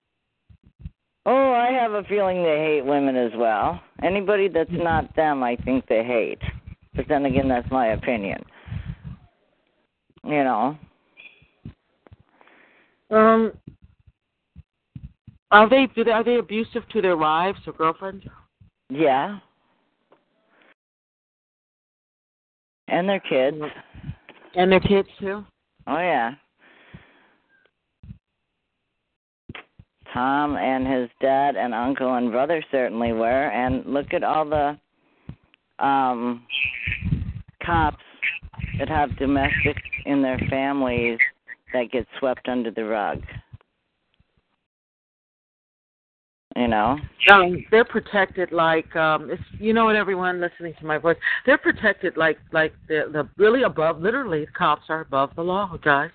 Oh, I have a feeling they hate women as well. Anybody that's not them, I think they hate. But then again, that's my opinion. You know. Um, are they do they, are they abusive to their wives or girlfriends? Yeah. And their kids. And their kids too. Oh yeah. Tom and his dad and uncle and brother certainly were and look at all the um cops that have domestic in their families that get swept under the rug. You know? Um, they're protected like um it's you know what everyone listening to my voice. They're protected like like the the really above literally cops are above the law, guys.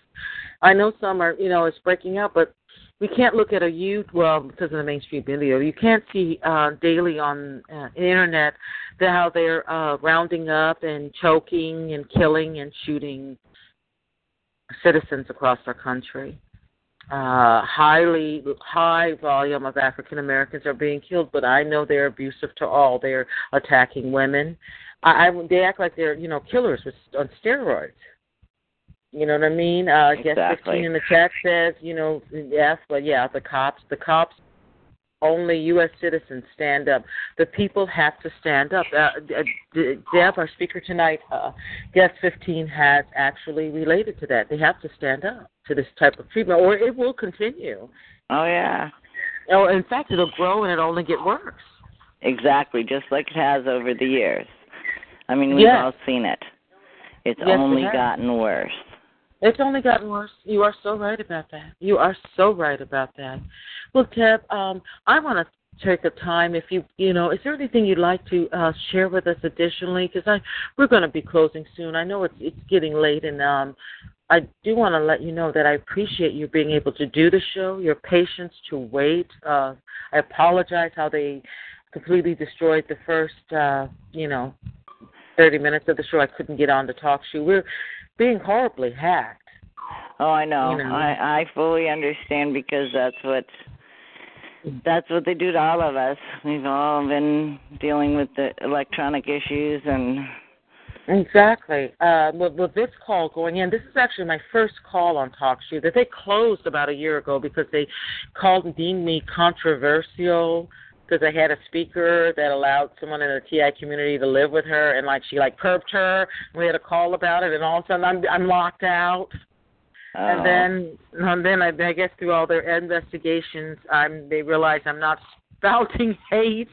I know some are you know, it's breaking out, but we can't look at a youth well because of the mainstream media. You can't see uh, daily on uh, internet the, how they're uh, rounding up and choking and killing and shooting citizens across our country. Uh, highly high volume of African Americans are being killed, but I know they're abusive to all. They're attacking women. I, I they act like they're you know killers with on steroids. You know what I mean? Uh, exactly. Guest 15 in the chat says, you know, yes, but yeah, the cops, the cops, only U.S. citizens stand up. The people have to stand up. Uh, Deb, our speaker tonight, uh, guest 15, has actually related to that. They have to stand up to this type of treatment, or it will continue. Oh yeah. Oh, in fact, it'll grow and it'll only get worse. Exactly, just like it has over the years. I mean, we've Yes. all seen it. It's Yes, only has. gotten worse. It's only gotten worse. You are so right about that. You are so right about that. Well, Deb, um, I want to take a time. If you, you know, is there anything you'd like to uh, share with us additionally? Because I, we're going to be closing soon. I know it's it's getting late, and um, I do want to let you know that I appreciate you being able to do the show. Your patience to wait. Uh, I apologize how they completely destroyed the first, uh, you know, 30 minutes of the show. I couldn't get on to talk show. We're being horribly hacked. Oh, I know. You know. I I fully understand because that's what that's what they do to all of us. We've all been dealing with the electronic issues and Exactly. Uh, with, with this call going in, this is actually my first call on TalkShoe that they closed about a year ago because they called and deemed me controversial because I had a speaker that allowed someone in the TI community to live with her and like she like perped her. We had a call about it, and all of a sudden I'm I'm locked out. And then, and then I, I guess through all their investigations, I'm they realize I'm not spouting hate,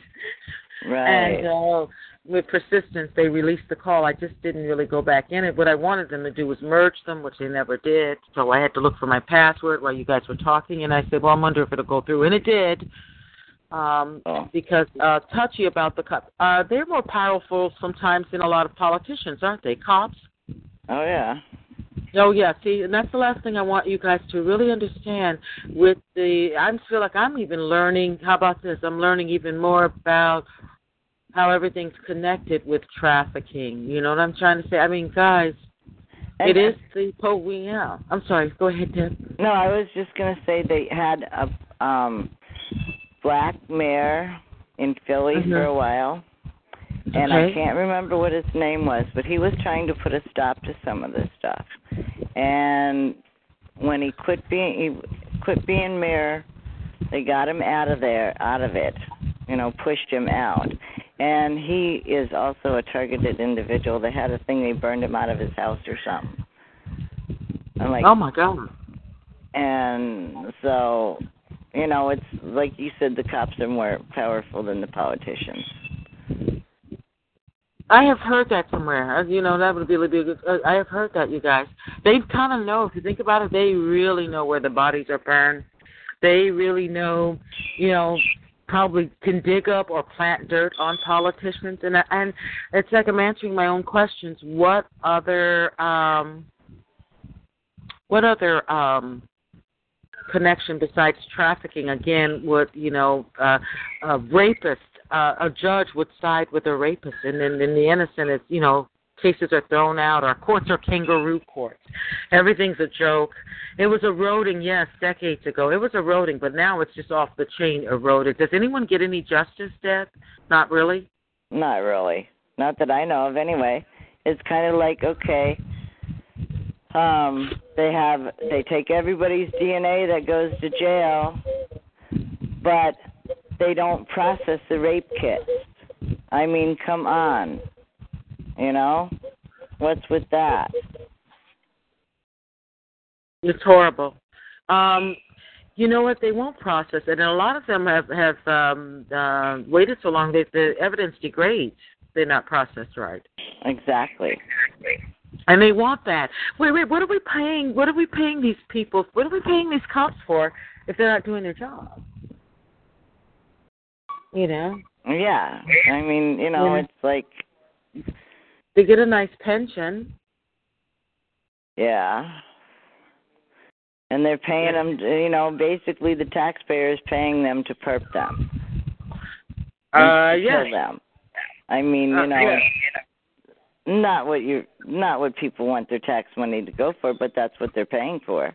right. and uh, with persistence, they released the call. I just didn't really go back in it. What I wanted them to do was merge them, which they never did. So I had to look for my password while you guys were talking, and I said, "Well, I'm wonder if it'll go through," and it did. Um, Oh. because uh, touchy about the cops. Uh, they're more powerful sometimes than a lot of politicians, aren't they? Cops. oh yeah. Oh yeah, see, and that's the last thing I want you guys to really understand. With the, I feel like I'm even learning. How about this? I'm learning even more about how everything's connected with trafficking. You know what I'm trying to say? I mean, guys, And- it is the po. we- Yeah. I'm sorry. Go ahead, Deb. No, I was just gonna say they had a um black mayor in Philly Mhm. for a while. And I can't remember what his name was, but he was trying to put a stop to some of this stuff. And when he quit being he quit being mayor, they got him out of there, out of it. You know, pushed him out. And he is also a targeted individual. They had a thing they burned him out of his house or something. I'm like, Oh my God. and so you know it's like you said the cops are more powerful than the politicians I have heard that somewhere. Uh, You know, that would be a good. Uh, I have heard that, you guys. They kind of know. If you think about it, they really know where the bodies are burned. They really know, you know, probably can dig up or plant dirt on politicians. And I- and it's like I'm answering my own questions. What other um, what other um, connection besides trafficking? Again, would you know, uh, uh, rapists uh, a judge would side with a rapist, and then and the innocent is, you know, cases are thrown out. Our courts are kangaroo courts. Everything's a joke. It was eroding, yes, decades ago. It was eroding, but now it's just off the chain eroded. Does anyone get any justice, Deb? Not really. Not really. Not that I know of, anyway. It's kind of like okay, um, they have they take everybody's DNA that goes to jail, but they don't process the rape kits. I mean, come on. You know? What's with that? It's horrible. Um, you know what? They won't process it, and a lot of them have have um, uh, waited so long that the evidence degrades. They're not processed right. Exactly. And they want that. Wait, wait. What are we paying? What are we paying these people? What are we paying these cops for if they're not doing their job? You know. Yeah. I mean, you know, Yeah. it's like They get a nice pension. yeah. And they're paying them, you know, basically the taxpayer is paying them to perp them. Uh, yeah. them. I mean, Uh, you know, yeah. Not what you not what people want their tax money to go for, but that's what they're paying for.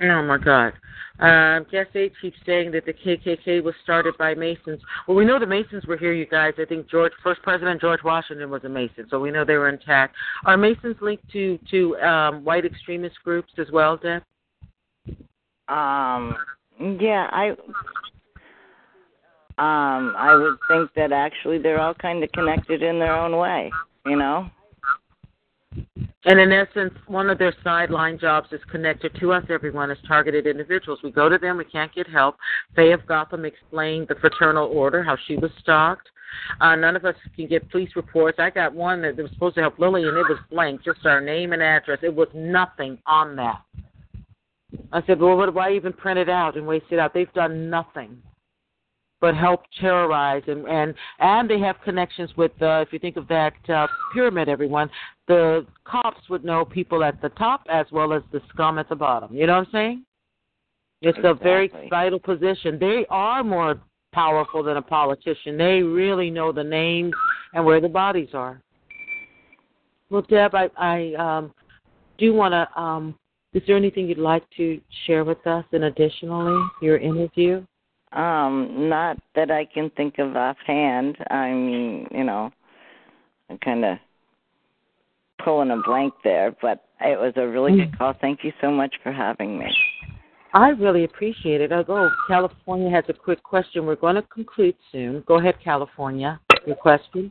Oh my God. Um, Guest 8 keeps saying that the KKK was started by Masons. Well, we know the Masons were here, you guys. I think George, first President George Washington was a Mason, so we know they were intact. Are Masons linked to to um, white extremist groups as well, Deb? Um yeah, I um I would think that actually they're all kind of connected in their own way, you know? And in essence, one of their sideline jobs is connected to us, everyone, as targeted individuals. We go to them, we can't get help. Faye of Gotham explained the fraternal order, how she was stalked. Uh, none of us can get police reports. I got one that was supposed to help Lily, and it was blank, just our name and address. It was nothing on that. I said, well, what, why even print it out and waste it out? They've done nothing but help terrorize and and and they have connections with uh, if you think of that uh, pyramid everyone the cops would know people at the top as well as the scum at the bottom. You know what i'm saying? It's a very vital position. They are more powerful than a politician. They really know the names and where the bodies are. Well deb i i um do want to um is there anything you'd like to share with us and additionally your interview Um, not that I can think of offhand. I mean, you know, I'm kind of pulling a blank there, but it was a really good call. Thank you so much for having me. I really appreciate it. I go. California has a quick question. We're going to conclude soon. Go ahead, California. Your question.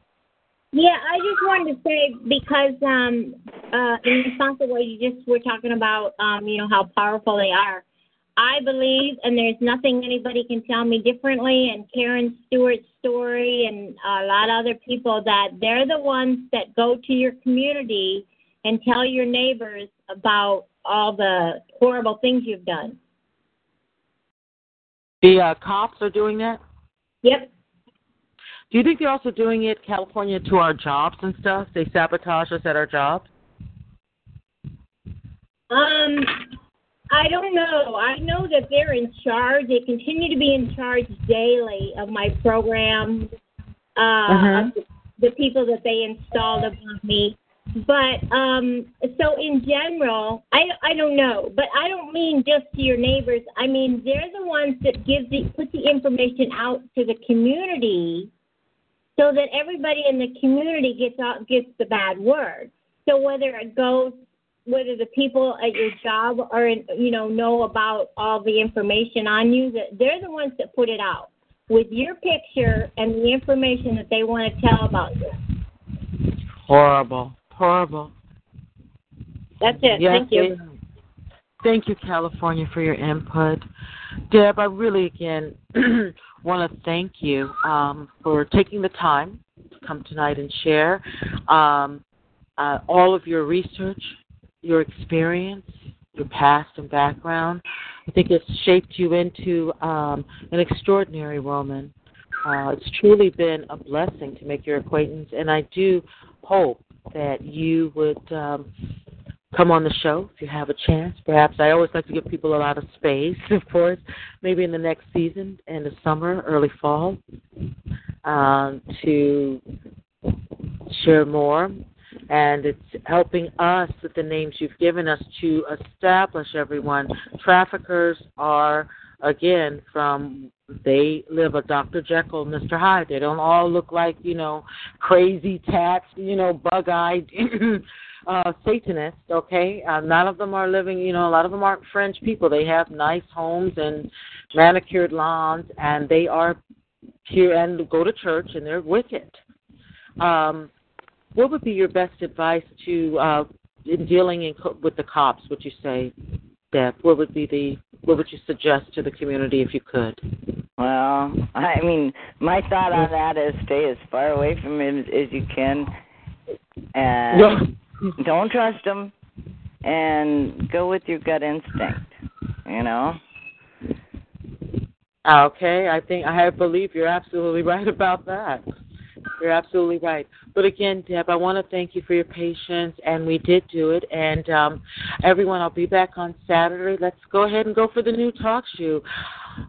Yeah, I just wanted to say because um uh in response to what you just were talking about, um, you know, how powerful they are. I believe and there's nothing anybody can tell me differently and Karen Stewart's story and a lot of other people that they're the ones that go to your community and tell your neighbors about all the horrible things you've done. The uh, cops are doing that. Yep. Do you think they're also doing it, California, to our jobs and stuff? They sabotage us at our jobs. Um, I don't know. I know that they're in charge. They continue to be in charge daily of my program, uh, of the, the people that they installed above me. But um, so in general, I I don't know. But I don't mean just to your neighbors. I mean they're the ones that give the put the information out to the community, so that everybody in the community gets out gets the bad word. So whether it goes whether the people at your job are in, you know know about all the information on you that they're the ones that put it out with your picture and the information that they want to tell about you Horrible. Horrible. that's it Yes, thank you Thank you, California, for your input. Deb, I really again want to thank you um, for taking the time to come tonight and share um, uh, all of your research, your experience, your past and background. I think it's shaped you into um, an extraordinary woman. Uh, it's truly been a blessing to make your acquaintance, and I do hope that you would um, come on the show if you have a chance. Perhaps I always like to give people a lot of space, of course, maybe in the next season, in the summer, early fall, um, to share more. And it's helping us with the names you've given us to establish everyone. Traffickers are, again, from they live a Dr. Jekyll, Mr. Hyde. They don't all look like, you know, crazy tats, you know, bug eyed uh Satanists, okay? Uh, none of them are living, you know, a lot of them aren't French people. They have nice homes and manicured lawns and they are here and go to church and they're wicked. Um what would be your best advice to uh in dealing in co- with the cops, would you say, Deb? What would be the what would you suggest to the community if you could? Well, I mean, my thought on that is stay as far away from him as you can, and don't trust them, and go with your gut instinct. You know. Okay, I think I believe you're absolutely right about that. You're absolutely right. But again, Deb, I want to thank you for your patience, and we did do it. And um, everyone, I'll be back on Saturday. Let's go ahead and go for the new talk show.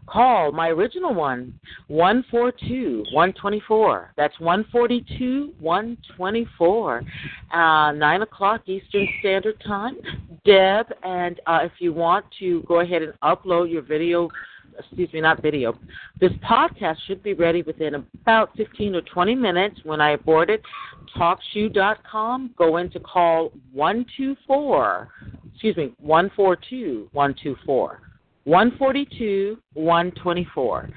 Call my original one, 142 124. That's 142 124. Uh, 9 o'clock Eastern Standard Time. Deb, and uh, if you want to go ahead and upload your video excuse me, not video. This podcast should be ready within about 15 or 20 minutes when I abort it. TalkShoe.com. Go into call 124, excuse me, 142 124. 142 124.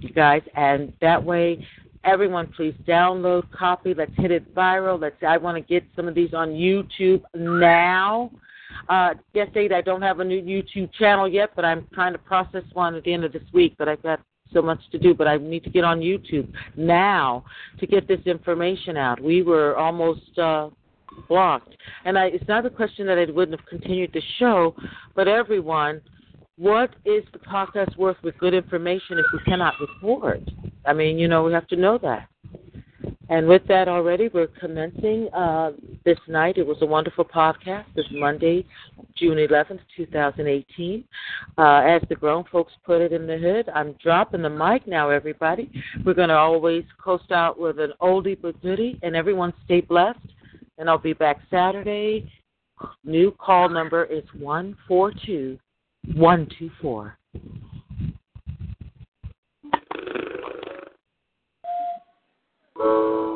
You guys, and that way everyone please download copy let's hit it viral let's i want to get some of these on youtube now uh, yes, Dave, I don't have a new YouTube channel yet, but I'm trying to process one at the end of this week. But I've got so much to do, but I need to get on YouTube now to get this information out. We were almost uh, blocked, and I, it's not a question that I wouldn't have continued the show, but everyone, what is the podcast worth with good information if we cannot report? I mean, you know, we have to know that. And with that already, we're commencing uh, this night. It was a wonderful podcast this Monday, June 11th, 2018. Uh, as the grown folks put it in the hood, I'm dropping the mic now, everybody. We're going to always coast out with an oldie but goodie, and everyone stay blessed. And I'll be back Saturday. New call number is 142 124. Thank you.